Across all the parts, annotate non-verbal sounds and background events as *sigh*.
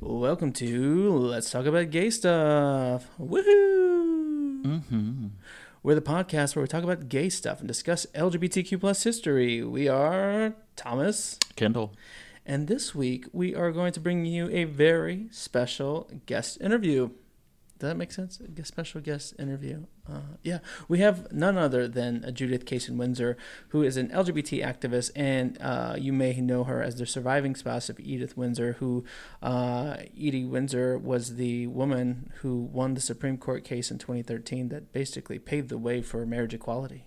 Welcome to Let's Talk About Gay Stuff. Woohoo! Mm-hmm. We're the podcast where we talk about gay stuff and discuss LGBTQ plus history. We are Thomas, Kendall. and this week we are going to bring you a very special guest interview. Does that make sense? A special guest interview. Uh, yeah, we have none other than uh, Judith Kasen Windsor, who is an LGBT activist, and uh, you may know her as the surviving spouse of Edith Windsor, who uh, Edie Windsor was the woman who won the Supreme Court case in 2013 that basically paved the way for marriage equality.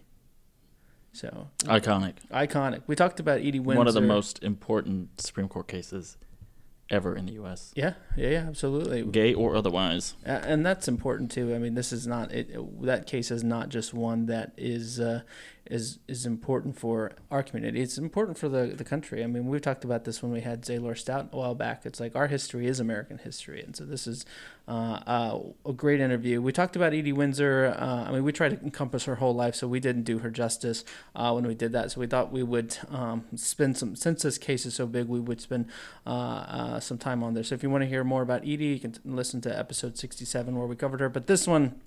So Iconic. iconic. We talked about Edie Windsor. One of the most important Supreme Court cases ever in the U.S. Yeah, yeah, yeah, absolutely. Gay or otherwise. And that's important too. I mean, this is not it, that case is not just one that is uh, is is important for our community. It's important for the the country. I mean, we've talked about this when we had Zaylor Stout a while back. It's like our history is American history, and so this is uh, uh, a great interview. We talked about Edie Windsor. Uh, I mean, we tried to encompass her whole life, so we didn't do her justice uh, when we did that. So we thought we would um, spend some since this case is so big, we would spend uh, some time on there. So if you want to hear more about Edie, you can listen to episode sixty-seven where we covered her. But this one,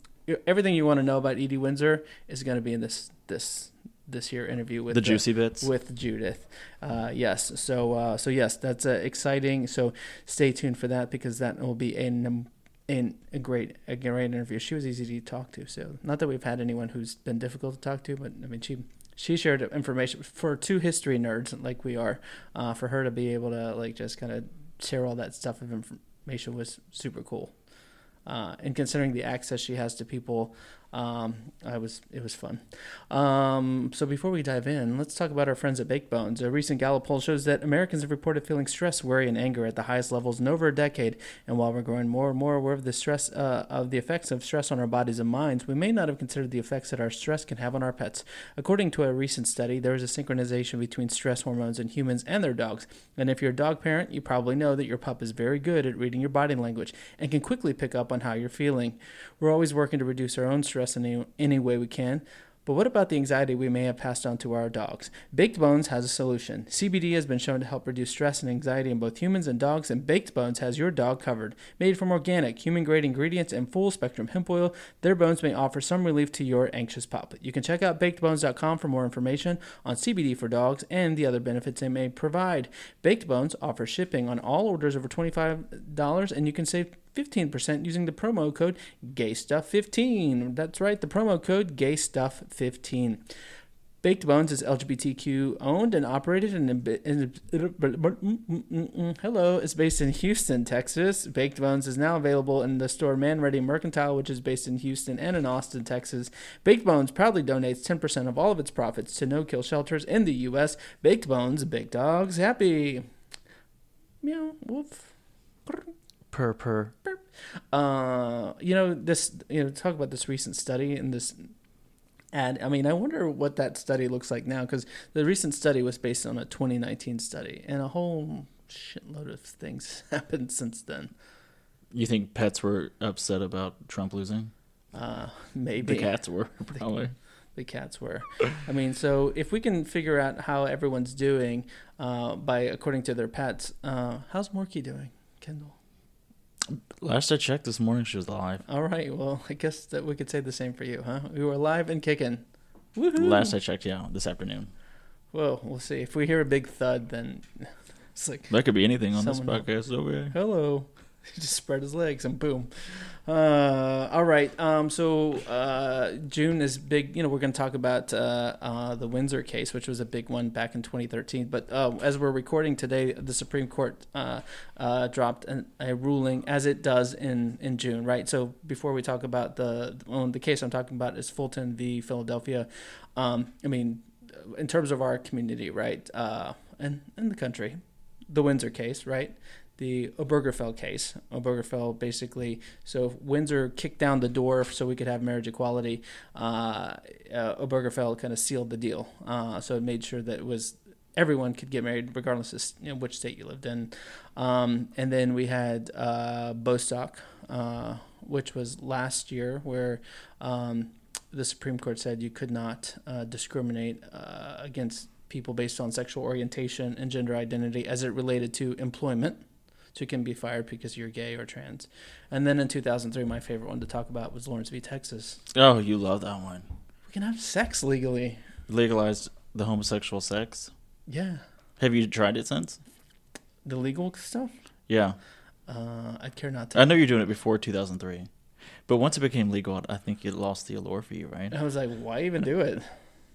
everything you want to know about Edie Windsor is going to be in this this this year interview with the juicy bits. with Judith. Uh, yes, so uh, so yes, that's uh, exciting. So stay tuned for that because that will be an in a great a great interview. She was easy to talk to. So not that we've had anyone who's been difficult to talk to, but I mean she she shared information for two history nerds like we are. Uh, for her to be able to like just kind of share all that stuff of information was super cool. Uh, and considering the access she has to people, um, I was it was fun. Um, so before we dive in, let's talk about our friends at Baked Bones. A recent Gallup poll shows that Americans have reported feeling stress, worry, and anger at the highest levels in over a decade. And while we're growing more and more aware of the stress uh, of the effects of stress on our bodies and minds, we may not have considered the effects that our stress can have on our pets. According to a recent study, there is a synchronization between stress hormones in humans and their dogs. And if you're a dog parent, you probably know that your pup is very good at reading your body language and can quickly pick up on how you're feeling. We're always working to reduce our own stress in any, any way we can. But what about the anxiety we may have passed on to our dogs? Baked Bones has a solution. CBD has been shown to help reduce stress and anxiety in both humans and dogs, and Baked Bones has your dog covered. Made from organic, human grade ingredients and full spectrum hemp oil, their bones may offer some relief to your anxious pup. You can check out bakedbones.com for more information on CBD for dogs and the other benefits they may provide. Baked Bones offers shipping on all orders over $25, and you can save 15% using the promo code GAYSTUFF15. That's right, the promo code GAYSTUFF15. Baked Bones is LGBTQ owned and operated and, hello, it's based in Houston, Texas. Baked Bones is now available in the store Manready Mercantile, which is based in Houston and in Austin, Texas. Baked Bones proudly donates 10% of all of its profits to no-kill shelters in the U.S. Baked Bones, big dogs happy. Meow, woof. Per per. Uh, you know this. You know, talk about this recent study and this ad. I mean, I wonder what that study looks like now because the recent study was based on a 2019 study, and a whole shitload of things *laughs* happened since then. You think pets were upset about Trump losing? Uh, maybe The cats were *laughs* probably. the cats were. I mean, so if we can figure out how everyone's doing uh, by according to their pets, uh, how's Morky doing, Kendall? Last I checked this morning, she was alive. All right. Well, I guess that we could say the same for you, huh? We were alive and kicking. Woohoo! Last I checked, yeah, this afternoon. Well, we'll see. If we hear a big thud, then *laughs* it's like, That could be anything on this Someone- podcast. Okay. hello. He *laughs* just spread his legs and boom. Uh, all right. Um, so uh, June is big. You know, we're going to talk about uh, uh, the Windsor case, which was a big one back in 2013. But uh, as we're recording today, the Supreme Court uh, dropped an, a ruling, as it does in, in June, right? So before we talk about the well, the case I'm talking about is Fulton v. Philadelphia. Um, I mean, in terms of our community, right, and in the country, the Windsor case, right? The Obergefell case. Obergefell basically, so Windsor kicked down the door so we could have marriage equality. Uh, uh, Obergefell kind of sealed the deal. Uh, so it made sure that it was everyone could get married regardless of you know, which state you lived in. Um, and then we had uh, Bostock, uh, which was last year, where um, the Supreme Court said you could not uh, discriminate uh, against people based on sexual orientation and gender identity as it related to employment. You can be fired because you're gay or trans. And then in 2003, my favorite one to talk about was Lawrence v. Texas. Oh, you love that one. We can have sex legally. Legalized the homosexual sex. Yeah, Have you tried it since? the legal stuff. Yeah. Uh, I'd care not to. I know you're doing it before 2003. But once it became legal, I think it lost the allure for you, right? I was like, why even do it?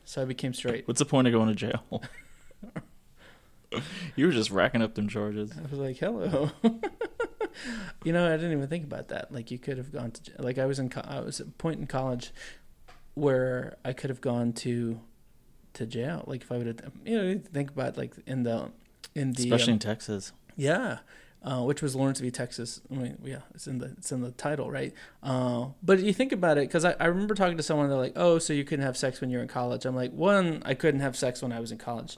So I became straight. What's the point of going to jail? *laughs* *laughs* you were just racking up them charges. I was like, hello. *laughs* you know, I didn't even think about that. Like, you could have gone to, like, I was in, co- I was at a point in college where I could have gone to, to jail. Like, if I would have, you know, think about like in the, in the, Especially um, in Texas. yeah, uh, which was Lawrence v. Texas. I mean, yeah, it's in the it's in the title, right? Uh, but you think about it, because I, I remember talking to someone. They're like, "Oh, so you couldn't have sex when you're in college?" I'm like, one, I couldn't have sex when I was in college,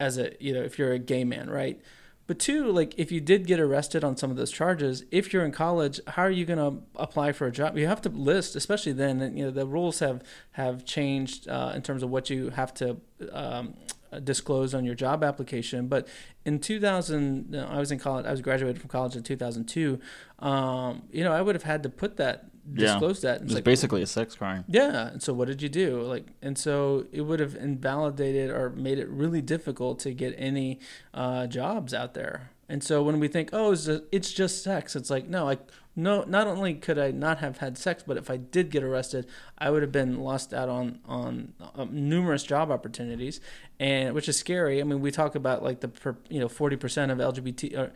as a you know, if you're a gay man, right? But two, like if you did get arrested on some of those charges, if you're in college, how are you going to apply for a job? You have to list, especially then. You know, the rules have have changed uh, in terms of what you have to um, disclose on your job application. But in 2000, no, I was in college. I was graduated from college in 2002. Um, you know, I would have had to put that, Yeah. disclose that. It It's like, basically a sex crime. yeah. And so what did you do? Like, and so it would have invalidated or made it really difficult to get any uh, jobs out there. And so when we think, oh, it's just, it's just sex, it's like, no, I no. Not only could I not have had sex, but if I did get arrested, I would have been lost out on on um, numerous job opportunities, and which is scary. I mean, we talk about like the per, you know forty percent of LGBT.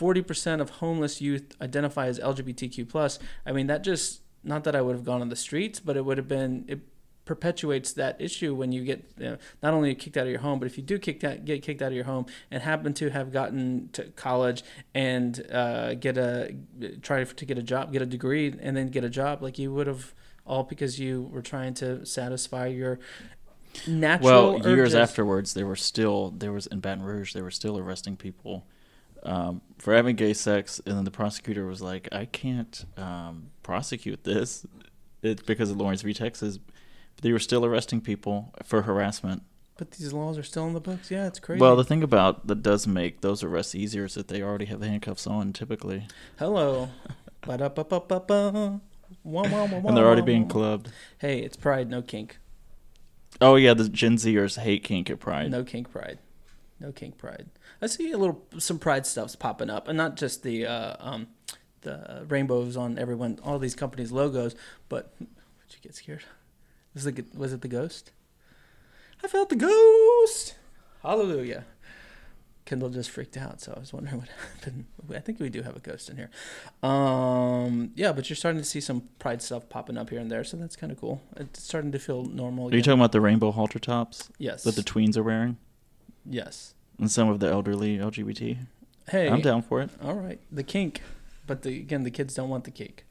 Or, 40% of homeless youth identify as LGBTQ plus. I mean, that just not that I would have gone on the streets, but it would have been it perpetuates that issue when you get you know, not only kicked out of your home, but if you do kick out, get kicked out of your home and happen to have gotten to college and uh, get a try to get a job, get a degree, and then get a job, like you would have all because you were trying to satisfy your natural Well, years afterwards, there were still there was in Baton Rouge they were still arresting people um, for having gay sex, and then the prosecutor was like, "I can't um, prosecute this it's because of Lawrence v. Texas." But they were still arresting people for harassment. But these laws are still in the books. Yeah, it's crazy. Well, the thing about that does make those arrests easier is that they already have the handcuffs on typically, Hello. *laughs* And they're already being clubbed. Hey, it's pride, no kink. Oh yeah, the Gen Zers hate kink at Pride. No kink pride. No kink pride. I see a little some pride stuff's popping up, and not just the uh, um, the rainbows on everyone, all these companies' logos. But did you get scared? Was it was it the ghost? I felt the ghost. Hallelujah. Kendall just freaked out, so I was wondering what *laughs* happened. I think we do have a ghost in here. Um, yeah, but you're starting to see some pride stuff popping up here and there, so that's kind of cool. It's starting to feel normal. Are you talking about the rainbow halter tops yes. that the tweens are wearing, yes. and some of the elderly LGBT? Hey, I'm down for it. All right, the kink, but the, again, the kids don't want the cake.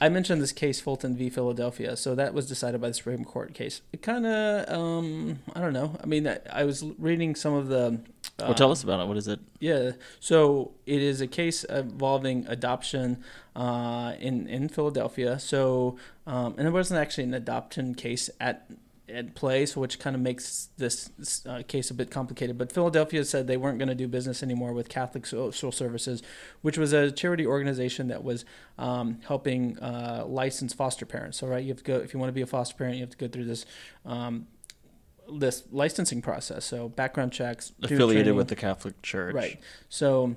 I mentioned this case, Fulton v. Philadelphia. So that was decided by the Supreme Court case. It kind of, um, I don't know. I mean, I, I was reading some of the. Uh, well, tell us about it. What is it? Yeah. So it is a case involving adoption uh, in in Philadelphia. So um, and it wasn't actually an adoption case at at play, so which kind of makes this uh, case a bit complicated. But Philadelphia said they weren't going to do business anymore with Catholic Social Services, which was a charity organization that was um, helping uh, license foster parents. So right, you have to go if you want to be a foster parent, you have to go through this. Um, this licensing process, so background checks, Affiliated training. with the Catholic Church. Right. So,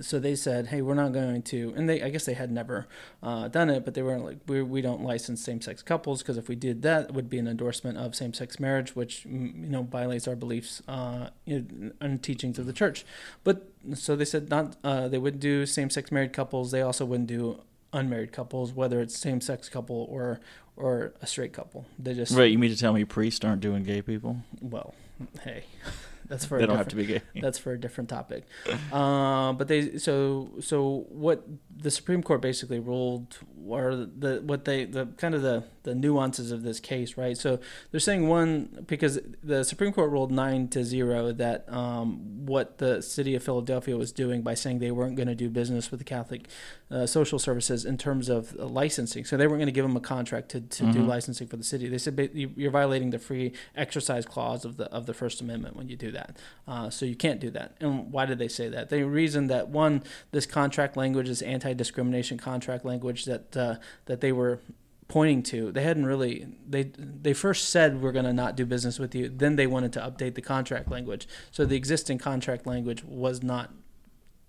so they said, "Hey, we're not going to," and they, I guess they had never uh, done it, but they weren't like, "We we don't license same-sex couples because if we did that, it would be an endorsement of same-sex marriage, which mm, you know violates our beliefs uh, you know, and teachings of the church." But so they said not, uh, they wouldn't do same-sex married couples. They also wouldn't do unmarried couples, whether it's same-sex couple or or a straight couple. They just Right. You mean to tell me priests aren't doing gay people? well, hey, *laughs* that's for They a don't have different- to be gay. *laughs* that's for a different topic. Um, but they so so what the Supreme Court basically ruled or the what they the kind of the the nuances of this case, right? So they're saying one because the Supreme Court ruled nine to zero that um, what the city of Philadelphia was doing by saying they weren't going to do business with the Catholic uh, social services in terms of licensing. So they weren't going to give them a contract to, to mm-hmm. do licensing for the city. They said you're violating the free exercise clause of the of the First Amendment when you do that. Uh, so you can't do that. And why did they say that? The reason that one, this contract language is anti-discrimination contract language that uh, that they were pointing to. They hadn't really they they first said we're going to not do business with you. Then they wanted to update the contract language. So the existing contract language was not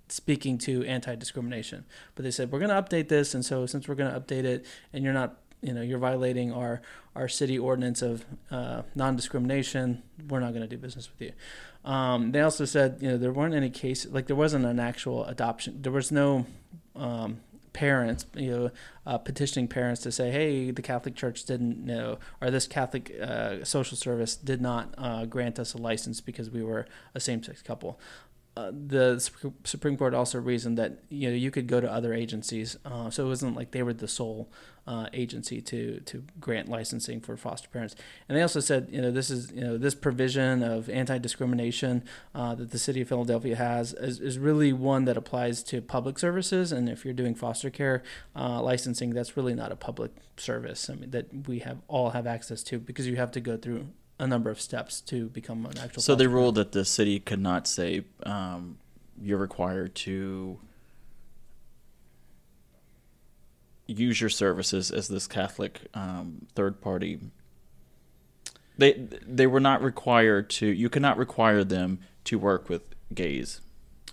speaking to anti-discrimination. But they said we're going to update this, and so since we're going to update it, and you're not, you know, you're violating our our city ordinance of uh, non-discrimination, we're not going to do business with you. Um, they also said, you know, there weren't any cases like there wasn't an actual adoption. There was no um, parents, you know, uh, petitioning parents to say, "Hey, the Catholic Church didn't know, or this Catholic uh, social service did not uh, grant us a license because we were a same-sex couple." Uh, the Supreme Court also reasoned that you know you could go to other agencies, uh, so it wasn't like they were the sole uh, agency to to grant licensing for foster parents. And they also said you know this is you know this provision of anti discrimination uh, that the city of Philadelphia has is, is really one that applies to public services. And if you're doing foster care uh, licensing, that's really not a public service. I mean that we have all have access to because you have to go through a number of steps to become an actual. So they ruled that the city could not say um, you're required to use your services as this Catholic um, third party. They they were not required to. You cannot require them to work with gays.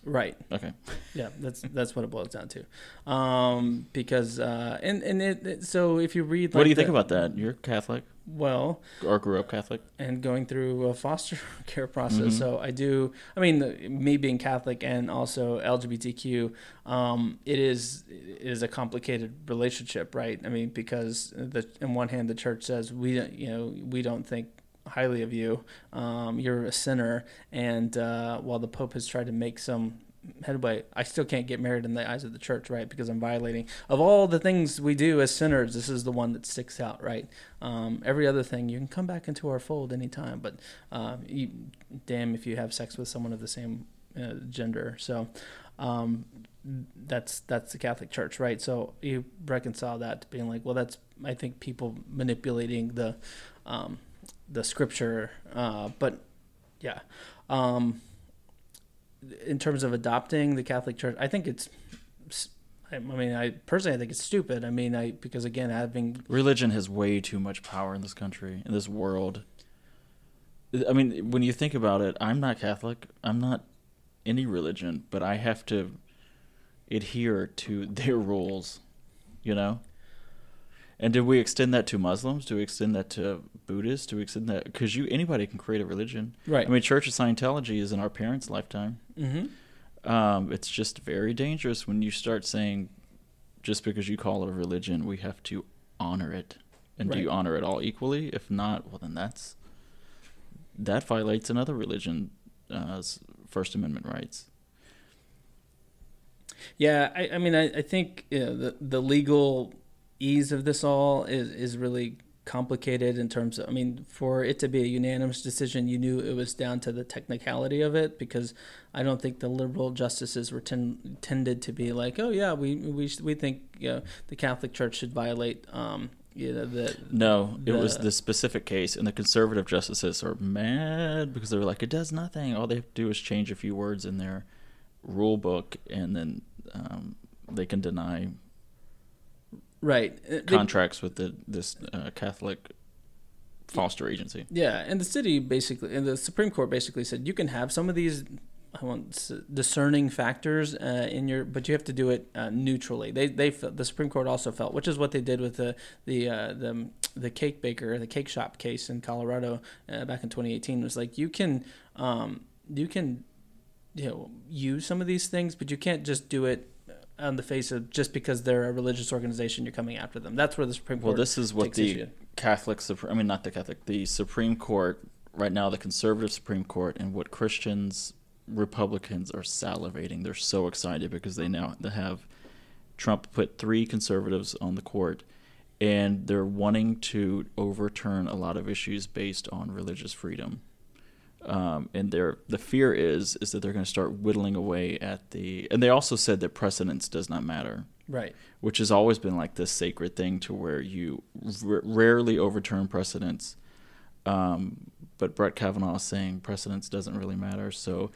Right. Okay. Yeah, that's that's what it boils down to, um, because uh, and and it, it, so if you read, like what do you the, think about that? You're Catholic well or grew up catholic and going through a foster *laughs* care process mm-hmm. so i do i mean me being catholic and also lgbtq um, it is it is a complicated relationship right i mean because the in one hand the church says we don't, you know we don't think highly of you um, you're a sinner and uh, while the pope has tried to make some headway, I still can't get married in the eyes of the church, right? Because I'm violating of all the things we do as sinners. This is the one that sticks out, right? Um, every other thing you can come back into our fold anytime, but uh, you, damn if you have sex with someone of the same uh, gender. So um, that's that's the Catholic Church, right? So you reconcile that to being like, well, that's I think people manipulating the um, the scripture, uh, but yeah. Um, in terms of adopting the Catholic Church, I think it's. I mean, I personally I think it's stupid. I mean, I because again, having religion has way too much power in this country, in this world. I mean, when you think about it, I'm not Catholic. I'm not any religion, but I have to adhere to *laughs* their rules. You know. And did we extend that to Muslims? Do we extend that to Buddhists? to extend that because you anybody can create a religion? Right. I mean, Church of Scientology is in our parents' lifetime. Mm-hmm. Um, it's just very dangerous when you start saying, just because you call it a religion, we have to honor it. And right. do you honor it all equally? If not, well, then that's that violates another religion's uh, First Amendment rights. Yeah, I, I mean, I, I think you know, the the legal ease of this all is is really complicated in terms of I mean for it to be a unanimous decision you knew it was down to the technicality of it because I don't think the liberal justices were ten, tended to be like oh yeah we we we think you know, the Catholic Church should violate um, you know, the, no, the, it was the specific case, and the conservative justices are mad because they were like, it does nothing. All they have to do is change a few words in their rule book, and then um, they can deny right uh, contracts with the this uh, Catholic foster agency. Yeah, and the city basically, and the Supreme Court basically said you can have some of these. I want discerning factors uh, in your, but you have to do it uh, neutrally. They they the Supreme Court also felt, which is what they did with the the uh, the the cake baker, the cake shop case in Colorado uh, back in 2018 was like you can um, you can you know use some of these things, but you can't just do it on the face of just because they're a religious organization, you're coming after them. That's where the Supreme Court. Well, this is what the issue. Catholic Supreme. I mean, not the Catholic. The Supreme Court right now, the conservative Supreme Court, and what Christians, Republicans are salivating. They're so excited because they now they have Trump put three conservatives on the court, and they're wanting to overturn a lot of issues based on religious freedom. Um, and their the fear is is that they're going to start whittling away at the. And they also said that precedence does not matter, Right. which has always been like this sacred thing to where you r- rarely overturn precedents. Um, but Brett Kavanaugh is saying precedence doesn't really matter. So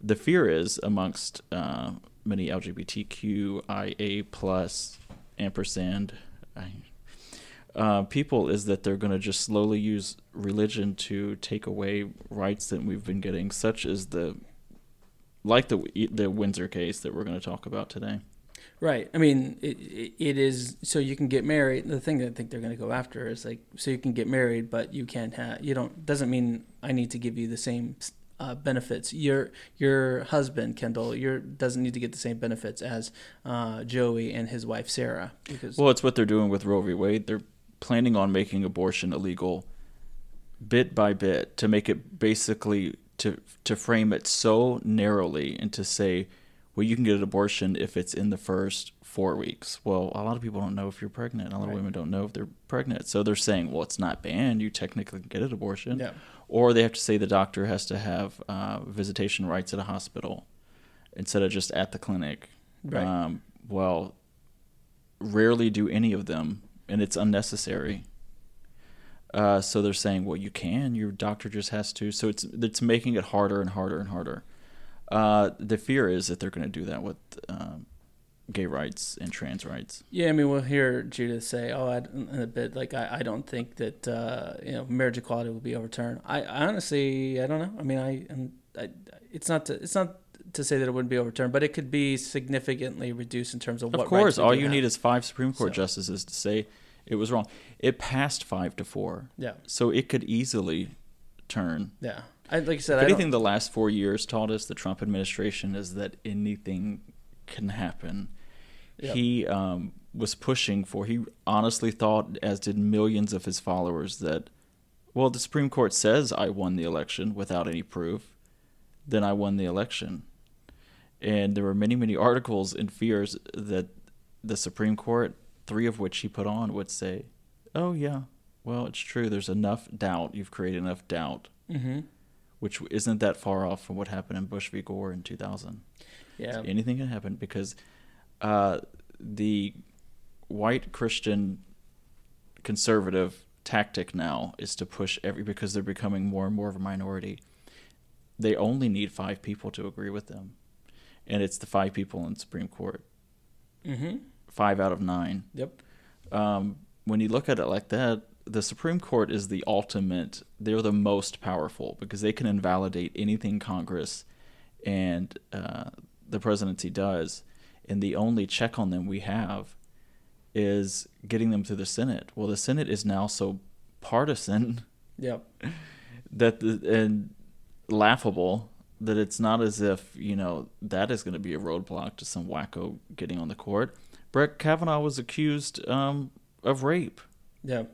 the fear is amongst uh, many LGBTQIA plus ampersand I, uh, people is that they're going to just slowly use religion to take away rights that we've been getting, such as the like the the Windsor case that we're going to talk about today. Right. I mean, it, it, is so you can get married. The thing that I think they're going to go after is like so you can get married, but you can't have you don't doesn't mean I need to give you the same uh, benefits. Your your husband Kendall, your doesn't need to get the same benefits as uh, Joey and his wife Sarah because Well, it's what they're doing with Roe v. Wade. They're planning on making abortion illegal bit by bit to make it basically to to frame it so narrowly and to say, well, you can get an abortion if it's in the first four weeks. Well, a lot of people don't know if you're pregnant. A lot Right. of women don't know if they're pregnant. So they're saying, well, it's not banned. You technically can get an abortion. yeah, Or they have to say the doctor has to have uh, visitation rights at a hospital instead of just at the clinic. right, Um, well, rarely do any of them, and it's unnecessary. Uh, so they're saying, well, you can. Your doctor just has to. So it's it's making it harder and harder and harder. Uh, the fear is that they're going to do that with um, gay rights and trans rights. yeah. I mean, we'll hear Judith say, "Oh, I, in a bit like I, I don't think that uh, you know marriage equality will be overturned." I, I honestly I don't know. I mean, I, and I it's not to it's not to say that it wouldn't be overturned, but it could be significantly reduced in terms of what. Of course, all you have. need is five Supreme Court So- justices to say it was wrong. It passed five to four, yeah, so it could easily turn. yeah. I like I said, If I anything, the last four years taught us the Trump administration is that anything can happen. Yep. He um, was pushing for. He honestly thought, as did millions of his followers, that well, the Supreme Court says I won the election without any proof, then I won the election. And there were many, many articles and fears that the Supreme Court, three of which he put on, would say, "Oh yeah, well it's true. There's enough doubt. You've created enough doubt." hmm which isn't that far off from what happened in Bush v. Gore in 2000. yeah, Anything can happen because uh, the white Christian conservative tactic now is to push every because they're becoming more and more of a minority. They only need five people to agree with them, and it's the five people in Supreme Court, hmm five out of nine. Yep. um, when you look at it like that, the Supreme Court is the ultimate. They're the most powerful because they can invalidate anything Congress and uh, the presidency does, and the only check on them we have is getting them through the Senate. Well, the Senate is now so partisan Yep. *laughs* that the, and laughable that it's not as if you know that is going to be a roadblock to some wacko getting on the court. Brett Kavanaugh was accused um, of rape, Yeah.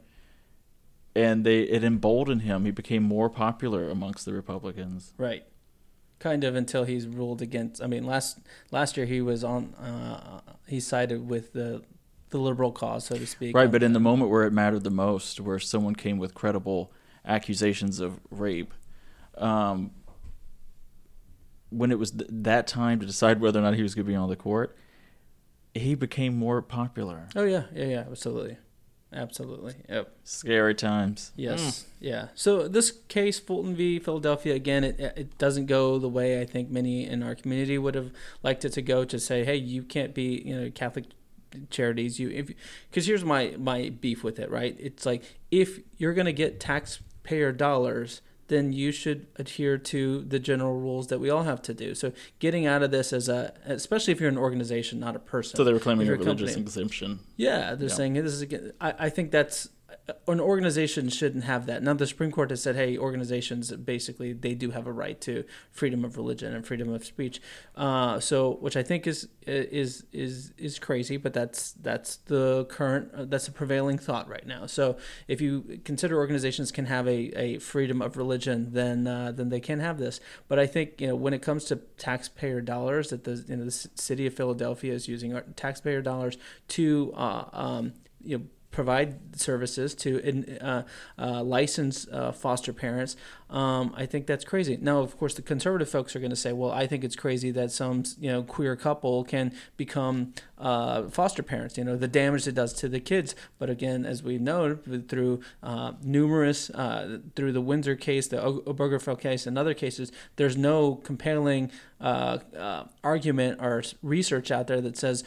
and they it emboldened him. He became more popular amongst the Republicans. Right. Kind of until he's ruled against. I mean, last last year he was on. Uh, he sided with the the liberal cause, so to speak. Right, but in the- the moment where it mattered the most, where someone came with credible accusations of rape, um, when it was th- that time to decide whether or not he was going to be on the court, he became more popular. Oh yeah, yeah, yeah, absolutely, absolutely. Yep. Scary times. Yes. Hmm. Yeah. So this case, Fulton v. Philadelphia, again, it it doesn't go the way I think many in our community would have liked it to go. To say, hey, you can't be, you know, Catholic charities. You if because here's my my beef with it. Right? It's like if you're gonna get taxpayer dollars. Then you should adhere to the general rules that we all have to do. So, getting out of this as a, especially if you're an organization, not a person. So they were claiming a religious company- exemption. Yeah, they're Yeah. saying this is. I, I think that's an organization shouldn't have that. Now the Supreme Court has said, hey, organizations basically they do have a right to freedom of religion and freedom of speech. Uh, so, which I think is is is is crazy, but that's that's the current uh, that's a prevailing thought right now. So, if you consider organizations can have a, a freedom of religion, then uh, then they can have this. But I think you know when it comes to taxpayer dollars, that the you know the city of Philadelphia is using taxpayer dollars to uh, um, you know provide services to uh, uh, license uh, foster parents. Um, I think that's crazy. Now, of course, the conservative folks are going to say, "Well, I think it's crazy that some you know queer couple can become uh, foster parents. You know, the damage it does to the kids." But again, as we know through uh, numerous uh, through the Windsor case, the Obergefell case, and other cases, there's no compelling argument or research out there that says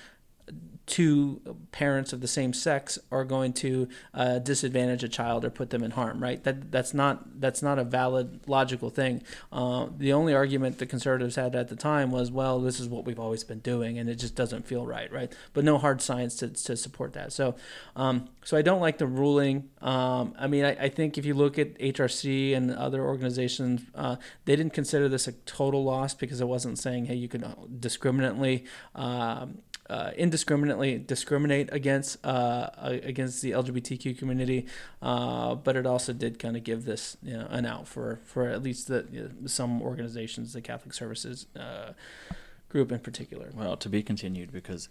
two parents of the same sex are going to uh, disadvantage a child or put them in harm, right? That that's not that's not a valid logical thing. Uh, the only argument the conservatives had at the time was, well, this is what we've always been doing, and it just doesn't feel right, right? But no hard science to, to support that. So, um, so I don't like the ruling. Um, I mean, I, I, think if you look at HRC and other organizations, uh, they didn't consider this a total loss because it wasn't saying, hey, you can discriminately. Um, uh, indiscriminately discriminate against uh, against the LGBTQ community, uh, but it also did kind of give this you know, an out for for at least the you know, some organizations, the Catholic Services uh, group in particular. Well, to be continued because.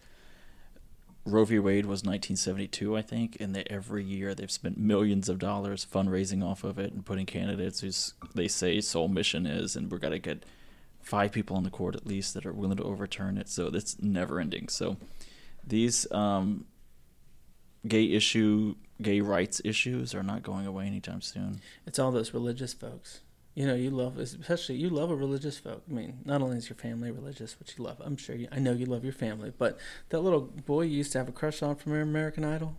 Roe v. Wade was 1972, I think, and they, every year they've spent millions of dollars fundraising off of it and putting candidates whose they say sole mission is, and we're gonna get five people on the court at least that are willing to overturn it. So it's never ending. So these um, gay issue, gay rights issues are not going away anytime soon. It's all those religious folks. You know, you love, especially you love a religious folk. I mean, not only is your family religious, which you love, I'm sure you, I know you love your family, but that little boy you used to have a crush on from American Idol.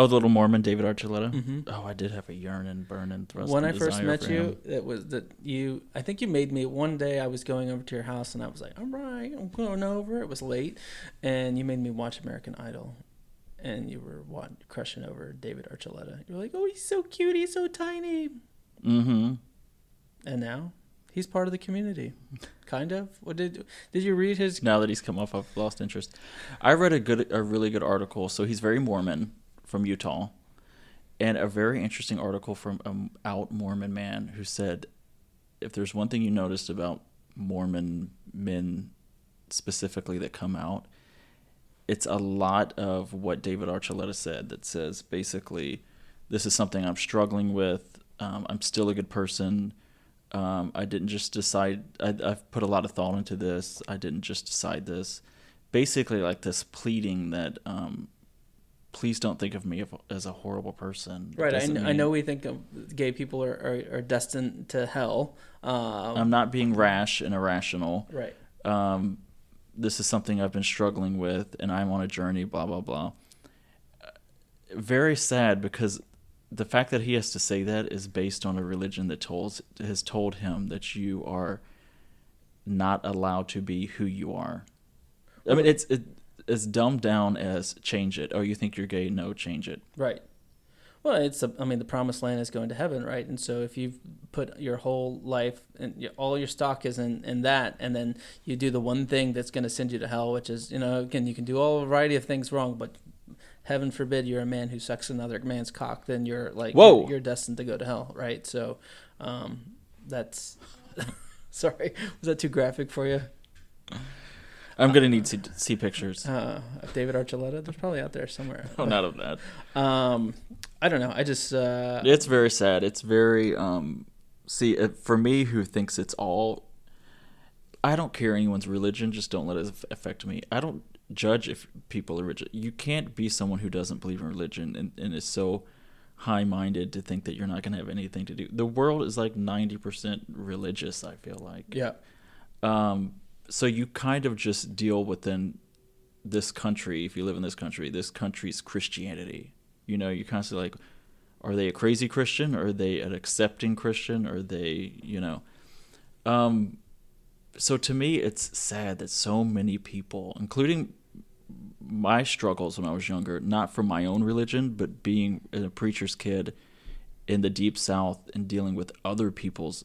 Oh, the little Mormon, David Archuleta. Mm-hmm. Oh, I did have a yearning, burning thrust. When I first met you, it was that you. I think you made me one day. I was going over to your house, and I was like, "All right, I'm going over." It was late, and you made me watch American Idol, and you were what, crushing over David Archuleta. You were like, "Oh, he's so cute. He's so tiny." Mm-hmm. And now he's part of the community, kind of. What did did you read his? Now that he's come off, I've lost interest. I read a good, a really good article. So he's very Mormon from Utah, and a very interesting article from an out Mormon man who said, if there's one thing you noticed about Mormon men specifically that come out, it's a lot of what David Archuleta said that says basically, this is something I'm struggling with. Um, I'm still a good person. Um, I didn't just decide. I, I've put a lot of thought into this. I didn't just decide this. Basically, like this pleading that um, please don't think of me as a horrible person. Right. I, mean, I, know we think gay people are, are, are destined to hell. Um, I'm not being rash and irrational. Right. Um, this is something I've been struggling with, and I'm on a journey. Blah blah blah. Very sad because the fact that he has to say that is based on a religion that told has told him that you are not allowed to be who you are. I mean, it's it, as dumbed down as change it. Oh, you think you're gay? No, change it. Right. Well, it's a, I mean, the promised land is going to heaven, right? And so if you've put your whole life and all your stock is in, in that, and then you do the one thing that's going to send you to hell, which is, you know, again, you can do all a variety of things wrong, but heaven forbid you're a man who sucks another man's cock, then you're like, Whoa. You're, you're destined to go to hell, right? So um, that's, *laughs* sorry, was that too graphic for you? I'm gonna need to see pictures. Uh, David Archuleta, there's probably out there somewhere. *laughs* Oh, not of that. Um, I don't know. I just. Uh, it's very sad. It's very. Um, see, for me, who thinks it's all. I don't care anyone's religion. Just don't let it affect me. I don't judge if people are religious. You can't be someone who doesn't believe in religion and, and is so high-minded to think that you're not going to have anything to do. The world is like 90% religious. I feel like. Yeah. Um, so you kind of just deal within this country if you live in this country this country's christianity. You know you're constantly like are they a crazy christian? Are they an accepting christian? Are they you know? Um so to me it's sad that so many people including my struggles when I was younger, not from my own religion, but being a preacher's kid in the deep south and dealing with other people's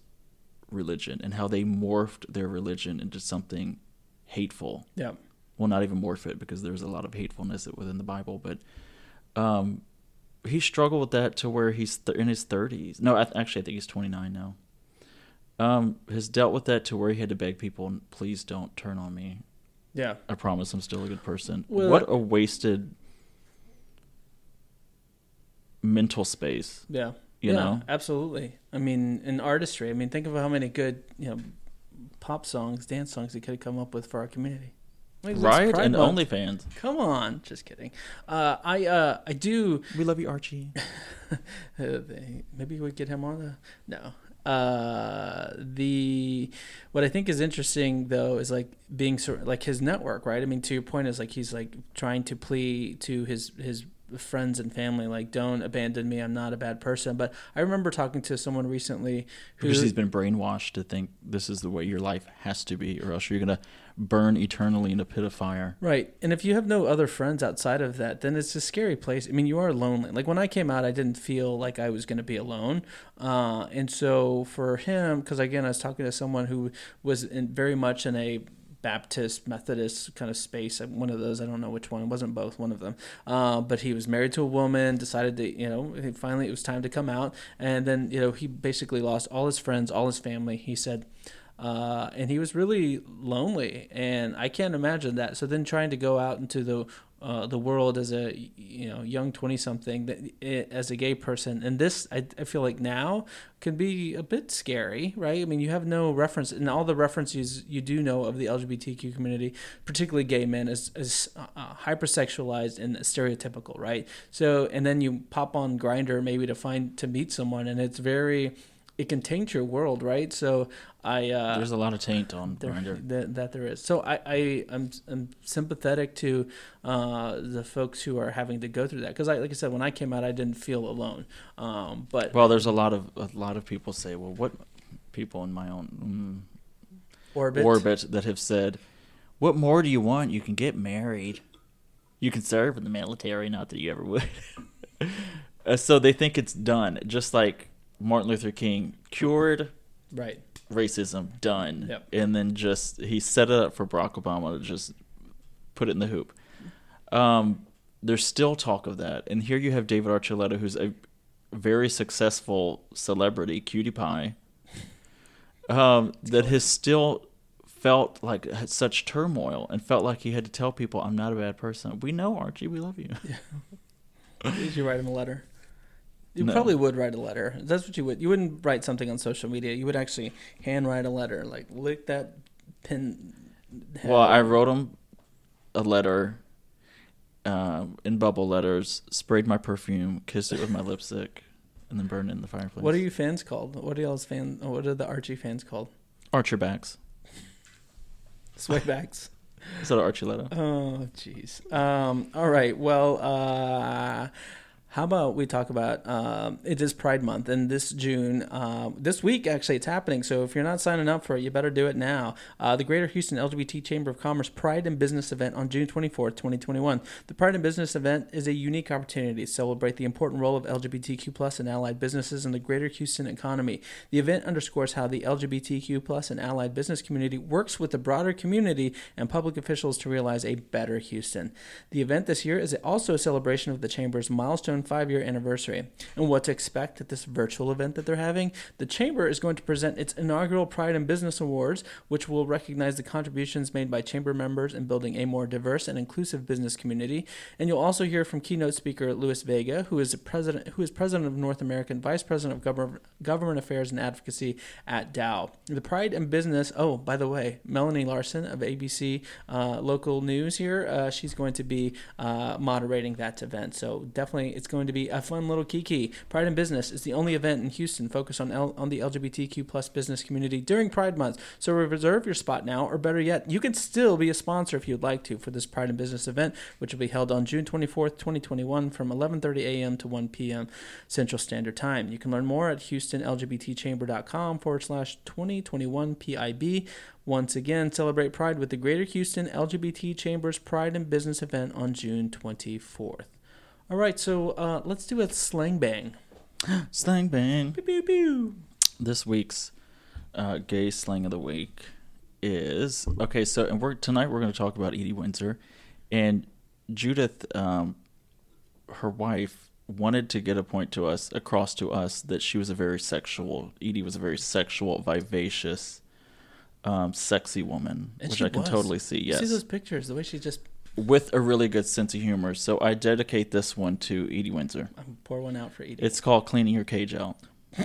religion and how they morphed their religion into something hateful. Yeah. Well, not even morph it because there's a lot of hatefulness within the Bible, but um, he struggled with that to where he's th- in his 30s. No, I th- actually, I think he's 29 now. Um, has dealt with that to where he had to beg people, please don't turn on me. Yeah. I promise I'm still a good person. Well, what a wasted mental space. Yeah. You yeah, know? absolutely. I mean, in artistry, I mean, think of how many good, you know, pop songs, dance songs he could have come up with for our community. Like, Right? And Month. OnlyFans. Come on, just kidding. Uh, I uh, I do. We love you, Archie. *laughs* Uh, maybe we get him on the no. Uh, the what I think is interesting though is like being sort like his network, right? I mean, to your point is like he's like trying to plea to his his friends and family like don't abandon me i'm not a bad person but i remember talking to someone recently who Because he's been brainwashed to think this is the way your life has to be, or else you're going to burn eternally in a pit of fire. Right. And if you have no other friends outside of that, then it's a scary place. I mean, you are lonely. Like when I came out, I didn't feel like I was going to be alone. Uh, and so for him, because again, I was talking to someone who was in, very much in a Baptist, Methodist kind of space. One of those, I don't know which one. It wasn't both, one of them. Uh, but he was married to a woman, decided to, you know, finally it was time to come out. And then, you know, he basically lost all his friends, all his family. He said, uh, and he was really lonely, and I can't imagine that. So then, trying to go out into the uh, the world as a you know young twenty something that as a gay person, and this I, I feel like now can be a bit scary, right? I mean, you have no reference, and all the references you do know of the LGBTQ community, particularly gay men, is is uh, hypersexualized and stereotypical, right? So, and then you pop on Grindr maybe to find to meet someone, and it's very it can taint your world, right? So I uh, There's a lot of taint on there, that, that there is. So I, I I'm, I'm sympathetic to uh, the folks who are having to go through that because I like I said when I came out I didn't feel alone. Um, but Well, there's a lot of a lot of people say, well, what people in my own orbit, mm, orbit that have said, what more do you want? You can get married. You can serve in the military. Not that you ever would. *laughs* Uh, so they think it's done, just like Martin Luther King cured right? racism, done, Yep. and then just he set it up for Barack Obama to just put it in the hoop. Um, there's still talk of that, and here you have David Archuleta, who's a very successful celebrity, cutie pie, um, that has still felt like such turmoil and felt like he had to tell people, "I'm not a bad person. We know Archie, we love you." *laughs* Did you write him a letter? You No. probably would write a letter. That's what you would. You wouldn't write something on social media. You would actually handwrite a letter, like lick that pen. Well, I wrote him a letter um, in bubble letters, sprayed my perfume, kissed it with my lipstick, and then burned it in the fireplace. What are you fans called? What are y'all's fan? What are the Archie fans called? Archer backs. Swaybacks. *laughs* Is that Archuleta? Oh, jeez. Um, all right. Well, uh, how about we talk about um, it is Pride Month, and this June, um, this week actually, it's happening. So if you're not signing up for it, you better do it now. Uh, the Greater Houston LGBT Chamber of Commerce Pride and Business event on June 24th, 2021. The Pride and Business event is a unique opportunity to celebrate the important role of LGBTQ plus and allied businesses in the Greater Houston economy. The event underscores how the LGBTQ plus and allied business community works with the broader community and public officials to realize a better Houston. The event this year is also a celebration of the Chamber's milestone five year anniversary. And what to expect at this virtual event that they're having? The Chamber is going to present its inaugural Pride and Business Awards, which will recognize the contributions made by Chamber members in building a more diverse and inclusive business community. And you'll also hear from keynote speaker Louis Vega, who is president, who is president of North American, vice president of government, affairs and advocacy at Dow. The Pride and Business. Oh, by the way, Melanie Lawson of ABC uh, local news here. Uh, she's going to be uh, moderating that event. So definitely, it's going to be a fun little kiki. Pride in Business is the only event in Houston focused on L- on the LGBTQ plus business community during Pride Month. So reserve your spot now, or better yet, you can still be a sponsor if you'd like to for this Pride in Business event, which will be held on June 24th, 2021, from 11:30 a.m. to 1 p.m. Central Standard Time. You can learn more at HoustonLGBTChamber.com forward slash 2021 PIB. Once again, celebrate Pride with the Greater Houston LGBT Chambers Pride in Business event on June 24th. All right, so uh, let's do a slang bang. *gasps* Slang bang. Pew, pew, pew. This week's uh, gay slang of the week is okay. So, and we're tonight we're going to talk about Edie Windsor, and Judith, um, her wife, wanted to get a point to us across to us that she was a very sexual. Edie was a very sexual, vivacious, um, sexy woman, And which I can was. totally see. You Yes, See those pictures, the way she just with a really good sense of humor. So I dedicate this one to Edie Windsor. I'm pour one out for Edie. It's called cleaning your cage out. *coughs*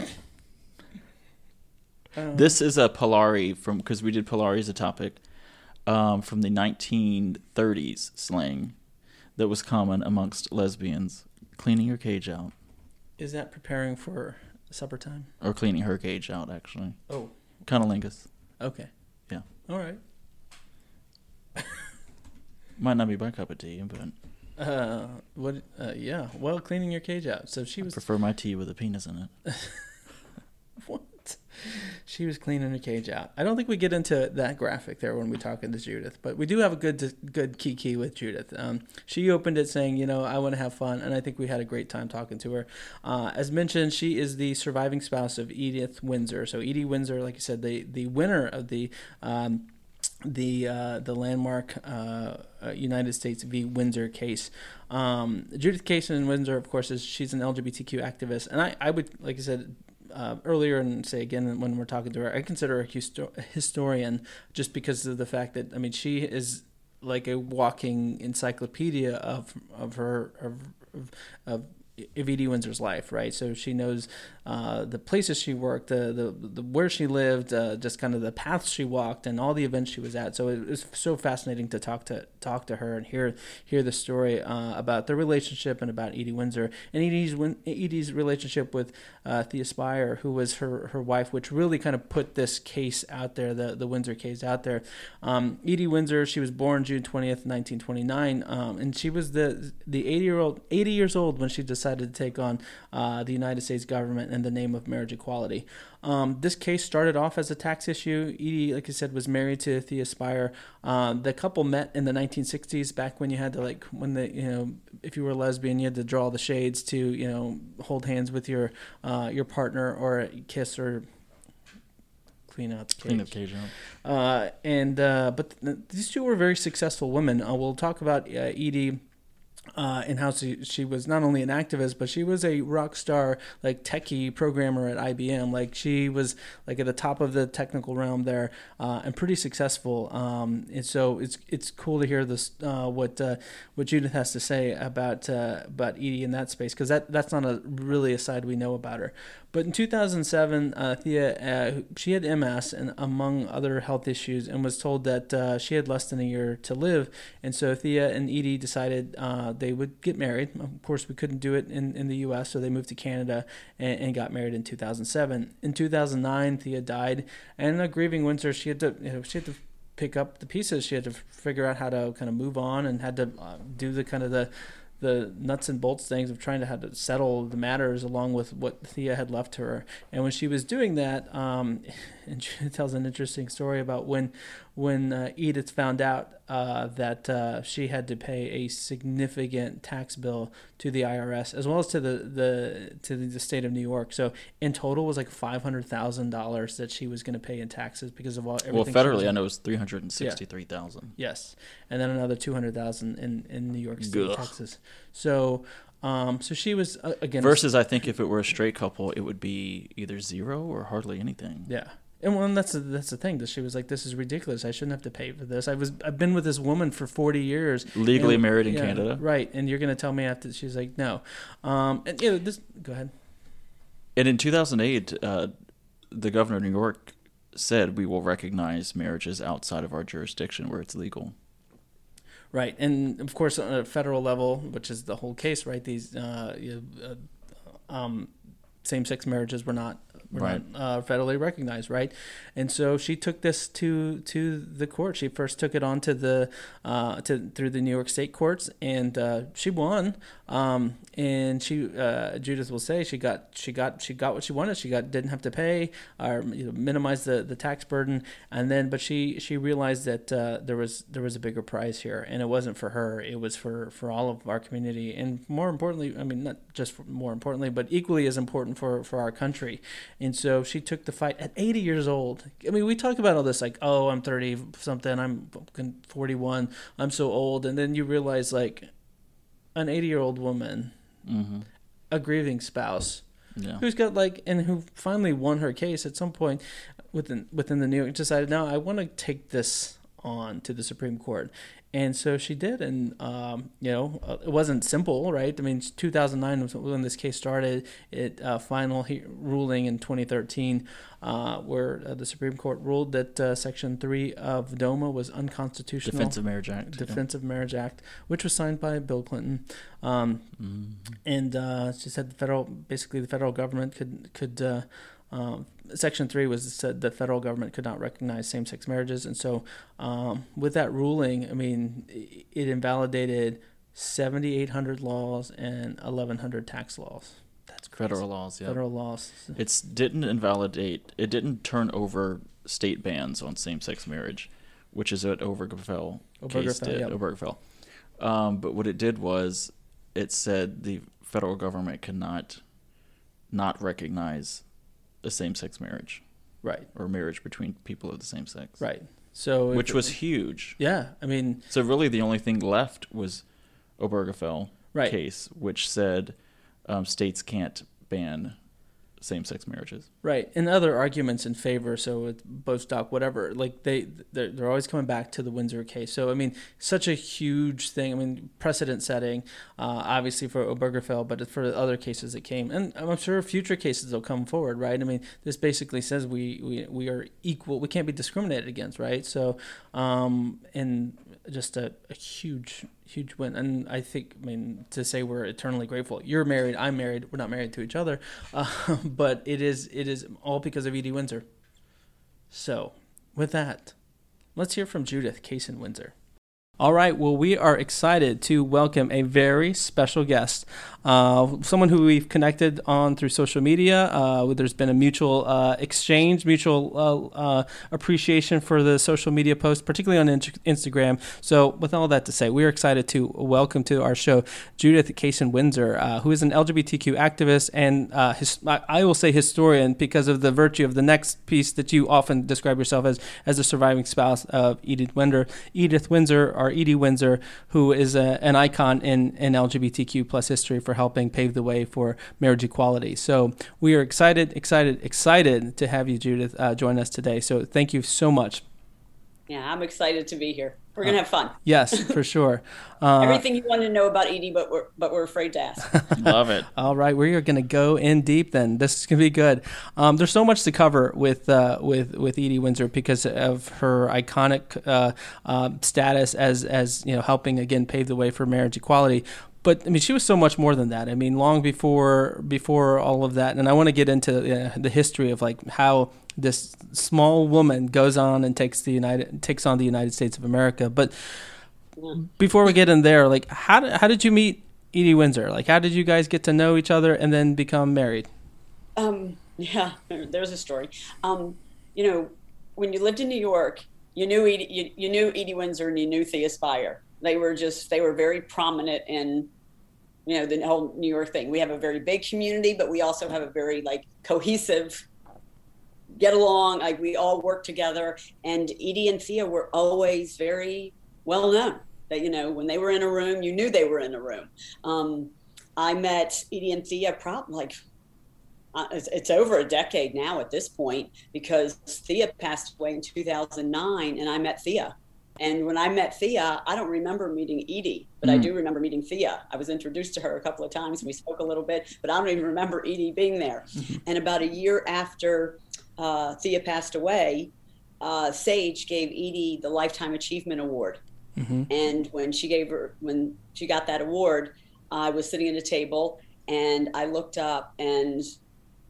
Um, This is a Polari from because we did Polari as a topic um, from the 1930s slang that was common amongst lesbians. Cleaning your cage out, is that preparing for supper time? or cleaning her cage out, actually. Oh, Cunnilingus. okay. Yeah. All right. Might not be my cup of tea, but Uh, what? Uh, yeah. Well, cleaning your cage out. So she I was prefer my tea with a penis in it. *laughs* what? She was cleaning her cage out. I don't think we get into that graphic there when we talk to Judith, but we do have a good good kiki with Judith. Um, she opened it saying, you know, I want to have fun, and I think we had a great time talking to her. Uh, as mentioned, she is the surviving spouse of Edith Windsor. So Edie Windsor, like I said, the the winner of the. Um, the uh, the landmark uh, uh, United States v. Windsor case. Um, Judith Kasen Windsor, of course, is she's an LGBTQ activist, and I, I would like I said uh, earlier and say again when we're talking to her, I consider her a, histo- historian just because of the fact that I mean she is like a walking encyclopedia of of her of of, of Edie Windsor's life, right? So she knows uh, the places she worked, the, the the where she lived, uh, just kind of the paths she walked, and all the events she was at. So it was so fascinating to talk to talk to her and hear hear the story uh, about their relationship and about Edie Windsor and Edie's Edie's relationship with uh, Thea Spyer, who was her her wife, which really kind of put this case out there, the the Windsor case out there. Um, Edie Windsor, she was born June twentieth, nineteen twenty nine, um, and she was the the eighty year old eighty years old when she decided to take on uh, the United States government in the name of marriage equality. Um, this case started off as a tax issue. Edie, like I said, was married to Thea Spyer. Um, the couple met in the 1960s, back when you had to like when the you know if you were a lesbian, you had to draw the shades to you know hold hands with your uh, your partner or kiss or clean out the cage. Clean up cage. Uh, and uh, but th- these two were very successful women. Uh, we'll talk about uh, Edie. Uh, and how she, she was not only an activist, but she was a rock star, like techie programmer at IBM. Like she was like at the top of the technical realm there, uh, and pretty successful. Um, and so it's it's cool to hear this uh, what uh, what Judith has to say about uh, about Edie in that space because that that's not a really a side we know about her. But in 2007, uh, Thea uh, she had MS and among other health issues, and was told that uh, she had less than a year to live. And so Thea and Edie decided uh, they would get married. Of course, we couldn't do it in, in the U.S., so they moved to Canada and, and got married in 2007. In 2009, Thea died, and uh, grieving winter, she had to you know she had to pick up the pieces. She had to figure out how to kind of move on and had to uh, do the kind of the the nuts and bolts things of trying to have to settle the matters along with what Thea had left her. And when she was doing that, um, and *laughs* she tells an interesting story about when when uh, Edith found out uh, that uh, she had to pay a significant tax bill to the IRS as well as to the, the to the state of New York. So in total, it was like five hundred thousand dollars that she was going to pay in taxes because of all everything. Well, federally, I know it was three hundred and sixty-three thousand. Yes, and then another two hundred thousand in in New York State, Ugh. Texas. So, um, so she was uh, again Versus, I think if it were a straight couple, it would be either zero or hardly anything. yeah. And well, and that's the, that's the thing. That she was like, "This is ridiculous. I shouldn't have to pay for this. I was I've been with this woman for forty years, Legally and- married in yeah, Canada. right? And you're gonna tell me after?" She's like, "No." Um, and yeah, this. Go ahead. And in 2008, uh, the governor of New York said we will recognize marriages outside of our jurisdiction where it's legal. Right, and of course, on a federal level, which is the whole case, right? These uh, uh, um, same-sex marriages were not were Right. not uh, federally recognized, right? And so she took this to to the court. She first took it on to the uh, to through the New York State courts, and uh, she won. Um, and she uh, Judith will say she got she got she got what she wanted. She got didn't have to pay or you know, minimize the, the tax burden, and then but she she realized that uh, there was there was a bigger prize here, and it wasn't for her. It was for for all of our community, and more importantly, I mean not just for, more importantly, but equally as important for for our country. And so she took the fight at 80 years old. I mean, we talk about all this like, oh, I'm 30 something, I'm 41, I'm so old, and then you realize like an 80 year old woman, hmm a grieving spouse Yeah. who's got like and who finally won her case at some point within within the New York decided no I want to take this on to the Supreme Court and so she did and um, you know uh, it wasn't simple right I mean 2009 was when this case started it uh, final he- ruling in 2013 uh, where uh, the Supreme Court ruled that uh, section 3 of DOMA was unconstitutional Defense of Marriage Act. yeah. Of Marriage Act, which was signed by Bill Clinton, um, Mhm. and uh, she said the federal, basically the federal government could could. Um, Section three was said the federal government could not recognize same-sex marriages, and so um, with that ruling, I mean, it invalidated 7,800 laws and 1,100 tax laws. That's crazy. Federal laws. Yeah. federal laws. It's didn't invalidate. It didn't turn over state bans on same-sex marriage, which is what Obergefell case Obergefell, did. yep. Obergefell. Um, but what it did was, it said the federal government cannot not recognize a same-sex marriage Right, or marriage between people of the same sex. right. So Which it- was huge. yeah, I mean, So really, the only thing left was Obergefell right. case, which said um, states can't ban same-sex marriages. Right, and other arguments in favor. So with Bostock, whatever, like they they're, they're always coming back to the Windsor case. So I mean, such a huge thing. I mean, precedent setting, uh, obviously for Obergefell, but for other cases that came, and I'm sure future cases will come forward. Right. I mean, this basically says we we, we are equal. We can't be discriminated against. Right. So, um, and just a, a huge huge win. And I think, I mean, to say we're eternally grateful. You're married. I'm married. We're not married to each other, *laughs* uh, but it is it is all because of Edie Windsor. So, with that, let's hear from Judith Kasen Windsor. All right. Well, we are excited to welcome a very special guest, uh, someone who we've connected on through social media. Uh, there's been a mutual uh, exchange, mutual uh, uh, appreciation for the social media post, particularly on in- Instagram. So, with all that to say, we are excited to welcome to our show Judith Kasen Windsor, uh, who is an LGBTQ activist and his, I will say historian because of the virtue of the next piece that you often describe yourself as as a surviving spouse of Edith Windsor, Edith Windsor Edie Windsor, who is a, an icon in, in LGBTQ plus history for helping pave the way for marriage equality. So we are excited, excited, excited to have you, Judith, uh, join us today. So thank you so much. Yeah, I'm excited to be here. We're gonna have fun. Yes, for sure. *laughs* Uh, Everything you want to know about Edie, but we're but we're afraid to ask. *laughs* Love it. All right, we are going to go in deep. Then this is going to be good. Um, there's so much to cover with uh, with with Edie Windsor because of her iconic uh, uh, status as as you know helping again pave the way for marriage equality. But I mean, she was so much more than that. I mean, long before before all of that, and I want to get into uh, the history of like how this small woman goes on and takes the United takes on the United States of America. But before we get in there, like how did, how did you meet Edie Windsor? Like how did you guys get to know each other and then become married? Um, *laughs* yeah, there's a story. Um, you know, when you lived in New York, you knew Edie, you, you knew Edie Windsor and you knew Thea Spyer. They were just they were very prominent in you know the whole New York thing. We have a very big community, but we also have a very like cohesive get along. Like we all work together. And Edie and Thea were always very well known. That you know when they were in a room, you knew they were in a room. Um, I met Edie and Thea probably like uh, it's, it's over a decade now at this point because Thea passed away in 2009 and I met Thea. And when I met Thea, I don't remember meeting Edie, but I Mm. do remember meeting Thea. I was introduced to her a couple of times. We spoke a little bit, but I don't even remember Edie being there. And about a year after uh, Thea passed away, uh, Sage gave Edie the Lifetime Achievement Award. Mm-hmm. And when she gave her, when she got that award, I was sitting at a table and I looked up and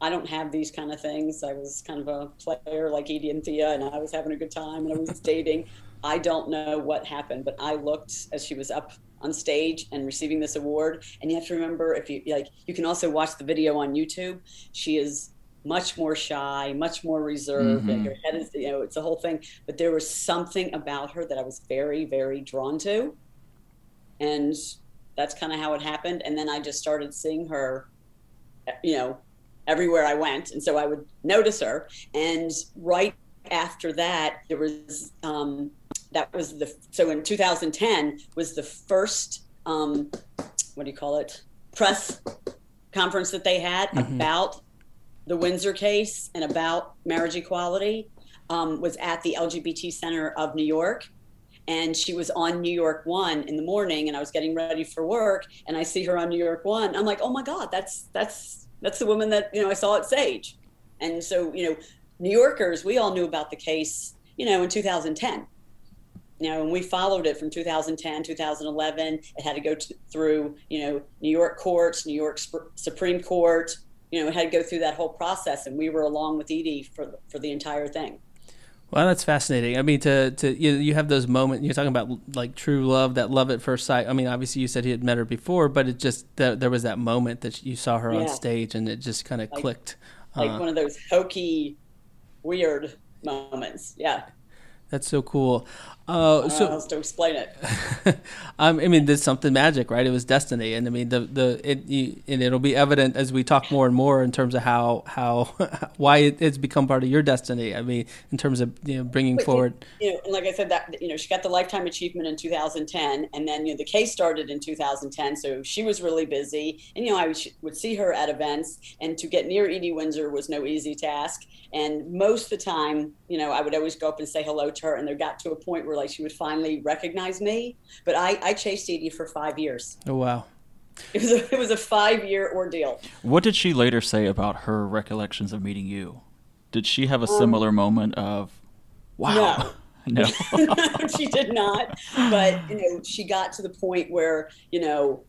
I don't have these kind of things. I was kind of a player like Edie and Thea, and I was having a good time and I was dating. I don't know what happened, but I looked as she was up on stage and receiving this award. And you have to remember if you like, you can also watch the video on YouTube. She is much more shy, much more reserved, mm-hmm. and her head is, you know, it's a whole thing. But there was something about her that I was very, very drawn to. And that's kind of how it happened. And then I just started seeing her, you know, everywhere I went. And so I would notice her. And right after that, there was, um, that was the, so in 2010 was the first, um, what do you call it? Press conference that they had mm-hmm. about the Windsor case and about marriage equality um, was at the LGBT Center of New York. And she was on New York One in the morning, and I was getting ready for work, and I see her on New York One. I'm like, oh my God, that's that's that's the woman that you know I saw at Sage. And so you know, New Yorkers, we all knew about the case, you know, in 2010 you know, and we followed it from 2010, 2011. It had to go to, through, you know, New York courts, New York Supreme Court, you know, had to go through that whole process, and we were along with Edie for for the entire thing. Well, that's fascinating. I mean, to to you, you have those moments. You're talking about like true love, that love at first sight. I mean, obviously you said he had met her before, but it just that there was that moment that you saw her yeah. on stage, and it just kind of like, clicked. Like uh, one of those hokey, weird moments. Yeah. That's so cool. Uh, so else to explain it. *laughs* um, I mean, there's something magic, right? It was destiny, and I mean, the the it you, and it'll be evident as we talk more and more in terms of how how *laughs* why it, it's become part of your destiny. I mean, in terms of you know bringing but, forward. You know, and like I said, that you know, she got the lifetime achievement in 2010, and then you know the case started in 2010, so she was really busy, and you know I would see her at events, and to get near Edie Windsor was no easy task, and most of the time, you know, I would always go up and say hello to her, and there got to a point where like she would finally recognize me. But I, I chased Edie for five years. Oh wow. It was a, it was a five year ordeal. What did she later say about her recollections of meeting you? Did she have a um, similar moment of, wow? No. *laughs* *laughs* no. she did not. But you know, she got to the point where you know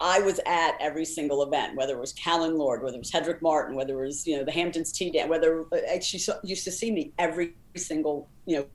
I was at every single event, whether it was Callen Lorde, whether it was Hetrick Martin, whether it was you know the Hamptons Tea Dance, whether uh, she used to see me every single you know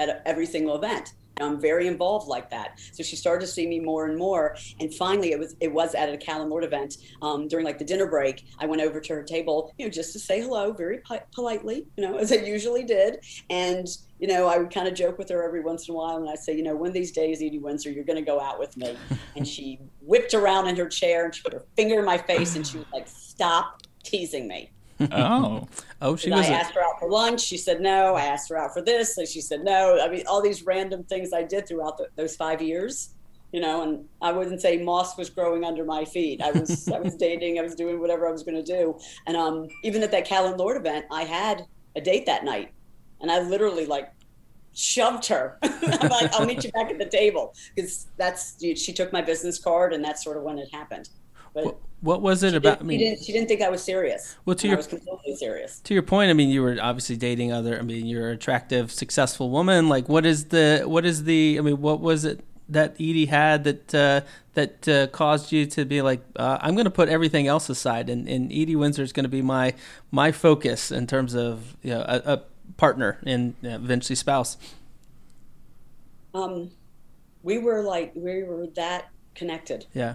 at every single event. I'm very involved like that. So she started to see me more and more. And finally, it was it was at a Callen Lorde event um, during like the dinner break. I went over to her table, you know, just to say hello, very po- politely, you know, *laughs* as I usually did. And you know, I would kind of joke with her every once in a while, and I'd say, you know, one of these days, Edie Windsor, you're going to go out with me. *laughs* and she whipped around in her chair and she put her finger in my face, and she was like, "Stop teasing me." Oh, *laughs* oh, she was. I asked her out for lunch. She said no. I asked her out for this, and she said no. I mean, all these random things I did throughout the, those five years, you know. And I wouldn't say moss was growing under my feet. I was, I was *laughs* dating. I was doing whatever I was going to do. And um, even at that Callen Lorde event, I had a date that night, and I literally like shoved her. *laughs* I'm like, I'll meet you back at the table because that's she took my business card, and that's sort of when it happened. But what was it about? I mean, she didn't, she didn't think I was serious. Well, to your, I was completely serious. To your point, I mean, you were obviously dating other. I mean, you're an attractive, successful woman. Like, what is the what is the? I mean, what was it that Edie had that uh, that uh, caused you to be like, uh, I'm going to put everything else aside, and, and Edie Windsor is going to be my my focus in terms of you know, a, a partner and eventually spouse. Um, we were like we were that connected. Yeah.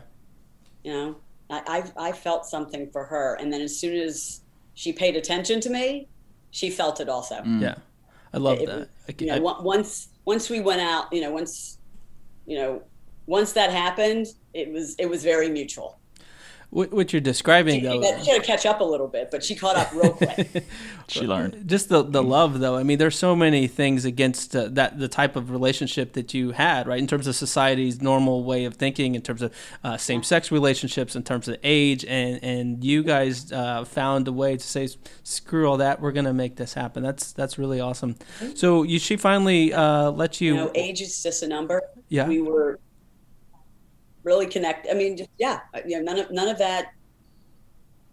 You know, I, I, I felt something for her, and then as soon as she paid attention to me, she felt it also. Mm. Yeah, I love it, that. I, you know, I, once once we went out, you know, once you know, once that happened, it was it was very mutual. What you're describing, she, though, she had to catch up a little bit, but she caught up real quick. *laughs* she learned just the the love, though. I mean, there's so many things against uh, that the type of relationship that you had, right? In terms of society's normal way of thinking, in terms of uh, same sex relationships, in terms of age, and and you guys uh, found a way to say, screw all that, we're gonna make this happen. That's that's really awesome. So you, she finally uh, let you. You know, age is just a number. Yeah, we were really connect. I mean, just, yeah, uh, know, none of none of that,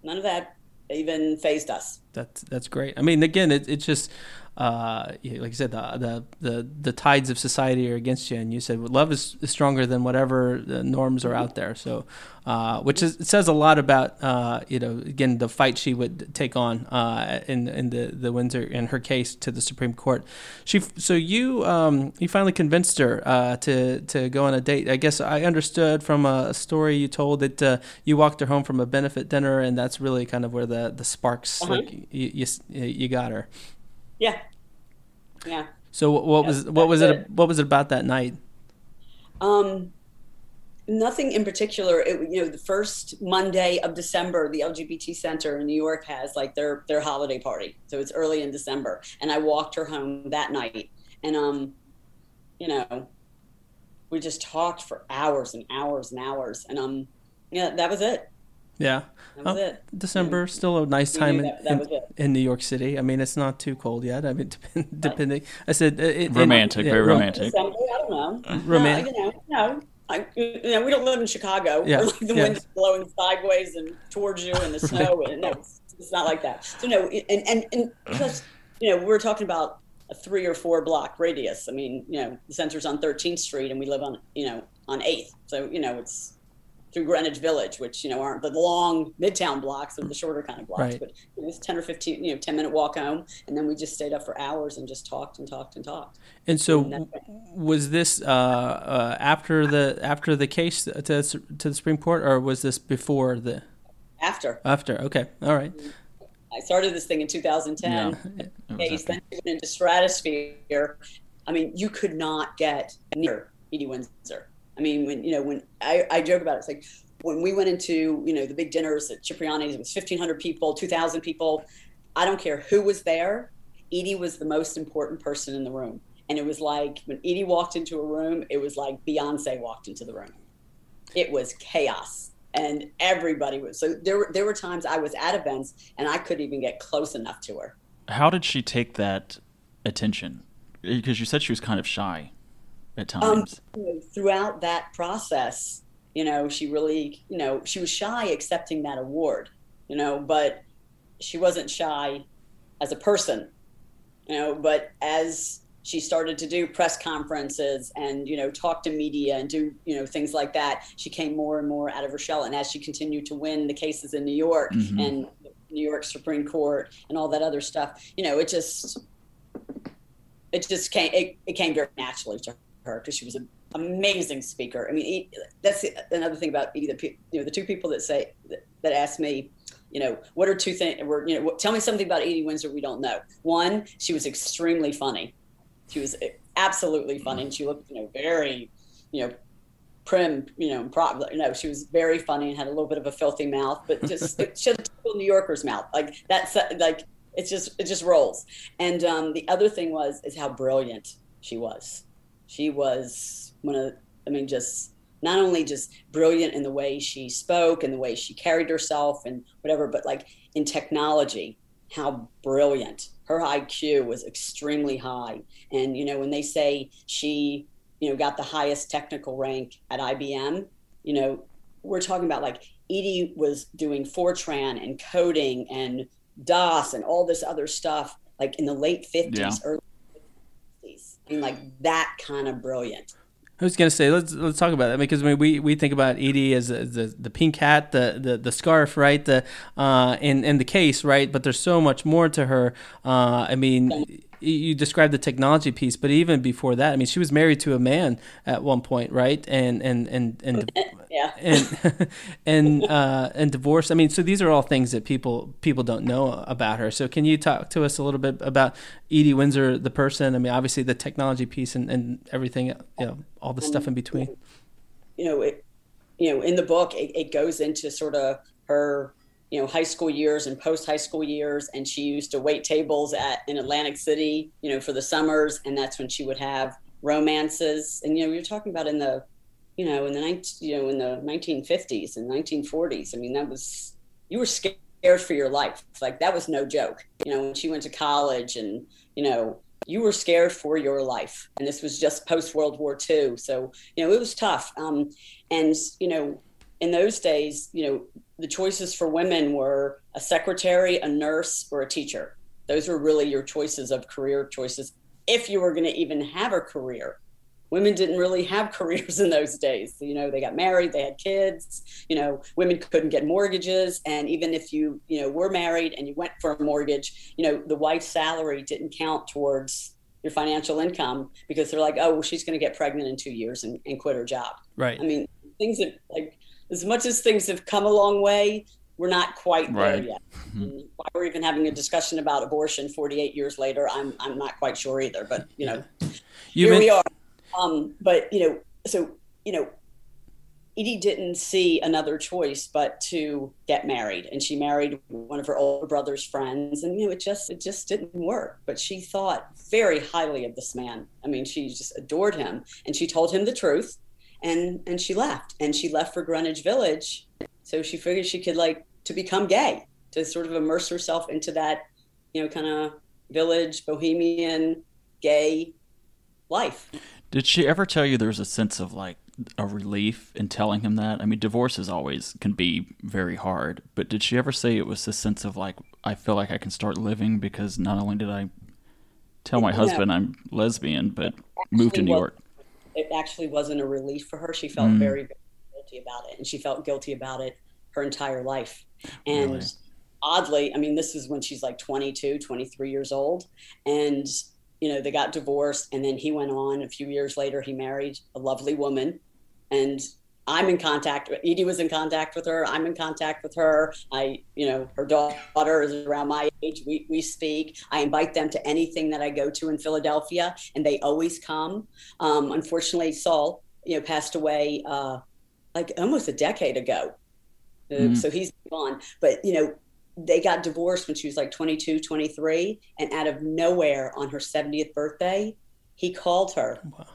none of that even phased us. That's that's great. I mean, again, it, it's just uh, like you said, the, the the the tides of society are against you, and you said love is, is stronger than whatever the norms are out there. So, uh, which is, says a lot about uh, you know again the fight she would take on uh, in in the the Windsor in her case to the Supreme Court. She so you um, you finally convinced her uh, to to go on a date. I guess I understood from a story you told that uh, you walked her home from a benefit dinner, and that's really kind of where the the sparks uh-huh. like you, you you got her. Yeah. Yeah. So what was what was it, what was it about that night? Um, nothing in particular. It, you know, the first Monday of December, the LGBT Center in New York has like their their holiday party. So it's early in December, and I walked her home that night, and um, you know, we just talked for hours and hours and hours, and um, yeah, that was it. Yeah. That was oh, it. December, still a nice time in, that, that in, in, New York City. I mean, it's not too cold yet. I mean, *laughs* depending. I said uh, it, romantic, very romantic. December, I don't know. Uh, romantic. No, you know, no. I, you know, we don't live in Chicago. Yeah. Where, like the wind's blowing sideways and towards you, and the *laughs* snow. and no, it's, it's, not like that. So no, and and and plus, you know, we're talking about a three or four block radius. I mean, you know, the center's on 13th Street, and we live on, you know, on 8th. So you know, it's through Greenwich Village, which you know aren't the long midtown blocks, or the shorter kind of blocks. Right. But it was ten or fifteen, you know, ten minute walk home, and then we just stayed up for hours and just talked and talked and talked. And so, and was this uh, uh, after the after the case to to the Supreme Court, or was this before the? After. After. Okay. All right. I started this thing in 2010. Yeah. Case, then went into stratosphere. I mean, you could not get near Edie Windsor I mean, when you know, when I, I joke about it, it's like when we went into you know the big dinners at Cipriani's, it was fifteen hundred people, two thousand people. I don't care who was there. Edie was the most important person in the room, and it was like when Edie walked into a room, it was like Beyonce walked into the room. It was chaos, and everybody was. So there were there were times I was at events and I couldn't even get close enough to her. How did she take that attention? Because you said she was kind of shy at um, times? Um, throughout that process, you know, she really, you know, she was shy accepting that award, you know, but she wasn't shy as a person, you know, but as she started to do press conferences and you know talk to media and do you know things like that she came more and more out of her shell and as she continued to win the cases in new york mm-hmm. and new york supreme court and all that other stuff you know it just it just came it, it came very naturally to her because she was an amazing speaker. I mean, that's another thing about Edie. The you know the two people that say that, that asked me, you know, what are two things? Were you know, tell me something about Edie Windsor we don't know. One, she was extremely funny. She was absolutely funny, and she looked, you know, very, you know, prim, you know, pro, you know, she was very funny and had a little bit of a filthy mouth, but just she had a typical New Yorker's mouth. Like that's like it's just it just rolls. And um, the other thing was is how brilliant she was she was one of, I mean, just not only just brilliant in the way she spoke and the way she carried herself and whatever, but like in technology, how brilliant. Her IQ was extremely high. And, you know, when they say she, you know, got the highest technical rank at IBM, you know, we're talking about like Edie was doing Fortran and coding and DOS and all this other stuff like in the late 50s, yeah. early like that kind of brilliant. I was gonna say let's let's talk about that because I mean, we we think about Edie as, as the, the pink hat, the, the the scarf, right? The uh, in in the case, right? But there's so much more to her. Uh, I mean, you described the technology piece, but even before that, I mean, she was married to a man at one point, right? And and and and *laughs* yeah, and *laughs* and uh, and divorce. I mean, so these are all things that people people don't know about her. So can you talk to us a little bit about Edie Windsor, the person? I mean, obviously the technology piece and, and everything, you know, all the stuff in between. You know, it, you know, in the book, it, it goes into sort of her you know high school years and post high school years. And she used to wait tables at in atlantic city you know for the summers. And that's when she would have romances. And you know you're talking about in the you know in the 19 you know in the 1950s and 1940s i mean that was you were scared for your life. Like that was no joke. You know when she went to college and you know you were scared for your life. And this was just post world war ii so you know it was tough. Um, and you know in those days, you know, the choices for women were a secretary, a nurse, or a teacher. those were really your choices of career choices if you were going to even have a career women didn't really have *laughs* careers in those days. You know, they got married, they had kids, you know, women couldn't get mortgages. And even if you, you know, were married and you went for a mortgage, you know, the wife's salary didn't count towards your financial income because they're like, oh, well, she's going to get pregnant in two years and, and quit her job. Right. I mean, things that like, as much as things have come a long way, we're not quite right. there yet. Mm-hmm. Why we're even having a discussion about abortion 48 years later, I'm I'm not quite sure either. But you know, you here we are. Um, but you know, so you know, Edie didn't see another choice but to get married, and she married one of her older brother's friends, and you know, it just it just didn't work. But she thought very highly of this man. I mean, she just adored him, and she told him the truth, and and she left, and she left for Greenwich Village, so she figured she could like to become gay, to sort of immerse herself into that, you know, kind of village bohemian gay life. Did she ever tell you there's a sense of like a relief in telling him that? I mean, divorces always can be very hard, but did she ever say it was a sense of like I feel like I can start living because not only did I tell my husband I'm lesbian, but moved to New York? It actually wasn't a relief for her. She felt mm. very, very guilty about it, and she felt guilty about it her entire life. And really? oddly, I mean, this is when she's like 22, 23 years old, and you know, they got divorced and then he went on a few years later, he married a lovely woman and I'm in contact with Edie was in contact with her. I'm in contact with her. I, you know, her daughter is around my age. We, we speak. I invite them to anything that I go to in Philadelphia and they always come. Um, unfortunately, Saul, you know, passed away uh, like almost a decade ago. mm So he's gone. But, you know, they got divorced when she was like 22, 23. And out of nowhere on her 70th birthday, he called her wow.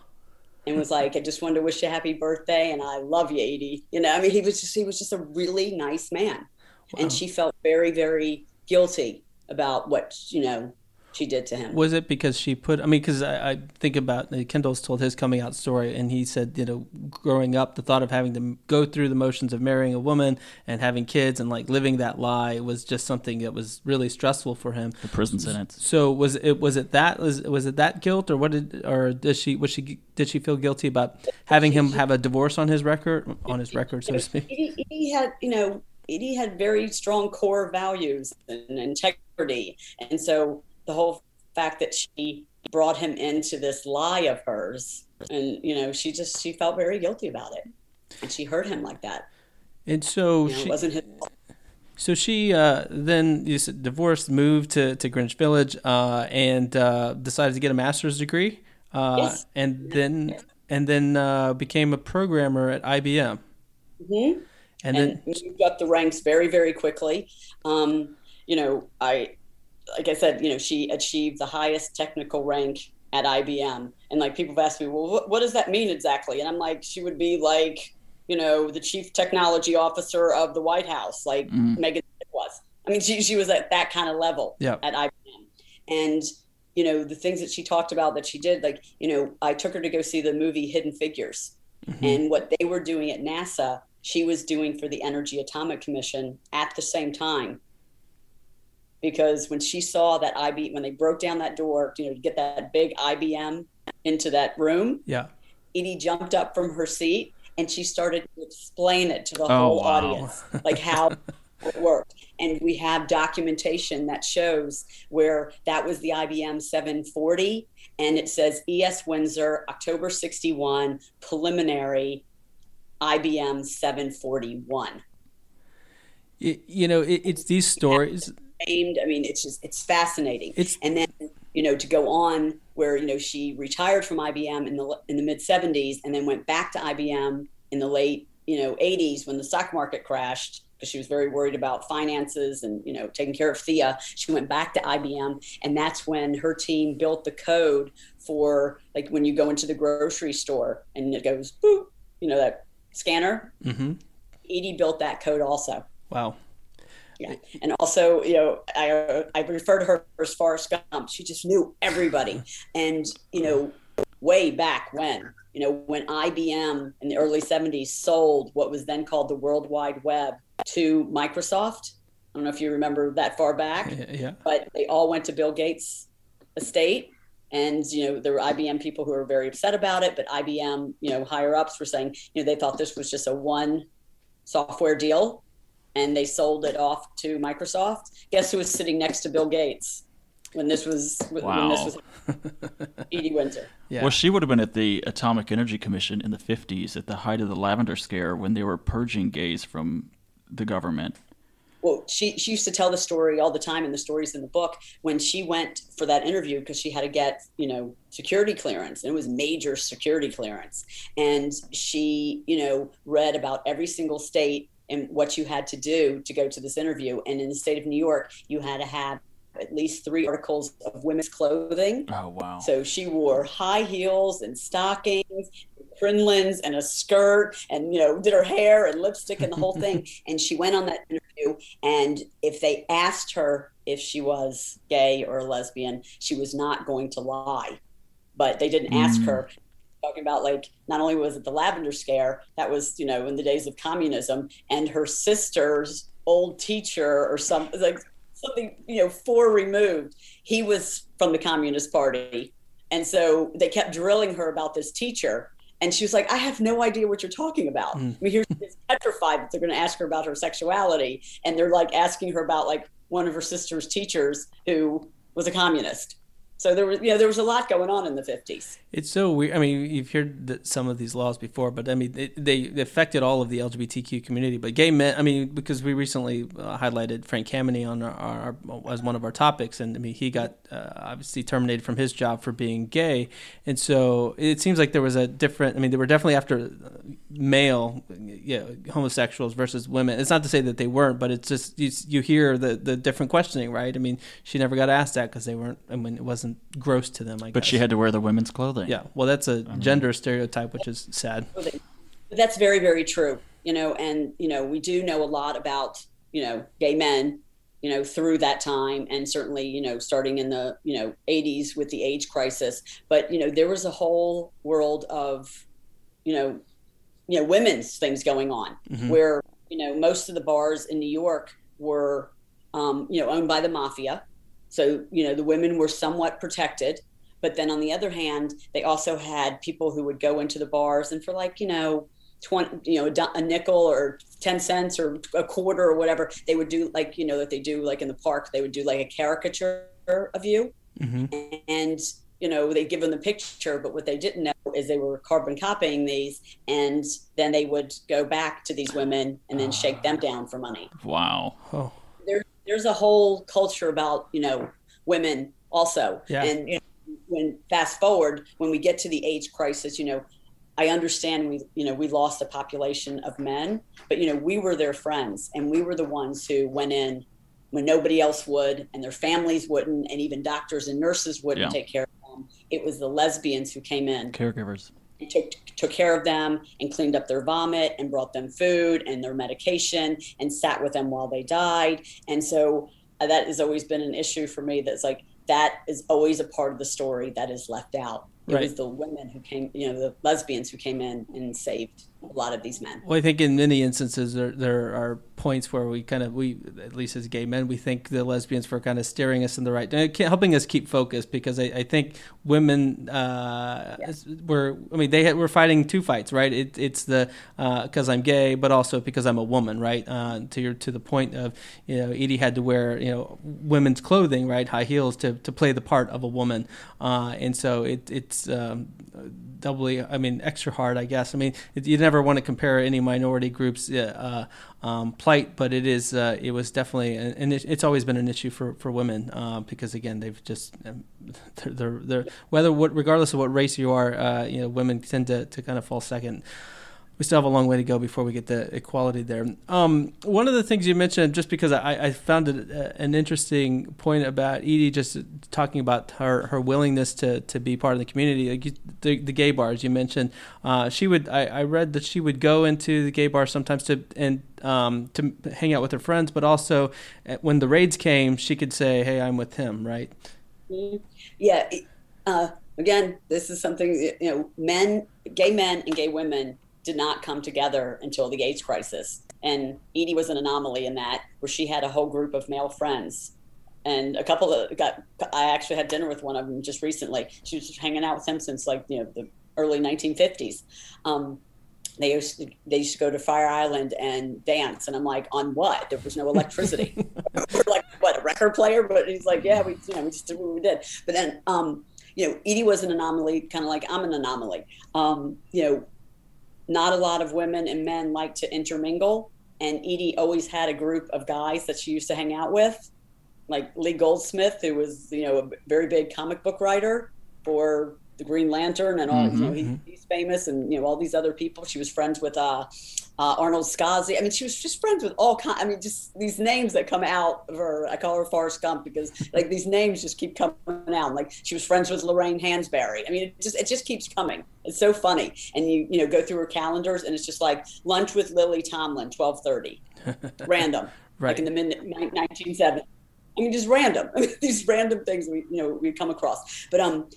And was like, I just wanted to wish you a happy birthday. And I love you, Edie. You know, I mean, he was just, he was just a really nice man. Wow. And she felt very, very guilty about what, you know, she did to him. Was it because she put? I mean, because I, I, think about uh, Kendall's told his coming out story, and he said, you know, growing up, the thought of having to go through the motions of marrying a woman and having kids and like living that lie was just something that was really stressful for him. The prison sentence. So was it was it that was was it that guilt, or what did or does she was she did she feel guilty about having him have a divorce on his record on his record, so to speak? He, he had, you know, he had very strong core values and integrity, and so the whole fact that she brought him into this lie of hers and you know she just she felt very guilty about it and she hurt him like that and so you know, she, wasn't his so she uh, then divorced, moved to, to Greenwich Village, uh, and uh, decided to get a master's degree, uh, yes. and then and then uh, became a programmer at IBM. Mm-hmm. And, and, then moved up the ranks very very quickly. Um, you know, I like I said, you know, she achieved the highest technical rank at IBM. And like people have asked me, well, what, what does that mean exactly? And I'm like, she would be like, you know, the chief technology officer of the White House, like mm-hmm. Megan was. I mean, she, she was at that kind of level yep. at IBM. And, you know, the things that she talked about that she did, like, you know, I took her to go see the movie Hidden Figures. Mm-hmm. And what they were doing at NASA, she was doing for the Energy Atomic Commission at the same time because when she saw that IB when they broke down that door, you know, to get that big IBM into that room, yeah, Edie jumped up from her seat and she started to explain it to the oh, whole wow. audience, like how it worked. And we have documentation that shows where that was the IBM 740, and it says ES Windsor, October 61, preliminary IBM 741. you know, it, it's these stories aimed. I mean, it's just it's fascinating. It's, and then you know to go on where you know she retired from IBM in the in the mid '70s and then went back to IBM in the late you know '80s when the stock market crashed because she was very worried about finances and you know taking care of Thea. She went back to IBM, and that's when her team built the code for like when you go into the grocery store and it goes boop, you know that scanner. Mm-hmm. Edie built that code also. Wow yeah. And also, you know, I I refer to her as Forrest Gump. She just knew everybody. And you know, way back when, you know, when IBM in the early '70s sold what was then called the World Wide Web to Microsoft, I don't know if you remember that far back. Yeah. But they all went to Bill Gates' estate. And, you know, there were IBM people who were very upset about it, but IBM, you know, higher ups were saying, you know, they thought this was just a one software deal and they sold it off to Microsoft. Guess who was sitting next to Bill Gates when this was wow. when this was *laughs* Edie Windsor. Yeah. Well, she would have been at the Atomic Energy Commission in the 50s at the height of the lavender scare when they were purging gays from the government well, she, she used to tell the story all the time in the stories in the book when she went for that interview because she had to get, you know, security clearance and it was major security clearance. And she, you know, read about every single state and what you had to do to go to this interview. And in the state of New York, you had to have at least three articles of women's clothing. Oh, wow. So she wore high heels and stockings, crinolines and a skirt and, you know, did her hair and lipstick and the whole thing. *laughs* and she went on that interview and if they asked her if she was gay or a lesbian, she was not going to lie. But they didn't ask mm. her. Talking about like not only was it the lavender scare, that was you know in the days of communism, and her sister's old teacher or some like something you know four removed. He was from the Communist Party, and so they kept drilling her about this teacher and she was like, I have no idea what you're talking about. Mm. I mean, here's she's petrified that they're going to ask her about her sexuality. And they're like asking her about like one of her sister's teachers who was a communist. So there was, you know, there was a lot going on in the 50s. It's so weird. I mean, you've heard some of these laws before, but I mean, they, they affected all of the LGBTQ community. But gay men, I mean, because we recently uh, highlighted Frank Kameny on our, our, as one of our topics, and I mean, he got uh, obviously terminated from his job for being gay, and so it seems like there was a different. I mean, they were definitely after male, yeah, homosexuals versus women. It's not to say that they weren't, but it's just you, you hear the the different questioning, right? I mean, she never got asked that because they weren't. I mean, it wasn't gross to them. I but guess. she had to wear the women's clothing. Yeah, well, that's a mm-hmm. gender stereotype, which is sad. That's very very true. You know, and you know, we do know a lot about you know gay men you know through that time and certainly you know starting in the you know 80s with the AIDS crisis but you know there was a whole world of you know you know women's things going on mm-hmm. where you know most of the bars in New York were um, you know owned by the mafia so you know the women were somewhat protected but then on the other hand they also had people who would go into the bars and for like you know 20 you know a nickel or 10 cents or a quarter or whatever they would do like you know that they do like in the park they would do like a caricature of you mm-hmm. and you know, they give them the picture, but what they didn't know is they were carbon copying these, and then they would go back to these women and then shake them down for money. Wow. Oh. There, there's a whole culture about you know women also, yeah. and you know, when fast forward when we get to the AIDS crisis, you know, I understand we you know we lost a population of men, but you know we were their friends, and we were the ones who went in when nobody else would and their families wouldn't and even doctors and nurses wouldn't yeah. take care it was the lesbians who came in. Caregivers. And took, took care of them and cleaned up their vomit and brought them food and their medication and sat with them while they died. And so uh, that has always been an issue for me. That's like, that is always a part of the story that is left out. It right. was the women who came, you know, the lesbians who came in and saved a lot of these men. Well, I think in many instances there there are points where we kind of we at least as gay men we think the lesbians were kind of steering us in the right, helping us keep focused because I, I think women uh, yeah. were I mean they had, were fighting two fights right. It, it's the because uh, I'm gay, but also because I'm a woman right. Uh, to your to the point of you know Edie had to wear you know women's clothing right, high heels to to play the part of a woman, uh, and so it it's um, doubly I mean extra hard I guess. I mean it, you never want to compare any minority groups uh, um, plight, but it is uh, it was definitely and it's always been an issue for for women uh, because again they've just um, they're, they're, they're, whether what regardless of what race you are, uh, you know women tend to, to kind of fall second we still have a long way to go before we get the equality there. Um, one of the things you mentioned, just because I, I found it uh, an interesting point about Edie, just talking about her, her willingness to, to be part of the community, like you, the, the gay bars you mentioned. Uh, she would I, I read that she would go into the gay bar sometimes to and um, to hang out with her friends, but also uh, when the raids came, she could say, "Hey, I'm with him," right? Mm-hmm. Yeah. Uh, again, this is something you know, men, gay men, and gay women did not come together until the AIDS crisis. and Edie was an anomaly in that, where she had a whole group of male friends. And a couple of got, I actually had dinner with one of them just recently. She was hanging out with him since like you know the early 1950s. Um, they used to, they used to go to Fire Island and dance, and I'm like, on what? There was no electricity. *laughs* We're like, what a record player? But he's like, yeah, we you know we just did what we did. But then, um, you know, Edie was an anomaly, kind of like I'm an anomaly. Um, you know, not a lot of women and men like to intermingle, and Edie always had a group of guys that she used to hang out with, like Lee Goldsmith, who was you know a very big comic book writer for the Green Lantern and all. Mm-hmm. You know, he, he's famous, and you know all these other people. She was friends with uh, uh, Arnold Scaasi. I mean, she was just friends with all kind. I mean, just these names that come out of her. I call her Forrest Gump because like these names just keep coming out. Like she was friends with Lorraine Hansberry. I mean, it just it just keeps coming. It's so funny, and you you know go through her calendars, and it's just like lunch with Lily Tomlin, twelve thirty, *laughs* random, right. like in the mid nineteen seventies. I mean, just random. *laughs* I mean, these random things we you know we come across. But um,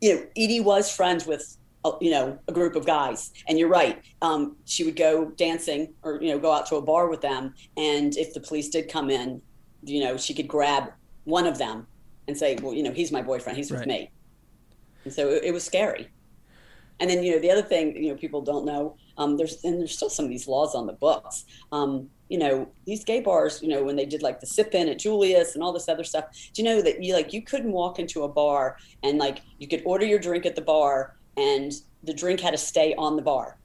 you know, Edie was friends with you know a group of guys, and you're right. Um, she would go dancing or you know go out to a bar with them, and if the police did come in, you know, she could grab one of them and say, well, you know, he's my boyfriend. He's with me. And so it, it was scary. And then, you know, the other thing, you know, people don't know, um, there's, and there's still some of these laws on the books. Um, you know, these gay bars, you know, when they did like the sip in at Julius and all this other stuff, do you know that you like, you couldn't walk into a bar and like, you could order your drink at the bar and the drink had to stay on the bar.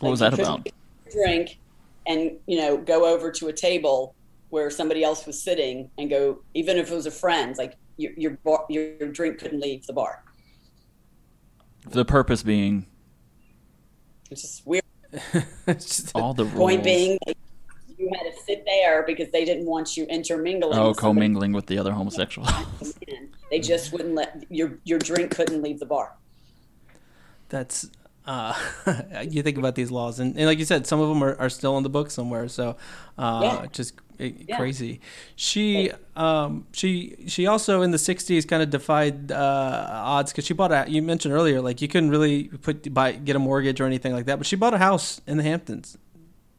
What like, was that about? Drink and, you know, go over to a table where somebody else was sitting and go, even if it was a friend, like your, your, bar, your drink couldn't leave the bar. The purpose being, it's just weird. *laughs* it's just all the rules. Point being, you had to sit there because they didn't want you intermingling. Oh, commingling with the other homosexual. *laughs* they just wouldn't let your your drink couldn't leave the bar. That's uh, *laughs* you think about these laws, and, and, like you said, some of them are, are still in the book somewhere. So, uh, yeah. just yeah. crazy. She um, she she also in the '60s kind of defied uh, odds because she bought a. You mentioned earlier, like you couldn't really put buy get a mortgage or anything like that, but she bought a house in the Hamptons.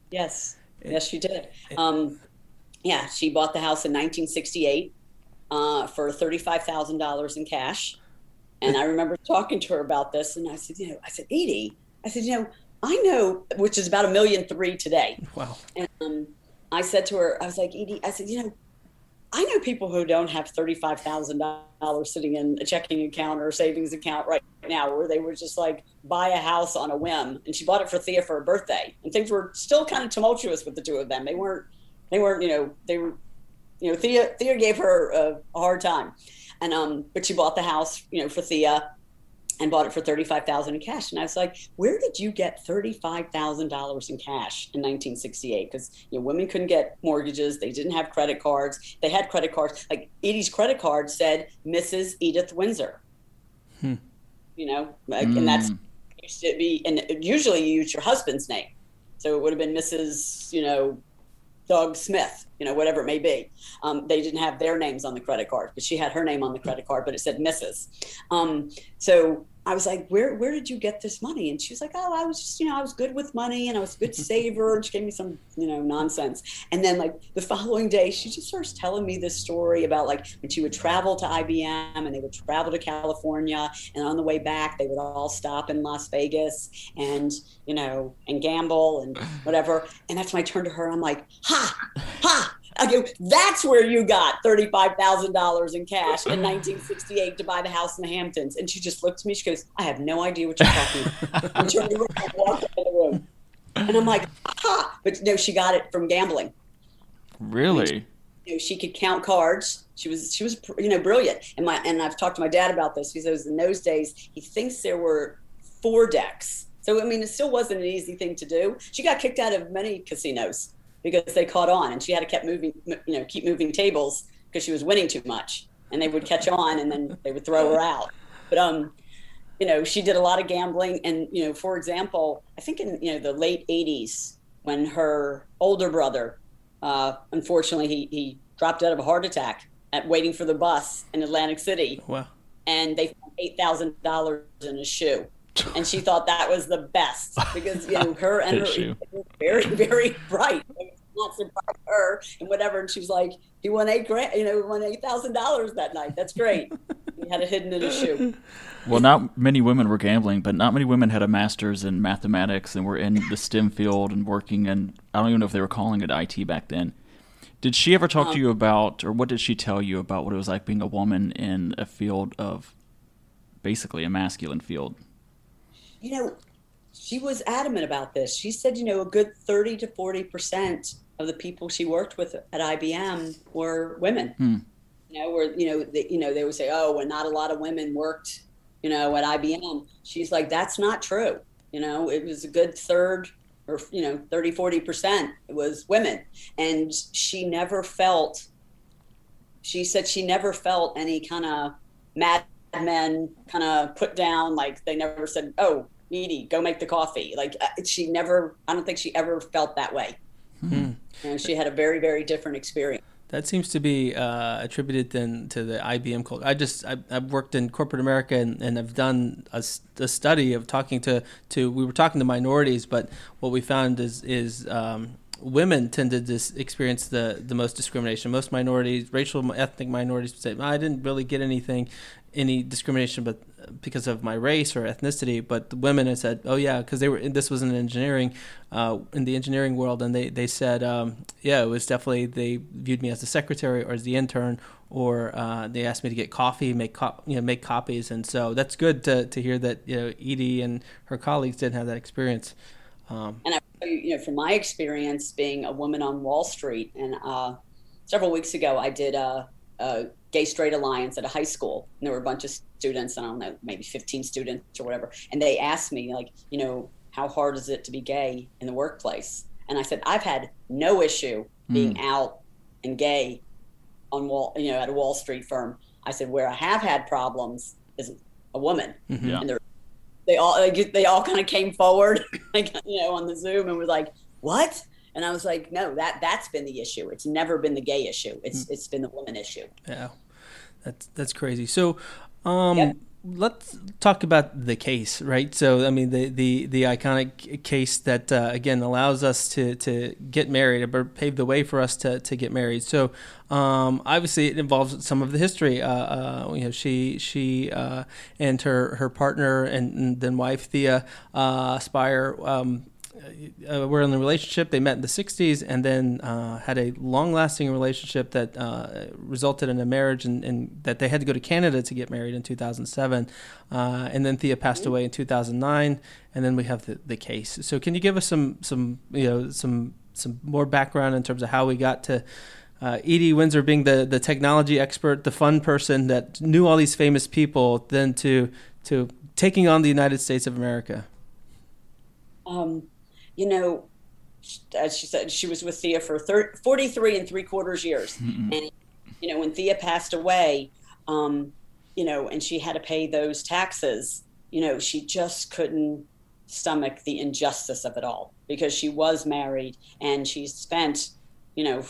Yes, yes, she did. Um, yeah, she bought the house in 1968 uh, for thirty-five thousand dollars in cash, and I remember talking to her about this, and I said, you know, I said, Edie, I said, you know, I know, which is about a million three today. Wow. And um, I said to her, I was like, Edie, I said, you know, I know people who don't have thirty-five thousand dollars sitting in a checking account or a savings account right now, where they were just like buy a house on a whim. And she bought it for Thea for her birthday, and things were still kind of tumultuous with the two of them. They weren't, they weren't, you know, they were, you know, Thea Thea gave her a, a hard time, and um, but she bought the house, you know, for Thea, and bought it for thirty-five thousand in cash. And I was like, "Where did you get thirty-five thousand dollars in cash in 1968?" Because you know, women couldn't get mortgages; they didn't have credit cards. They had credit cards. Like Edie's credit card said Mrs. Edith Windsor. Hmm. You know, like, mm. and that's used to be. And usually, you use your husband's name, so it would have been Mrs. You know, Doug Smith, you know, whatever it may be. Um, they didn't have their names on the credit card, but she had her name on the credit card, but it said Mrs. Um, so I was like, where, where did you get this money? And she was like, oh, I was just, you know, I was good with money and I was a good saver. And she gave me some, you know, nonsense. And then like the following day, she just starts telling me this story about like when she would travel to IBM and they would travel to California and on the way back, they would all stop in Las Vegas and, you know, and gamble and whatever. And that's when I turned to her and I'm like, ha, ha, I go, that's where you got $35,000 in cash in 1968 to buy the house in the Hamptons. And she just looked at me. She goes, I have no idea what you're talking about. *laughs* and turned around and walked out of the room. And I'm like, ha! But no, she got it from gambling. Really? you know, she could count cards. She was, she was, you know, brilliant. And my, and I've talked to my dad about this. He says in those days, he thinks there were four decks. So, I mean, it still wasn't an easy thing to do. She got kicked out of many casinos because they caught on and she had to keep moving, you know, keep moving tables because she was winning too much and they would catch on and then they would throw her out. But, um, you know, she did a lot of gambling. And, you know, for example, I think in, you know, the late 80s when her older brother, uh, unfortunately, he, he dropped out of a heart attack at waiting for the bus in Atlantic City. Wow. And they found $8,000 in a shoe. And she thought that was the best because, you know, her and her, *laughs* very, very bright. Not surprised her and whatever. And she was like, "He won eight grand, you know, won eight thousand dollars that night. That's great." he had it hidden in his shoe. Well, not many women were gambling, but not many women had a master's in mathematics and were in the STEM field and working. And I don't even know if they were calling it IT back then. Did she ever talk um, to you about, or what did she tell you about what it was like being a woman in a field of basically a masculine field? You know, she was adamant about this. She said, you know, a good 30 to 40% of the people she worked with at IBM were women. Hmm. You know, where, you know, the, you know, they would say, oh, well, not a lot of women worked, you know, at IBM. She's like, that's not true. You know, it was a good third or, you know, 30, 40% was women. And she never felt, she said she never felt any kind of mad men kind of put down, like they never said, oh, Edie, go make the coffee. Like uh, she never, I don't think she ever felt that way. Hmm. You know, she had a very, very different experience. That seems to be uh, attributed then to the IBM culture. I just I, have worked in corporate America and, and I've done a, a, study of talking to, to we were talking to minorities, but what we found is is um, women tended to experience the, the most discrimination. Most minorities, racial ethnic minorities, would say, "I didn't really get anything, any discrimination, but because of my race or ethnicity." But the women had said, "Oh yeah," because they were. This was in engineering, uh, in the engineering world, and they they said, um, "Yeah, it was definitely they viewed me as the secretary or as the intern." Or uh, they asked me to get coffee, make co- you know, make copies, and so that's good to, to hear that you know Edie and her colleagues didn't have that experience. Um, and I, you know, from my experience being a woman on Wall Street, and uh, several weeks ago, I did a, a, gay straight alliance at a high school, and there were a bunch of students. And I don't know, maybe 15 students or whatever, and they asked me, like, you know, how hard is it to be gay in the workplace? And I said, I've had no issue being mm. out and gay on Wall, you know, at a Wall Street firm. I said, where I have had problems is a woman, mm-hmm. and there they all like, they all kind of came forward, *laughs* like you know, on the Zoom and was like, "What?" And I was like, "No, that that's been the issue. It's never been the gay issue. It's mm. it's been the woman issue." Yeah, that's that's crazy. So, um, let's talk about the case, right? So, I mean, the the the iconic case that uh, again allows us to to get married, or pave the way for us to to get married. So, um, obviously, it involves some of the history. Uh, uh, you know, she she uh, and her her partner and, and then wife Thea uh, Spyer. Um, uh, were in a relationship. They met in the 60s and then uh, had a long lasting relationship that uh, resulted in a marriage and, and, that they had to go to Canada to get married in 2007. Uh, and then Thea passed away in 2009. And then we have the, the case. So, can you give us some, some, you know, some, some more background in terms of how we got to uh, Edie Windsor being the, the technology expert, the fun person that knew all these famous people, then to, to taking on the United States of America? Um, you know, as she said, she was with Thea for 30, 43 and three quarters years. Mm-hmm. And, you know, when Thea passed away, um, you know, and she had to pay those taxes, you know, she just couldn't stomach the injustice of it all because she was married and she spent, you know,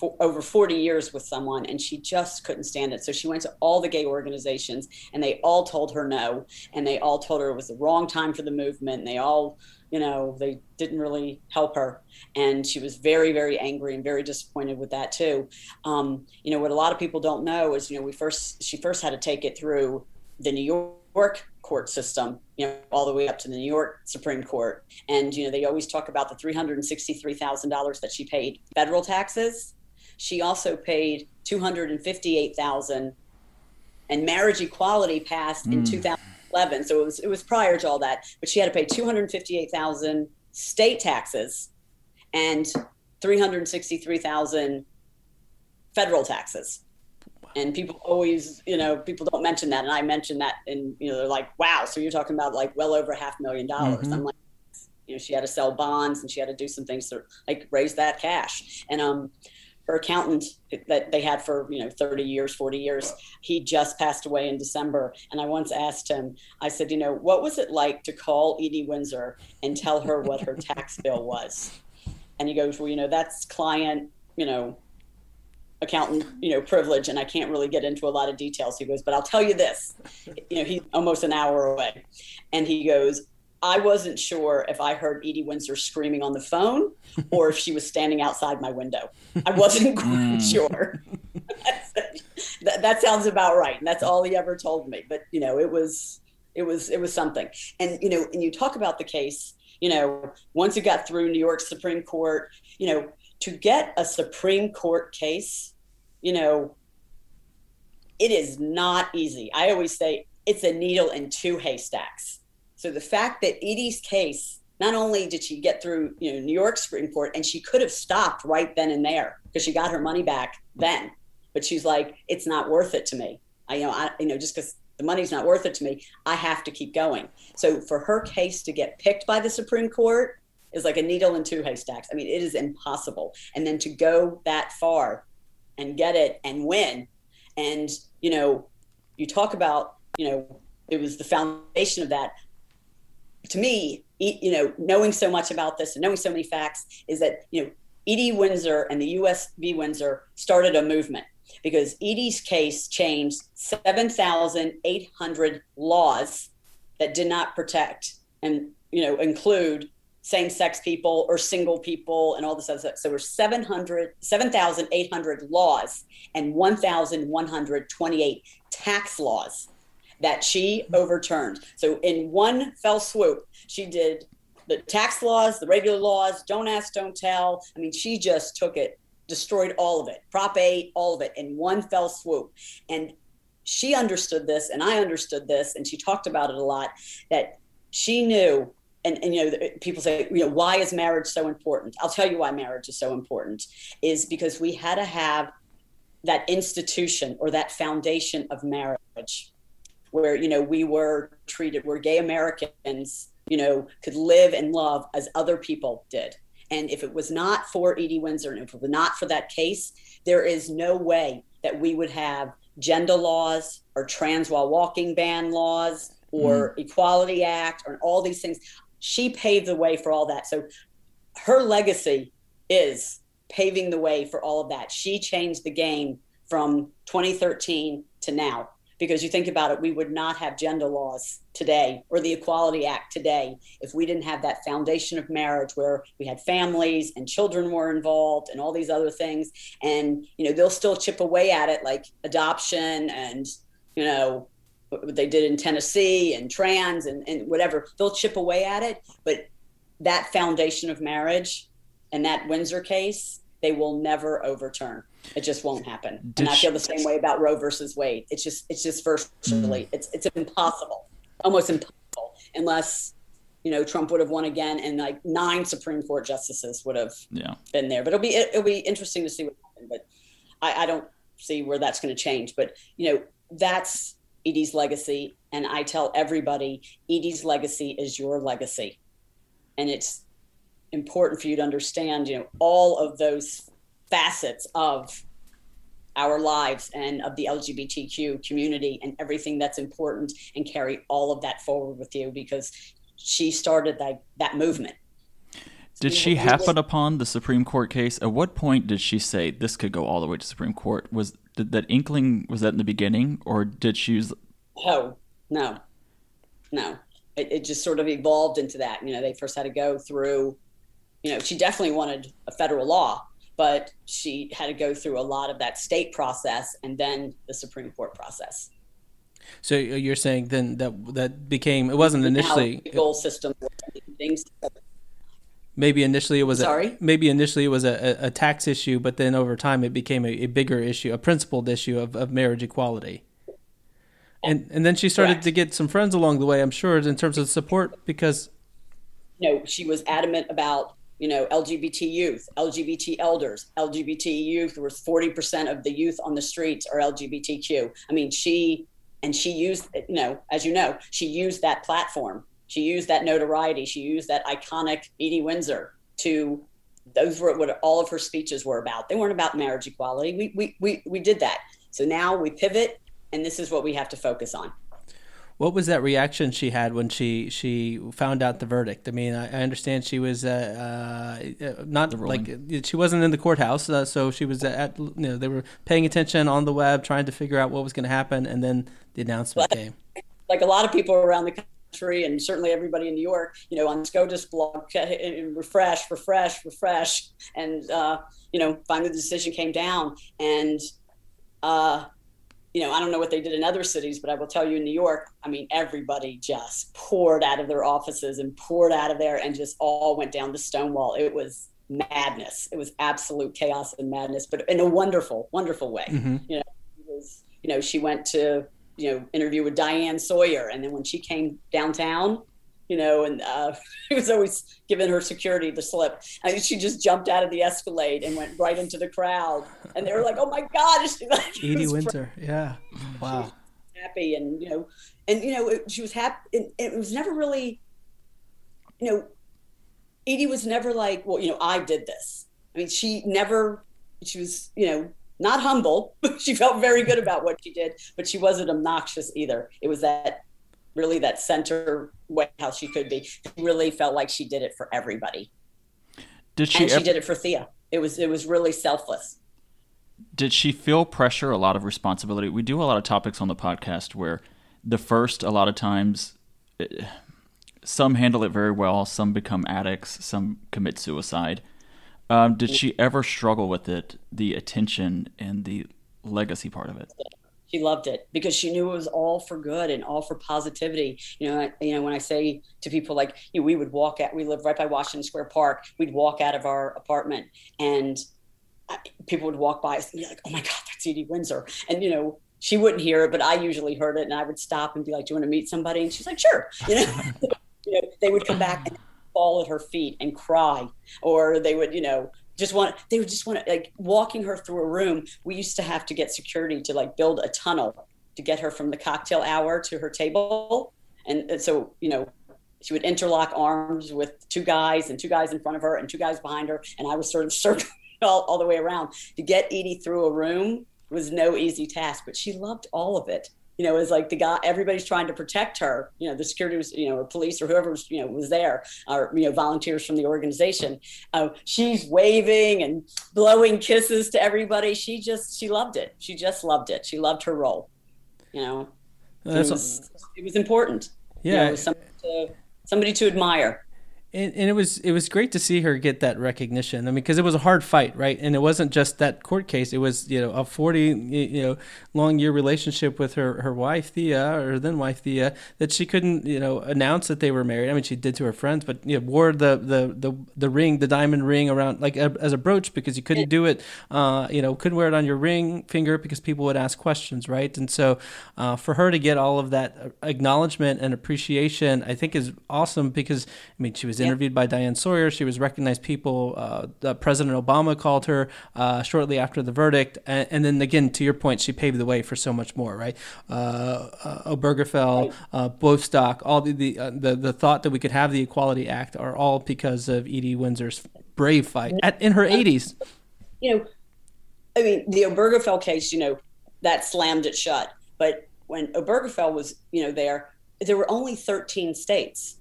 for over 40 years with someone and she just couldn't stand it. So she went to all the gay organizations and they all told her no. And they all told her it was the wrong time for the movement. And they all, you know, they didn't really help her. And she was very, very angry and very disappointed with that too. Um, you know, what a lot of people don't know is, you know, we first, she first had to take it through the New York court system, you know, all the way up to the New York Supreme Court. And, you know, they always talk about the $363,000 that she paid federal taxes. She also paid 258,000 and marriage equality passed mm. in 2000 11. So it was it was prior to all that. But she had to pay 258,000 state taxes and 363,000 federal taxes. And people always, you know, people don't mention that, and I mentioned that, and you know, they're like, "Wow!" So you're talking about like well over half a million dollars. Mm-hmm. I'm like, you know, she had to sell bonds and she had to do some things to like raise that cash. And um, her accountant that they had for you know 30 years 40 years. He just passed away in december. And i once asked him i said you know what was it like to call edie windsor and tell her what her tax bill was? And he goes well you know that's client you know accountant you know privilege and i can't really get into a lot of details. He goes but i'll tell you this. You know he's almost an hour away. And he goes I wasn't sure if I heard Edie Windsor screaming on the phone or if she was standing outside my window. I wasn't *laughs* quite mm. sure. *laughs* that, that sounds about right. And that's all he ever told me. But, you know, it was, it was, it was something. And, you know, and you talk about the case, you know, once it got through New York Supreme Court, you know, to get a Supreme Court case, you know, it is not easy. I always say it's a needle in two haystacks so the fact that Edie's case, not only did she get through, you know, New York Supreme Court, and she could have stopped right then and there because she got her money back then, but she's like, it's not worth it to me. I, you know, I, you know, just because the money's not worth it to me, I have to keep going. So for her case to get picked by the Supreme Court is like a needle in two haystacks. I mean, it is impossible. And then to go that far and get it and win, and you know, you talk about, you know, it was the foundation of that to me, you know, knowing so much about this and knowing so many facts is that, you know, Edie Windsor and the US v. Windsor started a movement because Edie's case changed 7,800 laws that did not protect and, you know, include same-sex people or single people and all this other stuff. So there were 700, 7,800 laws and 1,128 tax laws that she overturned. So in one fell swoop, she did the tax laws, the regular laws, don't ask, don't tell. I mean, she just took it, destroyed all of it, Prop 8, all of it in one fell swoop. And she understood this, and I understood this, and she talked about it a lot that she knew. And, and you know people say you know why is marriage so important i'll tell you why marriage is so important is because we had to have that institution or that foundation of marriage where you know we were treated where gay americans you know could live and love as other people did. And if it was not for edie windsor and if it was not for that case there is no way that we would have gender laws or trans while walking ban laws or mm. equality act or all these things. She paved the way for all that. So her legacy is paving the way for all of that. She changed the game from 2013 to now because you think about it, we would not have gender laws today or the Equality Act today if we didn't have that foundation of marriage where we had families and children were involved and all these other things. And, you know, they'll still chip away at it like adoption and, you know, what they did in Tennessee and trans and, and whatever. They'll chip away at it. But that foundation of marriage and that Windsor case, they will never overturn. It just won't happen. Did and I feel the same way about Roe versus Wade. It's just it's just virtually mm. it's it's impossible, almost impossible, unless you know Trump would have won again and like nine Supreme Court justices would have yeah. been there. But it'll be it'll be interesting to see what happens. But I, I don't see where that's going to change. But you know that's Edie's legacy, and I tell everybody Edie's legacy is your legacy, and it's important for you to understand. You know all of those facets of our lives and of the LGBTQ community and everything that's important and carry all of that forward with you because she started that, that movement. Did she happen upon the Supreme Court case? At what point did she say this could go all the way to Supreme Court? Was did that inkling was that in the beginning, or did she use? Oh no, no. It, it just sort of evolved into that. You know, they first had to go through. You know, she definitely wanted a federal law, but she had to go through a lot of that state process and then the Supreme Court process. So uh, you're saying then that that became it wasn't initially the goal system things. Maybe initially it was Sorry? A, maybe initially it was a, a tax issue, but then over time it became a, a bigger issue, a principled issue of, of marriage equality. And and then she started Correct. to get some friends along the way, I'm sure, in terms of support because. No, she was adamant about you know, LGBT youth, LGBT elders, LGBT youth was 40% of the youth on the streets are LGBTQ. I mean, she, and she used, you know, as you know, she used that platform. She used that notoriety. She used that iconic Edie Windsor to, those were what all of her speeches were about. They weren't about marriage equality. We, we, we, we did that. So now we pivot, and this is what we have to focus on. What was that reaction she had when she she found out the verdict? I mean, I, I understand she was uh, uh, not like she wasn't in the courthouse, uh, so she was at you know they were paying attention on the web, trying to figure out what was going to happen, and then the announcement came. Like a lot of people around the country and certainly everybody in New York, you know, on SCOTUS blog, refresh, refresh, refresh. And, uh, you know, finally the decision came down. And, uh, you know, I don't know what they did in other cities, but I will tell you in New York, I mean, everybody just poured out of their offices and poured out of there and just all went down to Stonewall. It was madness. It was absolute chaos and madness, but in a wonderful, wonderful way. Mm-hmm. You know, was, you know, she went to, you know, interview with Diane Sawyer. And then when she came downtown, you know, and uh, *laughs* he was always giving her security the slip. And she just jumped out of the Escalade and went right into the crowd. And they were like, "Oh my God!" *laughs* She, like, Edie Windsor, yeah, wow, happy, and you know, and you know, it, she was happy. It, it was never really, you know, Edie was never like, "Well, you know, I did this." I mean, she never. She was, you know, not humble. *laughs* she felt very good about what she did, but she wasn't obnoxious either. It was that really that center way how she could be. She really felt like she did it for everybody. Did she? And she did it for Thea. It was it was really selfless. Did she feel pressure, a lot of responsibility? We do a lot of topics on the podcast where the first, a lot of times, it, some handle it very well, some become addicts, some commit suicide. Um, did she ever struggle with it, the attention and the legacy part of it? She loved it because she knew it was all for good and all for positivity. You know, I, you know when I say to people like, you know, we would walk out. We live right by Washington Square Park. We'd walk out of our apartment, and people would walk by us and be like, "Oh my God, that's Edie Windsor," and you know, she wouldn't hear it, but I usually heard it, and I would stop and be like, "Do you want to meet somebody?" And she's like, "Sure." *laughs* You know, *laughs* you know they would come back and fall at her feet and cry, or they would, you know, just want they would just want to like walking her through a room. We used to have to get security to like build a tunnel to get her from the cocktail hour to her table, and, and so you know she would interlock arms with two guys and two guys in front of her and two guys behind her, and I was sort of *laughs* circling all, all the way around. To get Edie through a room was no easy task, but she loved all of it you know, is like the guy, everybody's trying to protect her, you know, the security was, you know, or police or whoever was, you know, was there, or, you know, volunteers from the organization. Uh, she's waving and blowing kisses to everybody. She just, she loved it. She just loved it. She loved her role, you know. It was, it was important. Yeah. You know, it was somebody to, somebody to admire and, and it was it was great to see her get that recognition. I mean, because it was a hard fight, right? And it wasn't just that court case. It was you know a forty you know long year relationship with her her wife Thea or then wife Thea that she couldn't you know announce that they were married. I mean, she did to her friends, but you know, wore the, the the the ring, the diamond ring around like a, as a brooch because you couldn't do it. Uh, you know, couldn't wear it on your ring finger because people would ask questions, right? And so uh, for her to get all of that acknowledgement and appreciation, I think is awesome because I mean she was interviewed by Diane Sawyer. She was recognized people. Uh, President Obama called her uh, shortly after the verdict, and, and, then again, to your point, she paved the way for so much more. Right, uh, uh Obergefell, uh, Bostock, all the the, uh, the, the thought that we could have the Equality Act are all because of Edie Windsor's brave fight at, in her 80s. You know, I mean, the Obergefell case, you know, that slammed it shut. But when Obergefell was, you know, there, there were only 13 states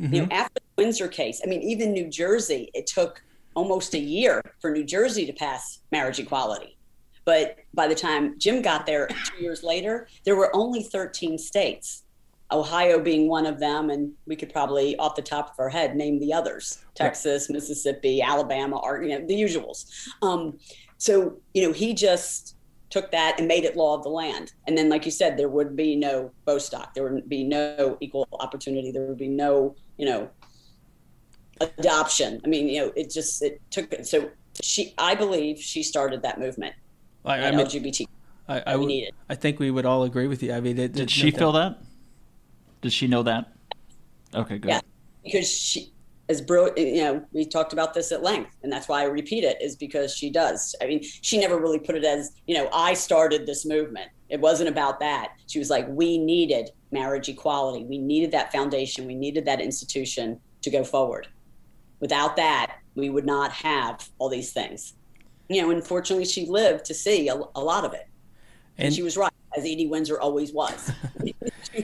Mm-hmm. You know, after the Windsor case, I mean, even New Jersey, it took almost a year for New Jersey to pass marriage equality. But by the time Jim got there two years later, there were only 13 states, Ohio being one of them. And we could probably, off the top of our head, name the others Texas, Mississippi, Alabama, you know, the usuals. Um, so, you know, he just took that and made it law of the land. And then, like you said, there would be no Bostock, there would be no equal opportunity, there would be no, you know, adoption. I mean, you know, it just it took. So she, I believe, she started that movement. I, I mean, LGBT. I, I, would, I think we would all agree with you. I mean, it, did it, she feel that? Did she know that? Okay, good. Yeah, because she as bro you know we talked about this at length and that's why i repeat it is because she does i mean she never really put it as you know i started this movement it wasn't about that she was like we needed marriage equality we needed that foundation we needed that institution to go forward without that we would not have all these things. You know unfortunately she lived to see a, a lot of it. And, and she was right as edie windsor always was *laughs*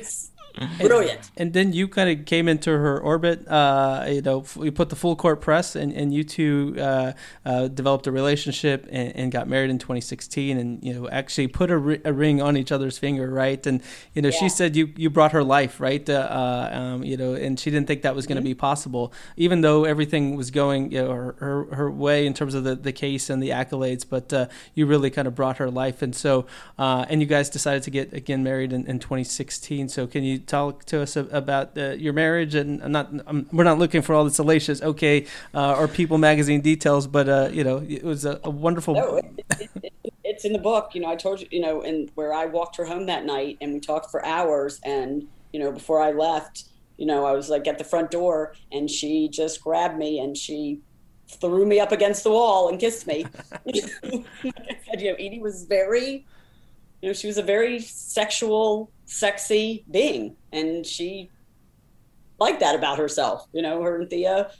*laughs* Brilliant. And, and then you kind of came into her orbit. Uh, you know, you put the full court press, and, and you two uh, uh, developed a relationship and, and, got married in 2016. And you know, actually put a, a ring on each other's finger, right? And you know, yeah. she said you you brought her life, right? Uh, um, you know, and she didn't think that was going to mm-hmm. be possible, even though everything was going you know, her, her, her way in terms of the the case and the accolades. But uh, you really kind of brought her life, and so uh, and you guys decided to get again married in, in 2016. So can you talk to us about uh, your marriage? And I'm not, I'm, we're not looking for all the salacious, okay, uh, or People Magazine details, but uh, you know, it was a, a wonderful. No, it, it, it, it's in the book. You know, I told you, you know, and where I walked her home that night, and we talked for hours, and you know, before I left, you know, I was like at the front door, and she just grabbed me and she threw me up against the wall and kissed me. *laughs* *laughs* like I said, you know, Edie was very you know, she was a very sexual, sexy being, and she liked that about herself. You know, her and Thea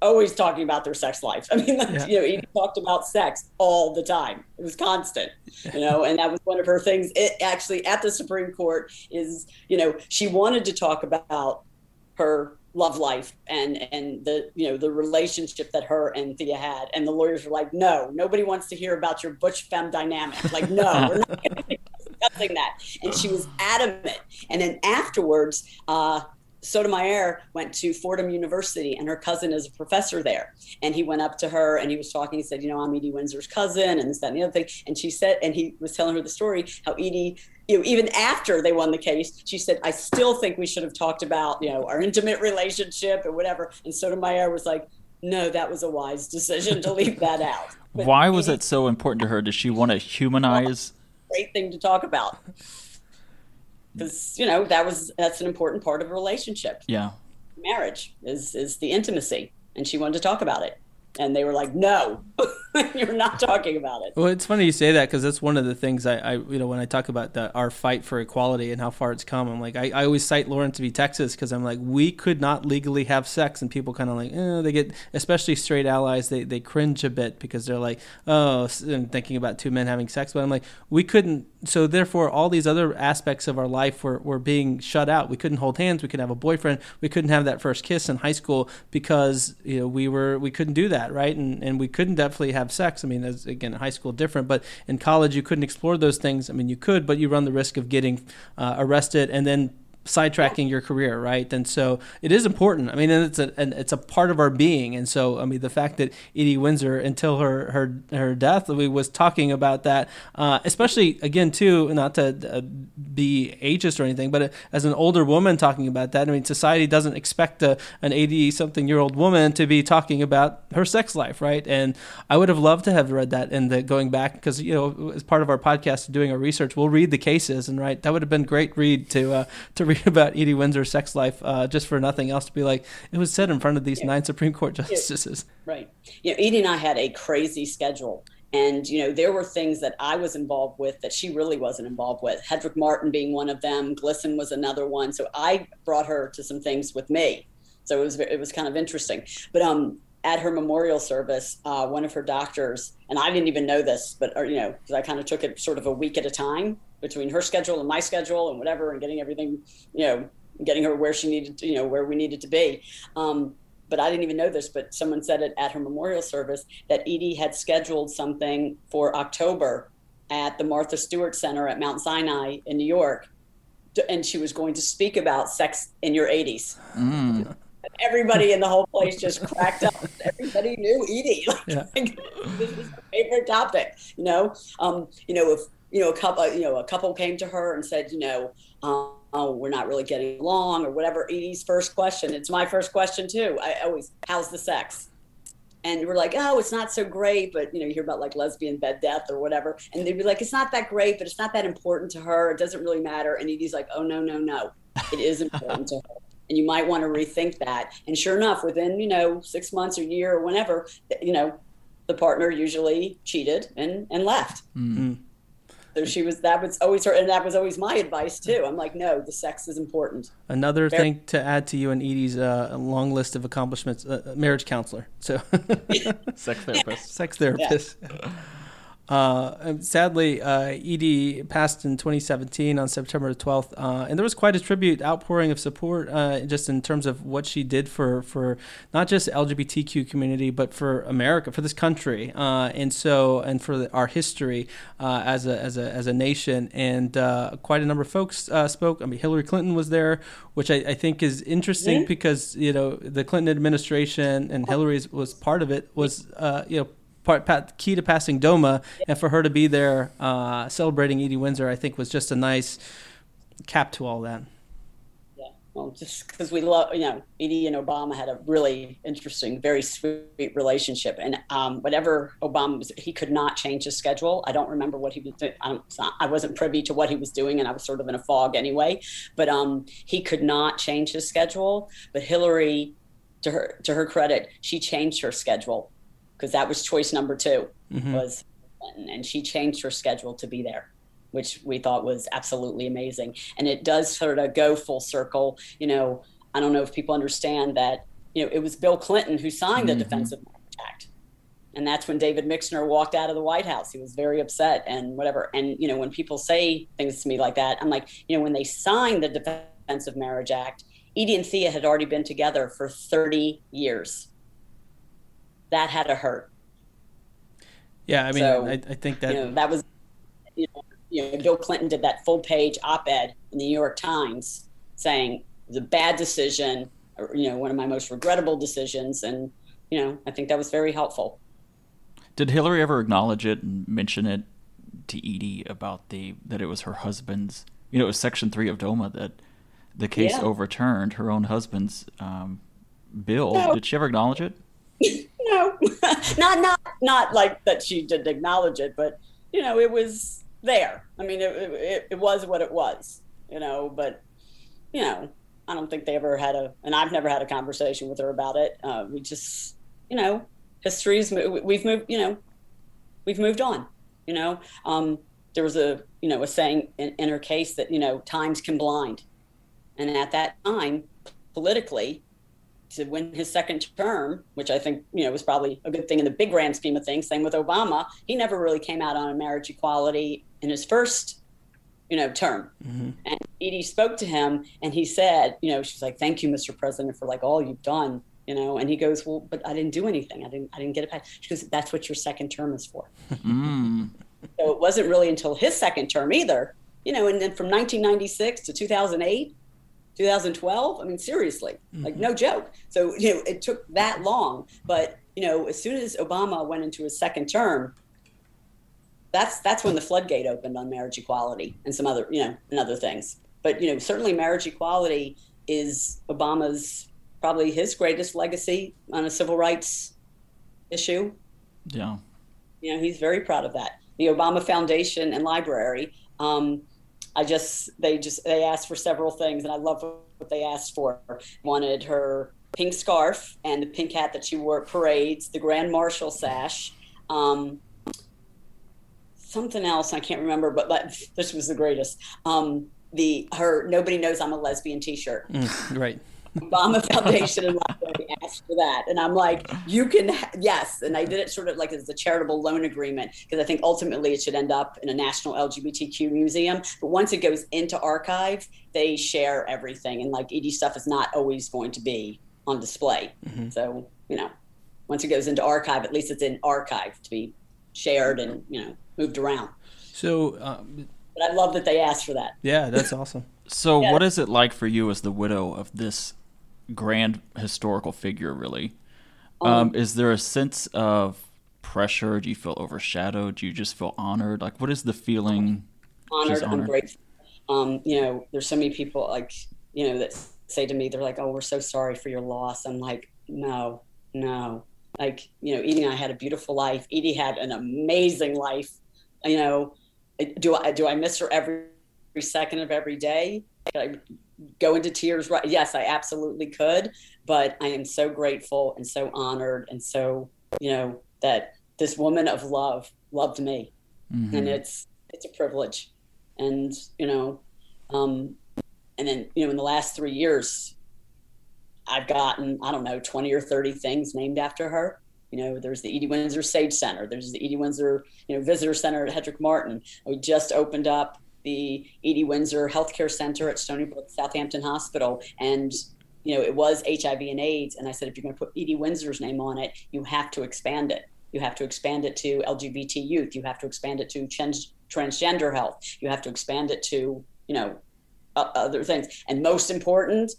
always talking about their sex life. *laughs* I mean, yeah. you know, Edie talked about sex all the time. It was constant, you know, and that was one of her things. It actually at the Supreme Court is, you know, she wanted to talk about her love life and and the you know the relationship that her and Thea had and the lawyers were like no nobody wants to hear about your butch femme dynamic like no we're not *laughs* discussing that and she was adamant and then afterwards uh, Sotomayor went to Fordham University, and her cousin is a professor there. And he went up to her and he was talking. He said, "You know, I'm Edie Windsor's cousin, and this, that, and the other thing." And she said, and he was telling her the story how Edie you know, even after they won the case, she said, I still think we should have talked about, you know, our intimate relationship and whatever. And Sotomayor was like, no, that was a wise decision to leave that out. But Why was it so important to her? Does she want to humanize? Great thing to talk about. Because, you know, that was, that's an important part of a relationship. Yeah. Marriage is, is the intimacy. And she wanted to talk about it and they were like, "No, *laughs* *laughs* you're not talking about it." Well, it's funny you say that because that's one of the things I, I, you know, when I talk about the, our fight for equality and how far it's come, I'm like, I, I always cite Lawrence v. Texas because I'm like, we could not legally have sex, and people kind of like, eh, they get, especially straight allies, they they cringe a bit because they're like, oh, and thinking about two men having sex, but I'm like, we couldn't. So therefore, all these other aspects of our life were were being shut out. We couldn't hold hands. We couldn't have a boyfriend. We couldn't have that first kiss in high school because you know we were we couldn't do that that, right? And and we couldn't definitely have sex. I mean, as again, high school different, but in college you couldn't explore those things. I mean, you could, but you run the risk of getting uh, arrested and then sidetracking your career, right? And so it is important. I mean, it's a it's a part of our being. And so I mean, the fact that Edie Windsor, until her her her death, we was talking about that, uh, especially again too, not to uh, be ageist or anything, but as an older woman talking about that. I mean, society doesn't expect a, an eighty something year old woman to be talking about her sex life, right? And I would have loved to have read that and the going back because you know as part of our podcast doing our research, we'll read the cases and right that would have been great read to uh, to read *laughs* about Edie Windsor's sex life uh, just for nothing else to be like, it was said in front of these yeah. nine Supreme Court justices. Right. You know, Edie and I had a crazy schedule. And, you know, there were things that I was involved with that she really wasn't involved with. Hetrick Martin being one of them, GLSEN was another one. So I brought her to some things with me. So it was, it was kind of interesting. But um, at her memorial service, uh, one of her doctors, and I didn't even know this, but, or, you know, because I kind of took it sort of a week at a time between her schedule and my schedule and whatever, and getting everything, you know, getting her where she needed, to, you know, where we needed to be. Um, but I didn't even know this, but someone said it at her memorial service that Edie had scheduled something for October at the Martha Stewart Center at Mount Sinai in New York. And she was going to speak about sex in your 80s. Mm. Everybody in the whole place just cracked up. Everybody knew Edie. *laughs* Like, yeah. this was her favorite topic, you know. Um, you know, if you know, a couple, you know, a couple came to her and said, you know, um, oh, we're not really getting along or whatever. Edie's first question, it's my first question too. I always, how's the sex? And we're like, oh, it's not so great, but you know, you hear about like lesbian bed death or whatever, and they'd be like, it's not that great, but it's not that important to her. It doesn't really matter. And Edie's like, oh no, no, no, it is important to her, and you might want to rethink that. And sure enough, within you know six months or year or whenever, you know, the partner usually cheated and and left. Mm-hmm. So she was that was always her, and that was always my advice too. I'm like, no, the sex is important. Another Very- thing to add to you and Edie's uh, long list of accomplishments: uh, marriage counselor. So, *laughs* sex therapist. Sex therapist. Yeah. Uh, sadly, uh, Edie passed in 2017 on September 12th, uh, and there was quite a tribute outpouring of support, uh, just in terms of what she did for for not just the LGBTQ community, but for America, for this country, uh, and so and for the, our history uh, as a as a as a nation. And quite a number of folks spoke. I mean, Hillary Clinton was there, which I, I think is interesting mm-hmm. because you know the Clinton administration and Hillary's was part of it was you know part, key to passing DOMA, and for her to be there uh, celebrating Edie Windsor, I think was just a nice cap to all that. Yeah, well, just because we love, you know, Edie and Obama had a really interesting, very sweet relationship, and um, whatever Obama was, he could not change his schedule. I don't remember what he was doing. I, I wasn't privy to what he was doing, and I was sort of in a fog anyway. But um, he could not change his schedule. But Hillary to her to her credit, she changed her schedule because that was choice number 2 mm-hmm. was and she changed her schedule to be there which we thought was absolutely amazing. And it does sort of go full circle you know i don't know if people understand that you know it was bill clinton who signed mm-hmm. the defensive Marriage act. And that's when david mixner walked out of the white house. He was very upset and whatever. And you know when people say things to me like that i'm like you know when they signed the Defense of Marriage Act edie and thea had already been together for 30 years that had to hurt. Yeah, I mean, so, I, I, think that you know, that was you know, you know, Bill Clinton did that full page op-ed in the New York Times saying it was a bad decision, or, you know, one of my most regrettable decisions, and you know, I think that was very helpful. Did Hillary ever acknowledge it and mention it to Edie about the that it was her husband's? You know, it was Section Three of DOMA that the case yeah. overturned her own husband's um, bill. No. Did she ever acknowledge it? *laughs* no, *laughs* not not not like that she didn't acknowledge it, but you know, it was there. I mean, it, it, it was what it was, you know. But you know, I don't think they ever had a, and I've never had a conversation with her about it. Uh, we just, you know, history's we've moved, you know, we've moved on. You know, um, there was a you know a saying in, in her case that you know times can blind, and at that time, politically, to win his second term, which I think you know was probably a good thing in the big grand scheme of things. Same with Obama; he never really came out on marriage equality in his first, you know, term. Mm-hmm. And Edie spoke to him, and he said, you know, she's like, "Thank you, Mr. President, for like all you've done." You know, and he goes, "Well, but I didn't do anything. I didn't. I didn't get it passed." She goes, "That's what your second term is for." *laughs* Mm. So it wasn't really until his second term either. You know, and then from 1996 to 2008 2012. I mean, seriously, mm-hmm. like no joke. So, you know, it took that long. But, you know, as soon as Obama went into his second term, that's that's when the floodgate opened on marriage equality and some other, you know, and other things. But, you know, certainly marriage equality is Obama's probably his greatest legacy on a civil rights issue. Yeah. You know, he's very proud of that. The Obama Foundation and Library um, I just they just they asked for several things, and I love what they asked for. Wanted her pink scarf and the pink hat that she wore at parades, the Grand Marshal sash, um, something else I can't remember, but, but this was the greatest. Um, the her nobody knows I'm a lesbian T-shirt. Mm, right. Obama Foundation and Library asked for that. And I'm like, you can, yes. And I did it sort of like as a charitable loan agreement because I think ultimately it should end up in a national LGBTQ museum. But once it goes into archive, they share everything. And like Edie stuff is not always going to be on display. Mm-hmm. So, you know, once it goes into archive, at least it's in archive to be shared and, you know, moved around. So, um, but I love that they asked for that. Yeah, that's awesome. So, yeah. what is it like for you as the widow of this grand historical figure, really. Um, um, is there a sense of pressure? Do you feel overshadowed? Do you just feel honored? Like, what is the feeling? Honored, honored? I'm grateful. Um, you know, there's so many people like, you know, that say to me, they're like, "Oh, we're so sorry for your loss." I'm like, "No, no." Like, you know, Edie and I had a beautiful life. Edie had an amazing life. You know, do I do I miss her every, every second of every day? I go into tears right yes i absolutely could but i am so grateful and so honored and so you know that this woman of love loved me mm-hmm. and it's it's a privilege and you know um and then you know in the last three years i've gotten i don't know 20 or 30 things named after her You know, there's the Edie Windsor Sage Center. There's the Edie Windsor, you know, Visitor Center at Hetrick Martin. We just opened up the Edie Windsor Healthcare Center at Stony Brook Southampton Hospital, and you know, it was HIV and AIDS. And I said, if you're going to put Edie Windsor's name on it, you have to expand it. You have to expand it to LGBT youth. You have to expand it to trans- transgender health. You have to expand it to, you know, uh, other things. And most important,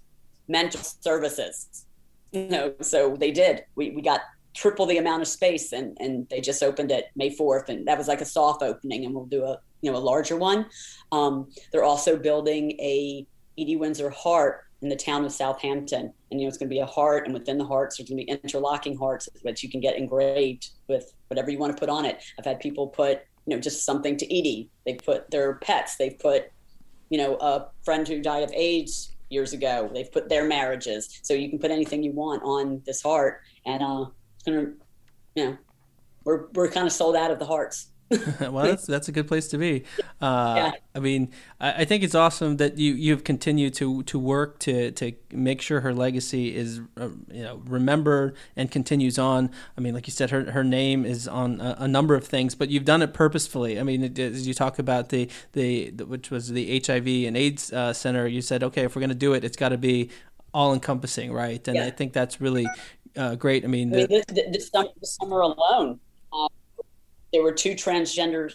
mental services. You know, so they did. We, we got triple the amount of space and, and they just opened it May 4th. And that was like a soft opening and we'll do a, you know, a larger one. Um, they're also building a Edie Windsor Heart in the town of Southampton. And you know, it's going to be a heart, and within the hearts, there's going to be interlocking hearts that you can get engraved with whatever you want to put on it. I've had people put, you know, just something to Edie. They put their pets. They've put, you know, a friend who died of AIDS years ago. They've put their marriages. So you can put anything you want on this heart, and uh, it's going to, you know, we're we're kind of sold out of the hearts. *laughs* well, that's that's a good place to be. Uh, yeah. I mean, I, I, think it's awesome that you you've continued to to work to to make sure her legacy is uh, you know remembered and continues on. I mean, like you said, her her name is on a, a number of things, but you've done it purposefully. I mean, it, as you talk about the, the, the which was the HIV and AIDS uh, center, you said, okay, if we're going to do it, it's got to be all encompassing, right? And yeah. I think that's really uh, great. I mean, I mean the, this, this, summer alone, there were two transgender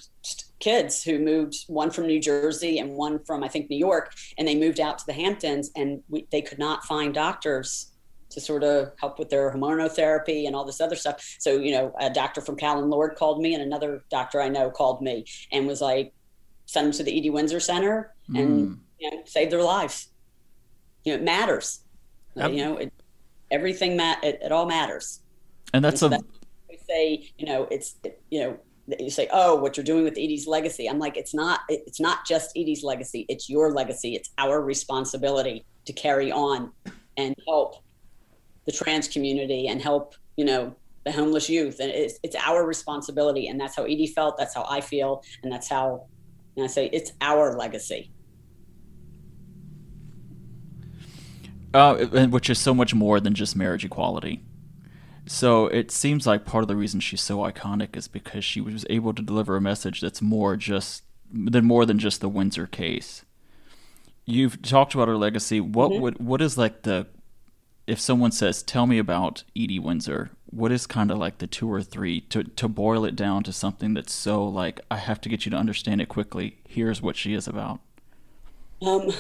kids who moved one from new jersey and one from i think new york and they moved out to the hamptons and we, they could not find doctors to sort of help with their hormonotherapy and all this other stuff so you know a doctor from Callen Lorde called me and another doctor i know called me and was like send them to the edie windsor center and mm. you know, save their lives you know it matters yep. you know it, everything ma- it, it all matters and that's and so a say, you know, it's, you know, you say, oh, what you're doing with Edie's legacy. I'm like, it's not, it's not just Edie's legacy. It's your legacy. It's our responsibility to carry on and help the trans community and help, you know, the homeless youth. And it's, it's our responsibility. And that's how Edie felt. That's how I feel. And that's how, and I say, it's our legacy. Uh, which is so much more than just marriage equality. So it seems like part of the reason she's so iconic is because she was able to deliver a message that's more just than more than just the Windsor case. You've talked about her legacy. What mm-hmm. would what is like the if someone says, "Tell me about Edie Windsor," what is kind of like the two or three to to boil it down to something that's so like I have to get you to understand it quickly. Here's what she is about. Um,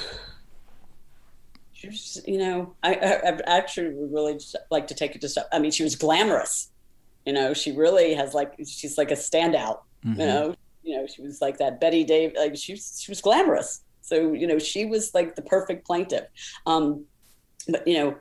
you know, I, I, I actually would really like to take it to step. I mean, she was glamorous. You know, she really has like she's like a standout. Mm-hmm. You know, you know, she was like that Betty Dave. Like she was, she was glamorous. So you know, she was like the perfect plaintiff. Um, but you know,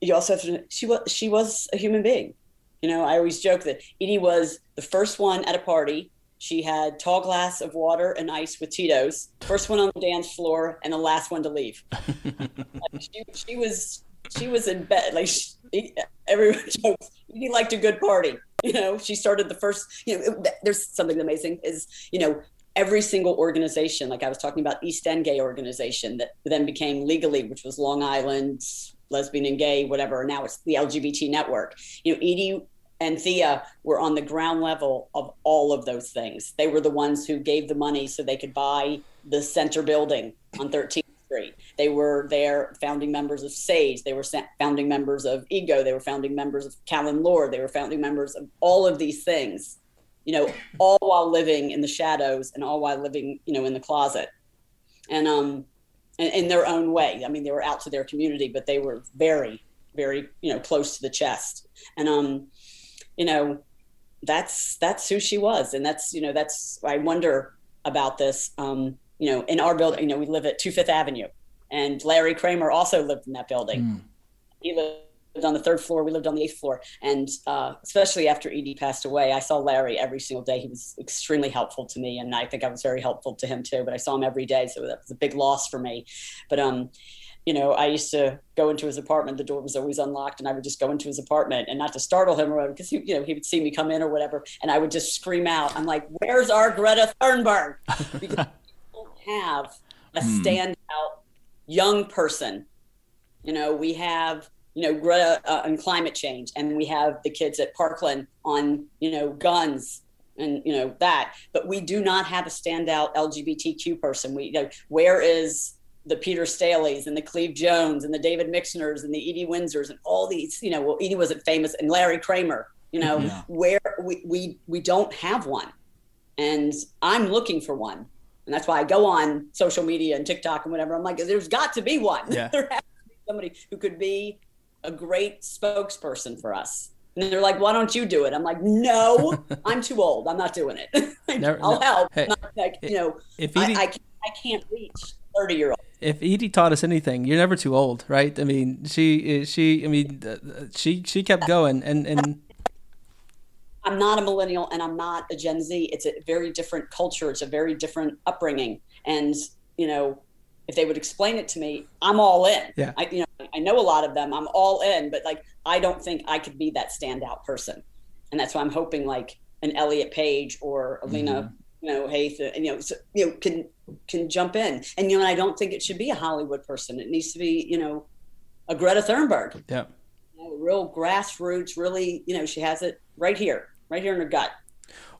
you also have to. She was she was a human being. You know, I always joke that Edie was the first one at a party she had tall glass of water and ice with Tito's. First one on the dance floor and the last one to leave. *laughs* like she, she, was she was in bed. Like she, everyone jokes, *laughs* he liked a good party. You know, she started the first. You know, there's something amazing is you know every single organization. Like I was talking about East End Gay Organization that then became LIGALY, which was Long Island lesbian and gay, whatever. Now it's the LGBT network. You know, Edie and Thea were on the ground level of all of those things. They were the ones who gave the money so they could buy the center building on 13th Street. They were there founding members of SAGE. They were founding members of EGO. They were founding members of Callen Lorde. They were founding members of all of these things, you know, all while living in the shadows and all while living, you know, in the closet. And, um, in, in their own way. I mean, they were out to their community, but they were very, very, you know, close to the chest. And, um, you know, that's that's who she was, and that's you know that's I wonder about this. Um, you know, in our building, you know, we live at Two Fifth Avenue, and Larry Kramer also lived in that building. Mm. He lived on the third floor. We lived on the eighth floor, and uh, especially after Edie passed away, I saw Larry every single day. He was extremely helpful to me, and I think I was very helpful to him too. But I saw him every day, so that was a big loss for me. But um, you know, I used to go into his apartment. The door was always unlocked, and I would just go into his apartment, and not to startle him or whatever, because he, you know, he would see me come in or whatever, and I would just scream out, "I'm like, where's our Greta Thunberg?" *laughs* Because we don't have a hmm. standout young person. You know, we have you know, Greta uh, and climate change, and we have the kids at Parkland on, you know, guns and you know that. But we do not have a standout LGBTQ person. We, you know, where is the Peter Staleys and the Cleve Jones and the David Mixners and the Edie Windsors and all these, you know, well, Edie wasn't famous and Larry Kramer, you know, yeah. where we, we, we don't have one. And I'm looking for one. And that's why I go on social media and TikTok and whatever. I'm like, there's got to be one. Yeah. *laughs* there has to be somebody who could be a great spokesperson for us. And they're like, why don't you do it? I'm like, no, *laughs* I'm too old. I'm not doing it. *laughs* I'll no. help. Hey, like, you know, if Edie, I, I, I can't reach 30 year old. If Edie taught us anything, you're never too old, right? I mean, she, she, I mean, she, she kept going and, and. I'm not a millennial and I'm not a Gen Z. It's a very different culture. It's a very different upbringing. And, you know, if they would explain it to me, I'm all in. Yeah. I, you know, I know a lot of them. I'm all in, but like, I don't think I could be that standout person. And that's why I'm hoping like an Elliot Page or Alina, mm-hmm. You know, Hayes, uh, you know, so, you know, can, can jump in. And, you know, I don't think it should be a Hollywood person. It needs to be, you know, a Greta Thunberg. Yeah. You know, real grassroots, really, you know, she has it right here, right here in her gut.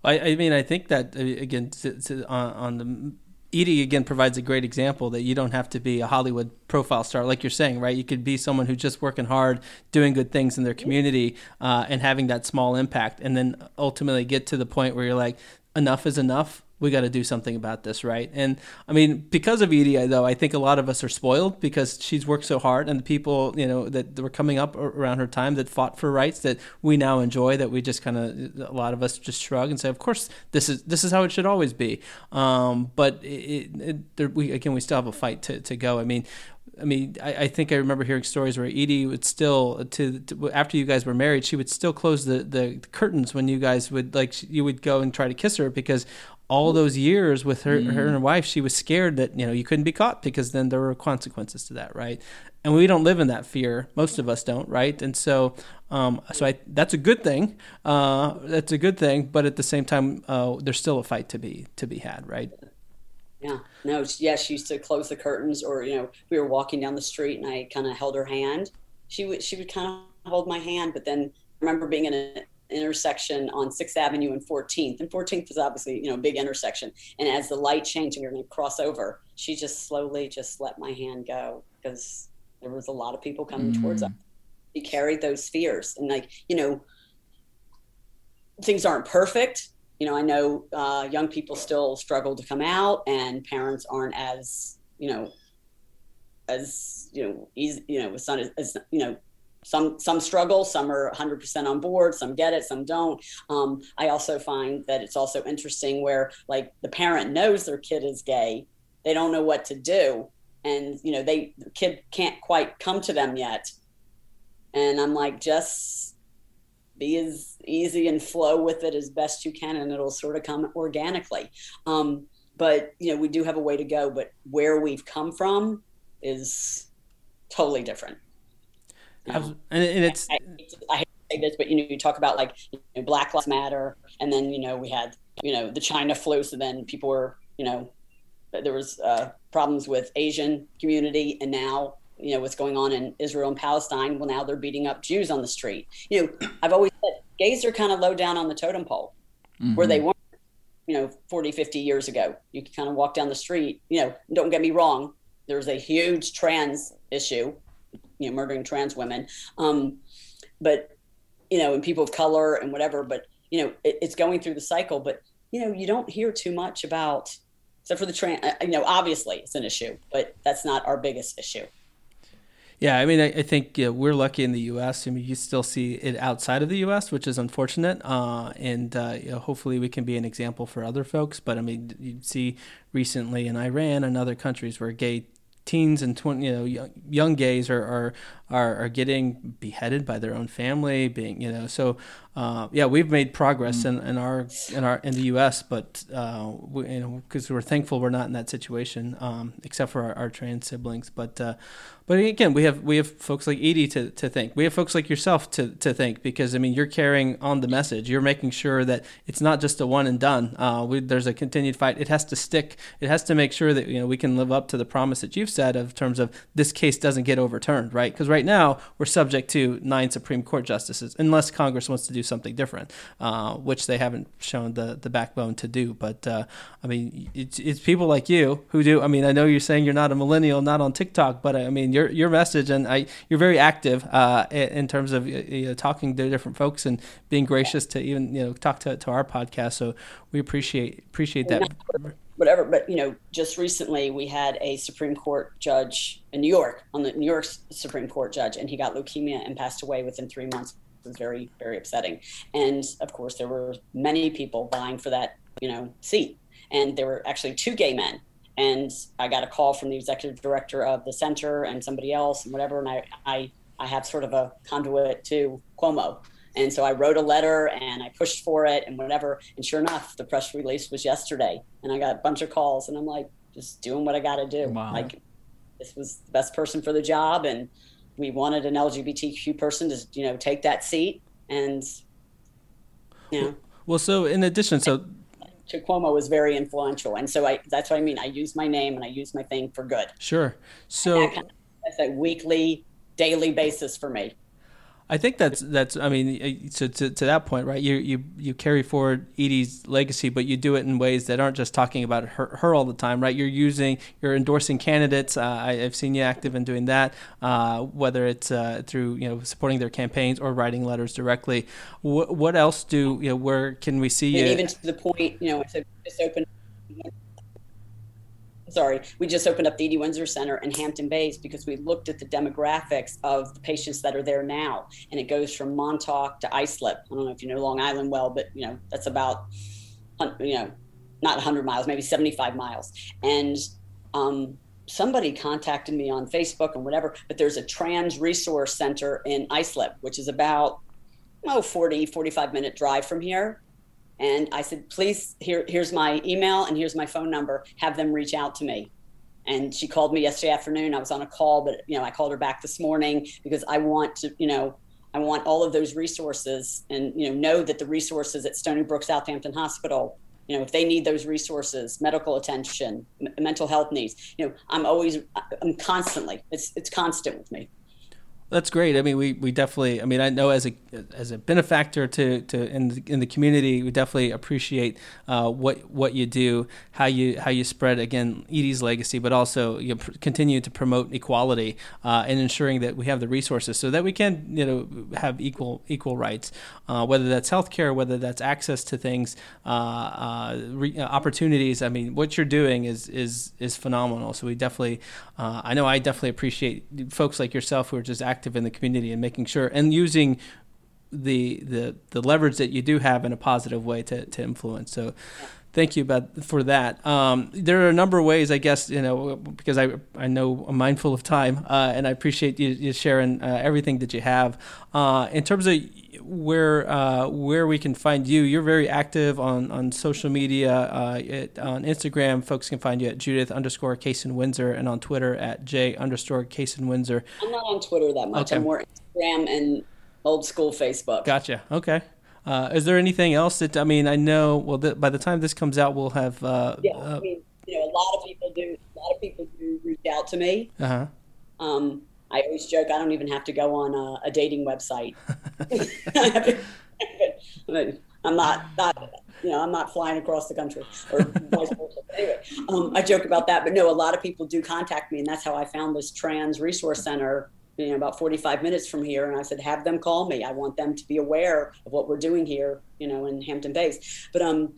I, I mean, I think that uh, again to, to, on, on the Edie again provides a great example that you don't have to be a Hollywood profile star, like you're saying, right? You could be someone who's just working hard, doing good things in their community, uh, and having that small impact, and then ultimately get to the point where you're like, enough is enough we got to do something about this, right? And I mean, because of Edie, though, I think a lot of us are spoiled because she's worked so hard, and the people, you know, that were coming up around her time that fought for rights that we now enjoy, that we just kind of, a lot of us just shrug and say, of course, this is this is how it should always be. Um, but it, it, there, we again, we still have a fight to, to go. I mean, I mean, I, I, think I remember hearing stories where Edie would still, to, to, after you guys were married, she would still close the, the curtains when you guys would like you would go and try to kiss her because all those years with her, mm. her and her wife, she was scared that you know you couldn't be caught because then there were consequences to that, right? And we don't live in that fear. Most of us don't, right? And so, um, so I that's a good thing. Uh, that's a good thing, but at the same time, uh, there's still a fight to be to be had, right? Yeah. No. Yeah. She used to close the curtains, or you know, we were walking down the street, and I kind of held her hand. She would she would kind of hold my hand, but then I remember being in an intersection on 6th Avenue and 14th. And 14th is obviously, you know, a big intersection. And as the light changed and we were going to cross over, she just slowly just let my hand go because there was a lot of people coming mm. towards us. She carried those fears. And like, you know, things aren't perfect. You know, I know uh, young people still struggle to come out and parents aren't as, you know, as, you know, easy, you know, as, as you know, some some struggle some are 100% on board some get it some don't. Um, i also find that it's also interesting where like the parent knows their kid is gay they don't know what to do and you know they the kid can't quite come to them yet. And i'm like just be as easy and flow with it as best you can and it'll sort of come organically um, but you know we do have a way to go but where we've come from is totally different and, and it's. I, I, hate to say this, but you know, you talk about like you know, Black Lives Matter, and then you know we had you know the China flu, so then people were you know there was uh, problems with Asian community, and now you know what's going on in Israel and Palestine. Well, now they're beating up Jews on the street. You know, I've always said gays are kind of low down on the totem pole, mm-hmm. where they weren't, you know, 40, 50 years ago. You could kind of walk down the street. You know, don't get me wrong. There's a huge trans issue you know murdering trans women um, but you know and people of color and whatever but you know it, it's going through the cycle but you know you don't hear too much about except for the trans uh, you know obviously it's an issue but that's not our biggest issue yeah, I mean, I, I think we're lucky in the U.S. I mean, you still see it outside of the U.S., which is unfortunate, uh, and uh, you know, hopefully we can be an example for other folks. But I mean, you see recently in Iran and other countries where gay teens and 20 you know young, young gays are, are are are getting beheaded by their own family being you know so uh, yeah, we've made progress mm. in, in our in our in the U.S., but uh, we, you know because we're thankful we're not in that situation, um, except for our, our trans siblings. But uh, but again, we have we have folks like Edie to, to thank. We have folks like yourself to, to thank because I mean you're carrying on the message. You're making sure that it's not just a one and done. Uh, we, there's a continued fight. It has to stick. It has to make sure that you know we can live up to the promise that you've said of terms of this case doesn't get overturned, right? Because right now we're subject to nine Supreme Court justices unless Congress wants to do something different, uh, which they haven't shown the the backbone to do. But uh, I mean, it's, it's people like you who do. I mean, I know you're saying you're not a millennial, not on TikTok, but I mean your your message, and I you're very active uh, in terms of you know, talking to different folks and being gracious to even you know talk to, to our podcast. So we appreciate appreciate that. Whatever, but you know, just recently we had a Supreme Court judge in New York on the New York Supreme Court judge, and he got leukemia and passed away within three months. Was very very upsetting, and of course there were many people vying for that you know seat, and there were actually two gay men and I got a call from the executive director of the center and somebody else and whatever. And I, I, I have sort of a conduit to Cuomo. And so I wrote a letter and I pushed for it and whatever. And sure enough, the press release was yesterday. And I got a bunch of calls and I'm like, just doing what I got to do. Wow. Like, this was the best person for the job. And we wanted an LGBTQ person to, you know, take that seat. And, you know. Well, so in addition, so to Cuomo was very influential, and so I that's what I mean. I use my name and I use my thing for good. Sure. So that kind of, that's a weekly, daily basis for me. I think that's that's. I mean, so to, to that point, right? You you you carry forward Edie's legacy, but you do it in ways that aren't just talking about her, her all the time, right? You're using, you're endorsing candidates. Uh, I, have seen you active in doing that, uh, whether it's uh, through you know supporting their campaigns or writing letters directly. What what else do you know? Where can we see and you? Even to the point, you know, it's open sorry, we just opened up the Edie Windsor Center in Hampton Bays because we looked at the demographics of the patients that are there now. And it goes from Montauk to Islip. I don't know if you know Long Island well, but you know, that's about, you know, not 100 miles, maybe 75 miles. And um, somebody contacted me on Facebook and whatever, but there's a trans resource center in Islip, which is about, oh, 40, 45 minute drive from here. And I said, please, here, here's my email and here's my phone number. Have them reach out to me. And she called me yesterday afternoon. I was on a call, but you know, I called her back this morning because I want to, you know, I want all of those resources and you know know that the resources at Stony Brook Southampton Hospital, you know, if they need those resources, medical attention, m- mental health needs, you know, I'm always, I'm constantly, it's it's constant with me. That's great. I mean, we, we definitely. I mean, I know as a as a benefactor to, to in the, in the community, we definitely appreciate uh, what what you do, how you how you spread again Edie's legacy, but also you pr- continue to promote equality uh, and ensuring that we have the resources so that we can you know have equal equal rights, uh, whether that's healthcare, whether that's access to things, uh, uh, re- uh, opportunities. I mean, what you're doing is is is phenomenal. So we definitely, I know I definitely appreciate folks like yourself who are just active in the community and making sure and using the the the leverage that you do have in a positive way to, to influence. So thank you about for that. Um, there are a number of ways, I guess, you know, because I I know I'm mindful of time, uh, and I appreciate you, you sharing uh, everything that you have. Uh, in terms of where uh, where we can find you, you're very active on on social media. Uh, it, on Instagram, folks can find you at Judith underscore Kasen Windsor, and on Twitter at J underscore Kasen Windsor. I'm not on Twitter that much. Okay. I'm more Instagram and old school Facebook. Gotcha. Okay. Uh, is there anything else that I mean? I know. Well, th- by the time this comes out, we'll have. Uh, yeah, I mean, you know, a lot of people do. A lot of people do reach out to me. Uh huh. Um, I always joke I don't even have to go on a, a dating website. *laughs* I'm not, not, you know, I'm not flying across the country or vice versa. Anyway, um, I joke about that, but no, a lot of people do contact me, and that's how I found this trans resource center. You know, about 45 minutes from here, and I said, have them call me. I want them to be aware of what we're doing here, you know, in Hampton Bays. But um,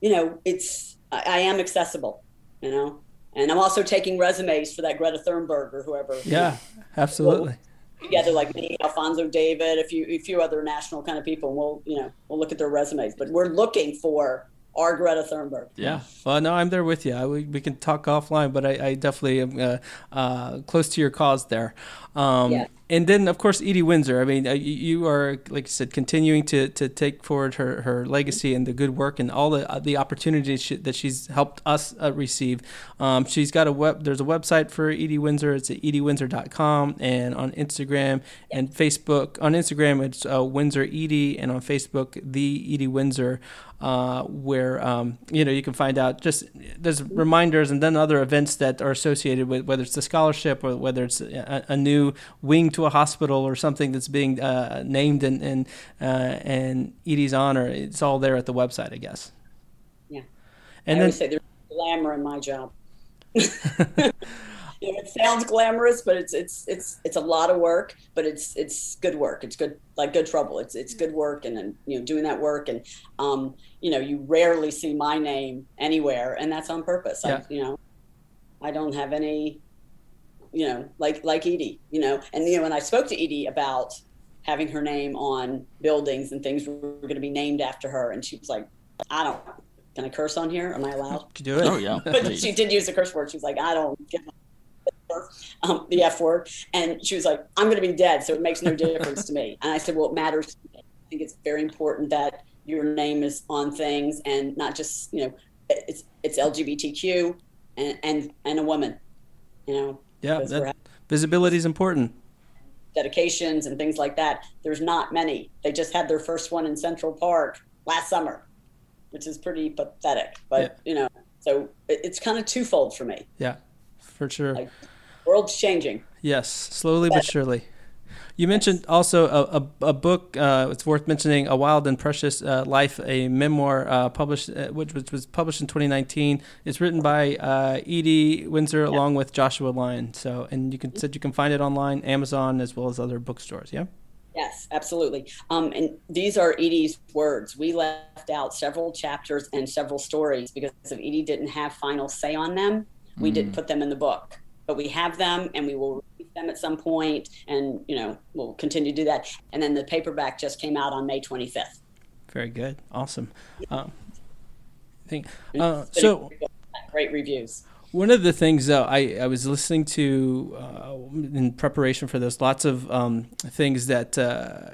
you know, it's I, I am accessible. You know, and I'm also taking resumes for that Greta Thunberg or whoever. Yeah, absolutely. Together, like me, Alfonso David, a few, a few other national kind of people. And we'll, you know, we'll look at their resumes. But we're looking for our Greta Thunberg. Yeah. Well, no, I'm there with you. I, we, we can talk offline, but I, I definitely am uh, uh, close to your cause there. Um, yeah. And then of course Edie Windsor. I mean, uh, you are like I said, continuing to, to take forward her, her legacy and the good work and all the uh, the opportunities she, that she's helped us uh, receive. Um, she's got a web. There's a website for Edie Windsor. It's at ediewindsor.com and on Instagram and Facebook. On Instagram, it's uh, Windsor Edie, and on Facebook, the Edie Windsor uh, where um, you know you can find out just there's reminders and then other events that are associated with whether it's the scholarship or whether it's a, a new wing to a hospital or something that's being uh, named in in, uh, in Edie's honor. It's all there at the website, I guess. Yeah, and I then, say there's glamour in my job. *laughs* you know, it sounds glamorous, but it's it's it's it's a lot of work, but it's it's good work. It's good like good trouble. It's it's good work, and then you know doing that work, and um, you know you rarely see my name anywhere, and that's on purpose. Yeah. I, you know, I don't have any, you know, like like Edie, you know, and you know when I spoke to Edie about having her name on buildings and things were going to be named after her, and she was like, I don't. Can I curse on here? Am I allowed? You do it. Oh yeah. but she did use a curse word. She was like, I don't get um, the F word. And she was like, I'm going to be dead, so it makes no difference to me. *laughs* And I said, Well, it matters. I think it's very important that your name is on things and not just, you know, it's it's LGBTQ and and, and a woman, you know. Yeah, that, visibility is important. Dedications and things like that. There's not many. They just had their first one in Central Park last summer, which is pretty pathetic. But yeah. you know, so it, it's kind of twofold for me. Yeah, for sure. Like, world's changing. Yes, slowly but surely. You mentioned also a, a, a book. Uh, it's worth mentioning, "A Wild and Precious uh, Life," a memoir uh, published, uh, which, which, was published in 2019. It's written by uh, Edie Windsor yeah. along with Joshua Lyon. So, and you can said you can find it online, Amazon, as well as other bookstores. Yeah. Yes, absolutely. Um, and these are Edie's words. We left out several chapters and several stories because if Edie didn't have final say on them, we mm. didn't put them in the book but we have them and we will release them at some point and you know we'll continue to do that. And then the paperback just came out on may 25th very good. Awesome. Um, think, uh, so great reviews. one of the things though I, I was listening to uh, in preparation for this lots of um, things that uh,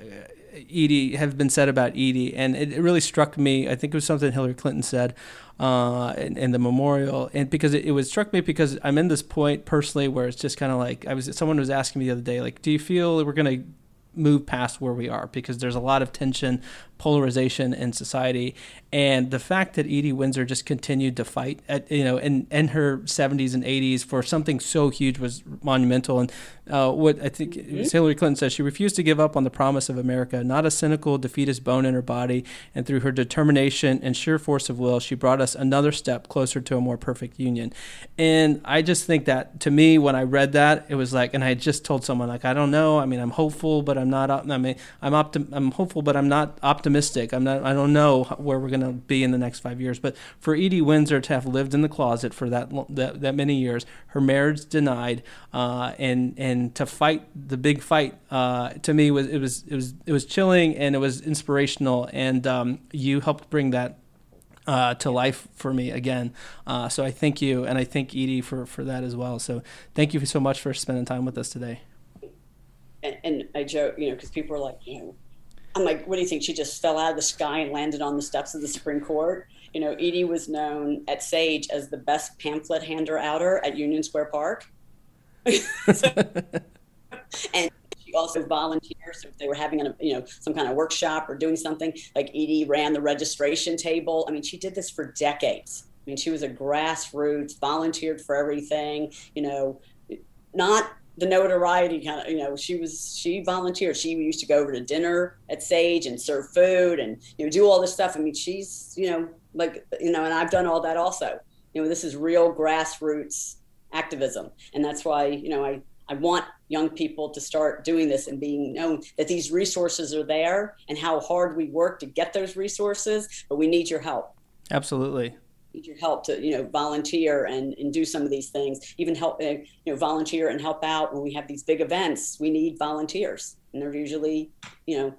Edie have been said about Edie, and it, it, really struck me. I think it was something Hillary Clinton said uh, in, in, the memorial, and because it, it was struck me because I'm in this point personally where it's just kind of like I was. Someone was asking me the other day, like, do you feel we're gonna move past where we are because there's a lot of tension, polarization in society, and the fact that Edie Windsor just continued to fight at you know in in her 70s and 80s for something so huge was monumental. And uh, what I think mm-hmm. Hillary Clinton says, she refused to give up on the promise of America, not a cynical, defeatist bone in her body, and through her determination and sheer force of will, she brought us another step closer to a more perfect union. And I just think that to me, when I read that, it was like, and I just told someone like, I don't know. I mean, I'm hopeful, but I'm not. I mean, I'm optim- I'm hopeful, but I'm not optimistic. I'm not. I don't know where we're gonna be in the next five years. But for Edie Windsor to have lived in the closet for that that, that many years, her marriage denied, uh, and and to fight the big fight, uh, to me was it was it was it was chilling and it was inspirational. And um, you helped bring that uh, to life for me again. Uh, so I thank you, and I thank Edie for, for that as well. So thank you so much for spending time with us today. And, and I joke, you know, because people are like, you know, I'm like, what do you think? She just fell out of the sky and landed on the steps of the Supreme Court. You know, Edie was known at Sage as the best pamphlet hander outer at Union Square Park. *laughs* and she also volunteered. So if they were having a, you know, some kind of workshop or doing something, like Edie ran the registration table. I mean, she did this for decades. I mean, she was a grassroots, volunteered for everything. You know, not the notoriety kind of you know she was she volunteered. She used to go over to dinner at sage and serve food and you know do all this stuff. I mean she's you know like you know and i've done all that also. You know this is real grassroots activism. And that's why you know i i want young people to start doing this and being known that these resources are there and how hard we work to get those resources but we need your help. Absolutely need your help to you know volunteer and, and do some of these things even help uh, you know volunteer and help out when we have these big events we need volunteers and they're usually you know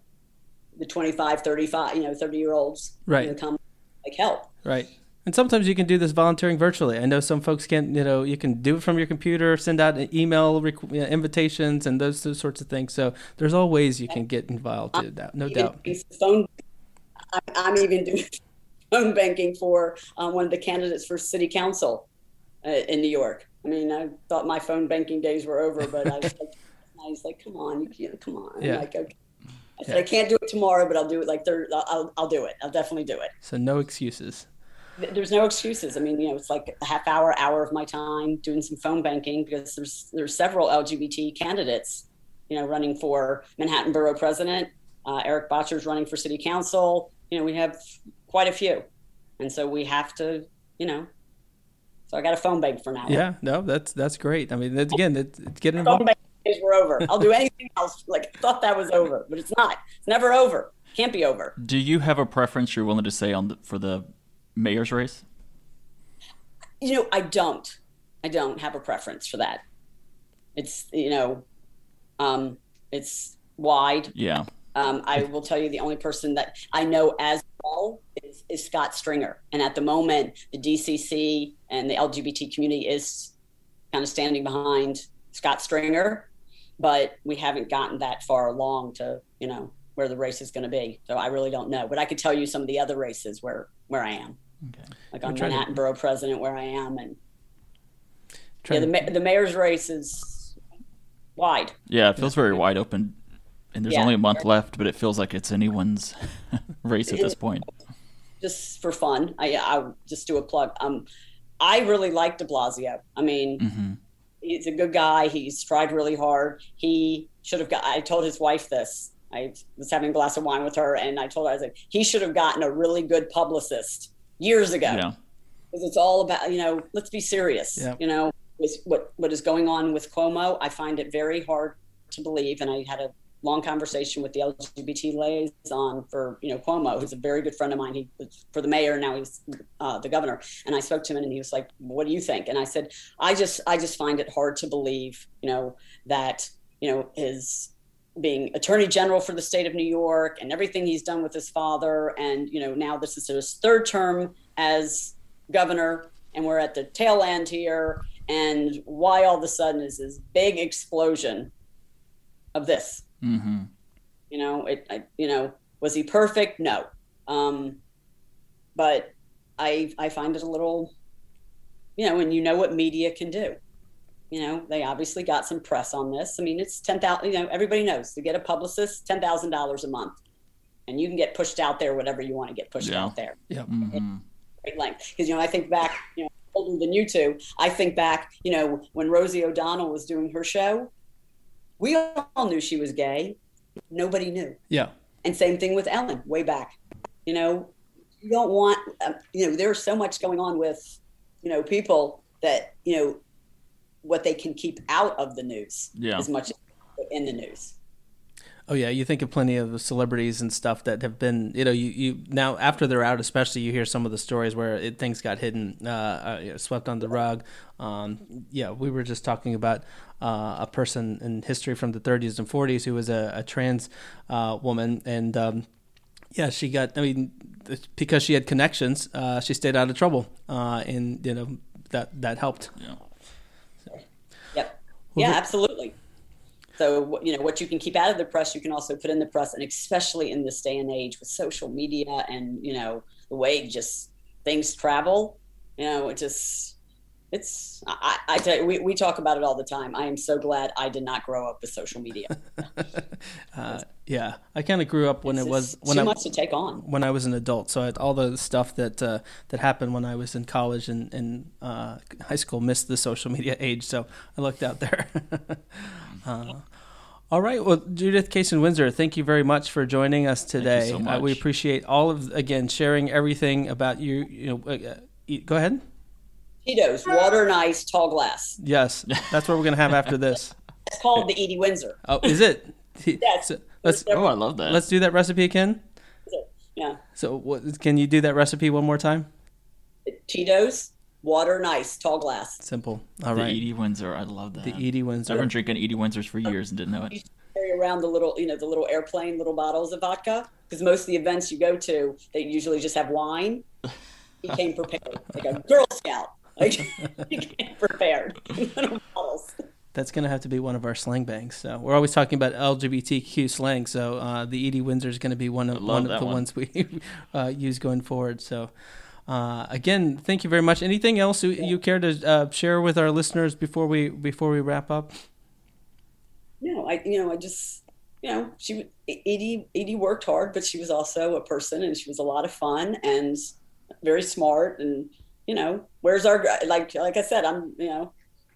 the 25 35 you know 30 year olds right you know, come like help right And sometimes you can do this volunteering virtually. I know some folks can't, you know, you can do it from your computer, send out an email know, invitations and those, those sorts of things. So there's all ways you can get involved. To that, no doubt. Phone, I'm even doing phone banking for um, one of the candidates for city council uh, in New York. I mean, I thought my phone banking days were over, but I was like, *laughs* I was like come on, you can't, come on. Yeah. Like, okay. I said, I can't do it tomorrow, but I'll do it like third. I'll, I'll do it. I'll definitely do it. So no excuses. There's no excuses. I mean, you know, it's like a half hour, hour of my time doing some phone banking because there's there's several LGBT candidates, you know, running for Manhattan Borough President. Uh, Erik Bottcher's running for City Council. You know, we have quite a few, and so we have to, you know. So I got a phone bank for now. Yeah, no, that's that's great. I mean, that's, again, it's, it's getting phone involved. bank days were over. I'll do anything else. Like I thought that was over, but it's not. It's never over. Can't be over. Do you have a preference you're willing to say on the, for the mayor's race? You know, I don't. I don't have a preference for that. It's you know, um, it's wide. Yeah. Um, I will tell you the only person that I know as well is, is Scott Stringer, and at the moment, the DCC and the LGBT community is kind of standing behind Scott Stringer, but we haven't gotten that far along to you know where the race is going to be. So I really don't know, but I could tell you some of the other races where where I am. Okay. Like on trying to- Manhattan Borough President, where I am, and yeah, the to- the mayor's race is wide. Yeah, it feels very wide open, and there's Yeah. only a month left, but it feels like it's anyone's *laughs* race at this point. just for fun. I I just do a plug. Um, I really like De Blasio. I mean, hmm he's a good guy. He's tried really hard. He should have got. I told his wife this. I was having a glass of wine with her, and I told her I was like, he should have gotten a really good publicist years ago. Yeah. because it's all about you know. Let's be serious. Yeah. You know, with what what is going on with Cuomo, I find it very hard to believe. And I had a long conversation with the LGBT liaison for you know Cuomo, who's a very good friend of mine. He was for the mayor, now he's uh, the governor. And I spoke to him, and he was like, "What do you think?" And I said, "I just I just find it hard to believe, you know, that you know his." being attorney general for the state of New York and everything he's done with his father and you know now this is his third term as governor and we're at the tail end here and why all of a sudden is this big explosion of this hmm you know it I, you know was he perfect? No. Um but i i find it a little you know and you know what media can do. You know they obviously got some press on this. I mean it's 10,000 you know everybody knows to get a publicist $10,000 a month. And you can get pushed out there whatever you want to get pushed Yeah. out there. Hmm great length. Because you know, I think back, you know, older than you two. I think back, you know, when Rosie O'Donnell was doing her show, we all knew she was gay. Nobody knew. Yeah. And same thing with Ellen, way back. You know, you don't want, um, you know, there's so much going on with, you know, people that you know what they can keep out of the news Yeah. as much as in the news. Oh yeah, you think of plenty of celebrities and stuff that have been, you know, you, you now after they're out, especially you hear some of the stories where it, things got hidden, uh, uh, you know, swept under the rug. Um, yeah, we were just talking about uh, a person in history from the 30s and 40s who was a, a trans uh, woman, and um, yeah, she got. I mean, because she had connections, uh, she stayed out of trouble, uh, and you know that that helped. Yeah. Yep. Well, yeah, the- absolutely. So you know what you can keep out of the press, you can also put in the press, and especially in this day and age with social media and you know the way just things travel. You know, it just it's I, I tell you, we, we talk about it all the time. I am so glad I did not grow up with social media. *laughs* uh, yeah, I kind of grew up when It's it was when too I much to take on. when I was an adult. So I all the stuff that uh, that happened when I was in college and, and uh, high school missed the social media age. So I looked out there. *laughs* uh, all right. Well, Judith Kasen Windsor, thank you very much for joining us today. so Uh, we appreciate all of again sharing everything about you. You know, uh, uh, go ahead. Tito's water and ice, tall glass. Yes, that's what we're gonna have after this. *laughs* It's called the Edie Windsor. Oh, is it? Yes. So let's Oh, I love that. let's do that recipe again. Yeah, So, what, can you do that recipe one more time? Tito's water and ice, tall glass. Simple. All the right. Edie Windsor. I love that. The Edie Windsor. I've Windsor. been drinking Edie Windsors for years and didn't know it. carry around the little, you know, the little airplane, little bottles of vodka. Because most of the events you go to, they usually just have wine. he came prepared, like a Girl Scout. Like *laughs* he came prepared. *laughs* little bottles That's going to have to be one of our slang bangs. So we're always talking about LGBTQ slang. So uh, the Edie Windsor is going to be one of one of the one. ones we *laughs* uh, use going forward. So. Uh, again, thank you very much. Anything else you, you care to uh, share with our listeners before we before we wrap up? No, I you know I just you know she Edie Edie worked hard, but she was also a person, and she was a lot of fun and very smart and you know, where's our like like I said, I'm you know,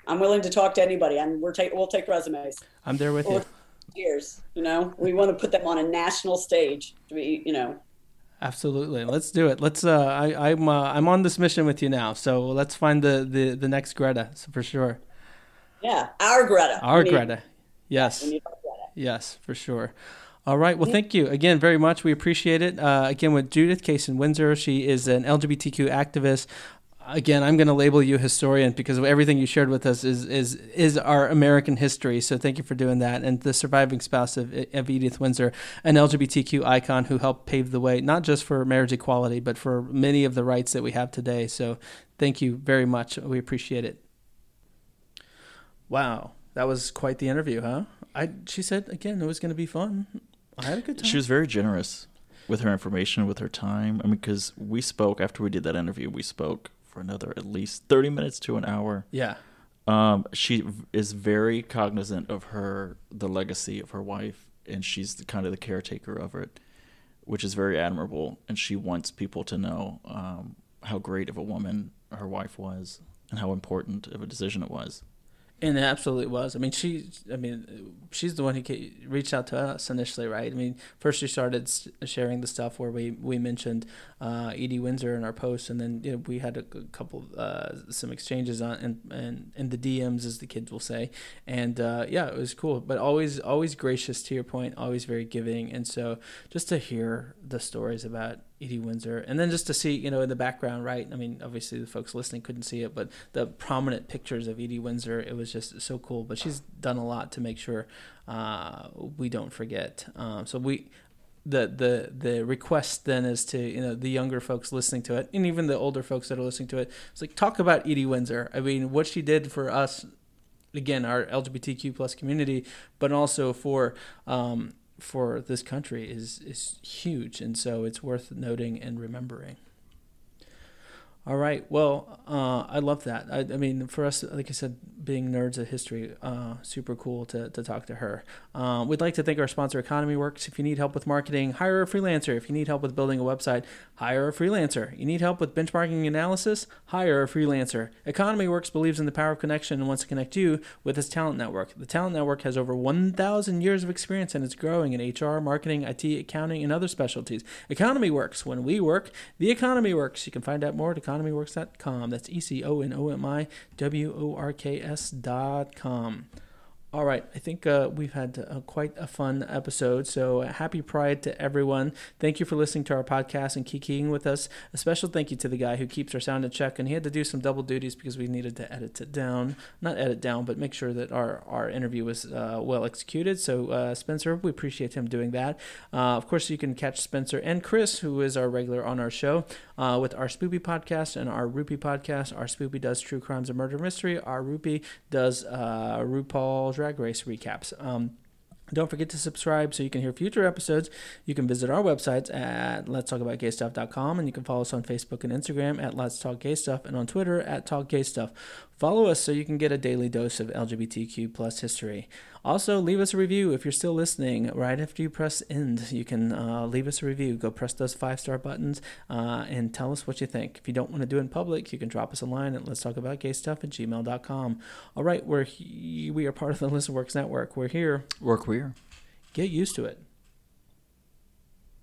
I'm willing to talk to anybody. I'm we're take we'll take resumes. I'm there with you. Years, you know, we want to put them on a national stage to be, you know. Absolutely, let's do it. Let's. Uh, I, I'm uh, I'm on this mission with you now, so let's find the the, the next Greta so for sure. Yeah, our Greta. Our Greta. Yes. Greta. Yes, for sure. All right. Well, thank you again very much. We appreciate it. Uh, again, with Judith Kasen Windsor, she is an LGBTQ activist, again, I'm going to label you historian because everything you shared with us is is is our American history. So thank you for doing that. And the surviving spouse of, of Edith Windsor, an LGBTQ icon who helped pave the way not just for marriage equality, but for many of the rights that we have today. So thank you very much. We appreciate it. Wow, that was quite the interview, huh? I she said again it was going to be fun. I had a good time. She was very generous with her information, with her time. I mean, because we spoke after we did that interview, we spoke for another at least 30 minutes to an hour. Yeah. Um, she is very cognizant of her the legacy of her wife, and she's the, kind of the caretaker of it, which is very admirable. And she wants people to know um, how great of a woman her wife was and how important of a decision it was. And it absolutely was. I mean, she. I mean, she's the one who reached out to us initially, right? I mean, first she started sharing the stuff where we we mentioned uh, Edie Windsor in our post, and then you know, we had a, couple uh, some exchanges on and and in the DMs, as the kids will say, and uh, yeah, it was cool. But always always gracious to your point, always very giving, and so just to hear the stories about Edie Windsor, and then just to see, you know, in the background, right? I mean, obviously the folks listening couldn't see it, but the prominent pictures of Edie Windsor, it was just so cool. But she's done a lot to make sure uh, we don't forget. Um, so we, the the the request then is to you know the younger folks listening to it, and even the older folks that are listening to it, it's like talk about Edie Windsor. I mean, what she did for us again our LGBTQ plus community, but also for um, for this country is is huge, and so it's worth noting and remembering. All right. Well, uh, I love that. I, I, mean, for us, like I said, being nerds of history, uh, super cool to, to talk to her. Uh, we'd like to thank our sponsor, Economy Works. If you need help with marketing, hire a freelancer. If you need help with building a website, hire a freelancer. You need help with benchmarking analysis, hire a freelancer. Economy Works believes in the power of connection and wants to connect you with its talent network. The talent network has over 1,000 years of experience and it's growing in HR, marketing, IT, accounting, and other specialties. Economy Works. When we work, the economy works. You can find out more at economyworks.com. That's E C O N O M I W O R K S.com. All right, I think uh, we've had uh, quite a fun episode. So uh, happy Pride to everyone. Thank you for listening to our podcast and keying with us. A special thank you to the guy who keeps our sound in check, and he had to do some double duties because we needed to edit it down. Not edit down, but make sure that our, our interview was uh, well executed. So uh, Spencer, we appreciate him doing that. Of course, you can catch Spencer and Chris, who is our regular on our show, with our Spoopy podcast and our Rupee podcast. Our Spoopy does true crimes and murder mystery. Our Rupee does RuPaul's Drag Race recaps. Um, don't forget to subscribe so you can hear future episodes. You can visit our websites at letstalkaboutgaystuff.com and you can follow us on Facebook and Instagram at Let's Talk Gay Stuff and on Twitter at Talk Gay Stuff. Follow us so you can get a daily dose of LGBTQ plus history. Also, leave us a review if you're still listening. Right after you press end, you can uh, leave us a review. Go press those five star buttons uh, and tell us what you think. If you don't want to do it in public, you can drop us a line at let's talk about gay stuff at gmail.com. All right, we're he- we are part of the Listen Works Network. We're here. Work we're. Queer. Get used to it.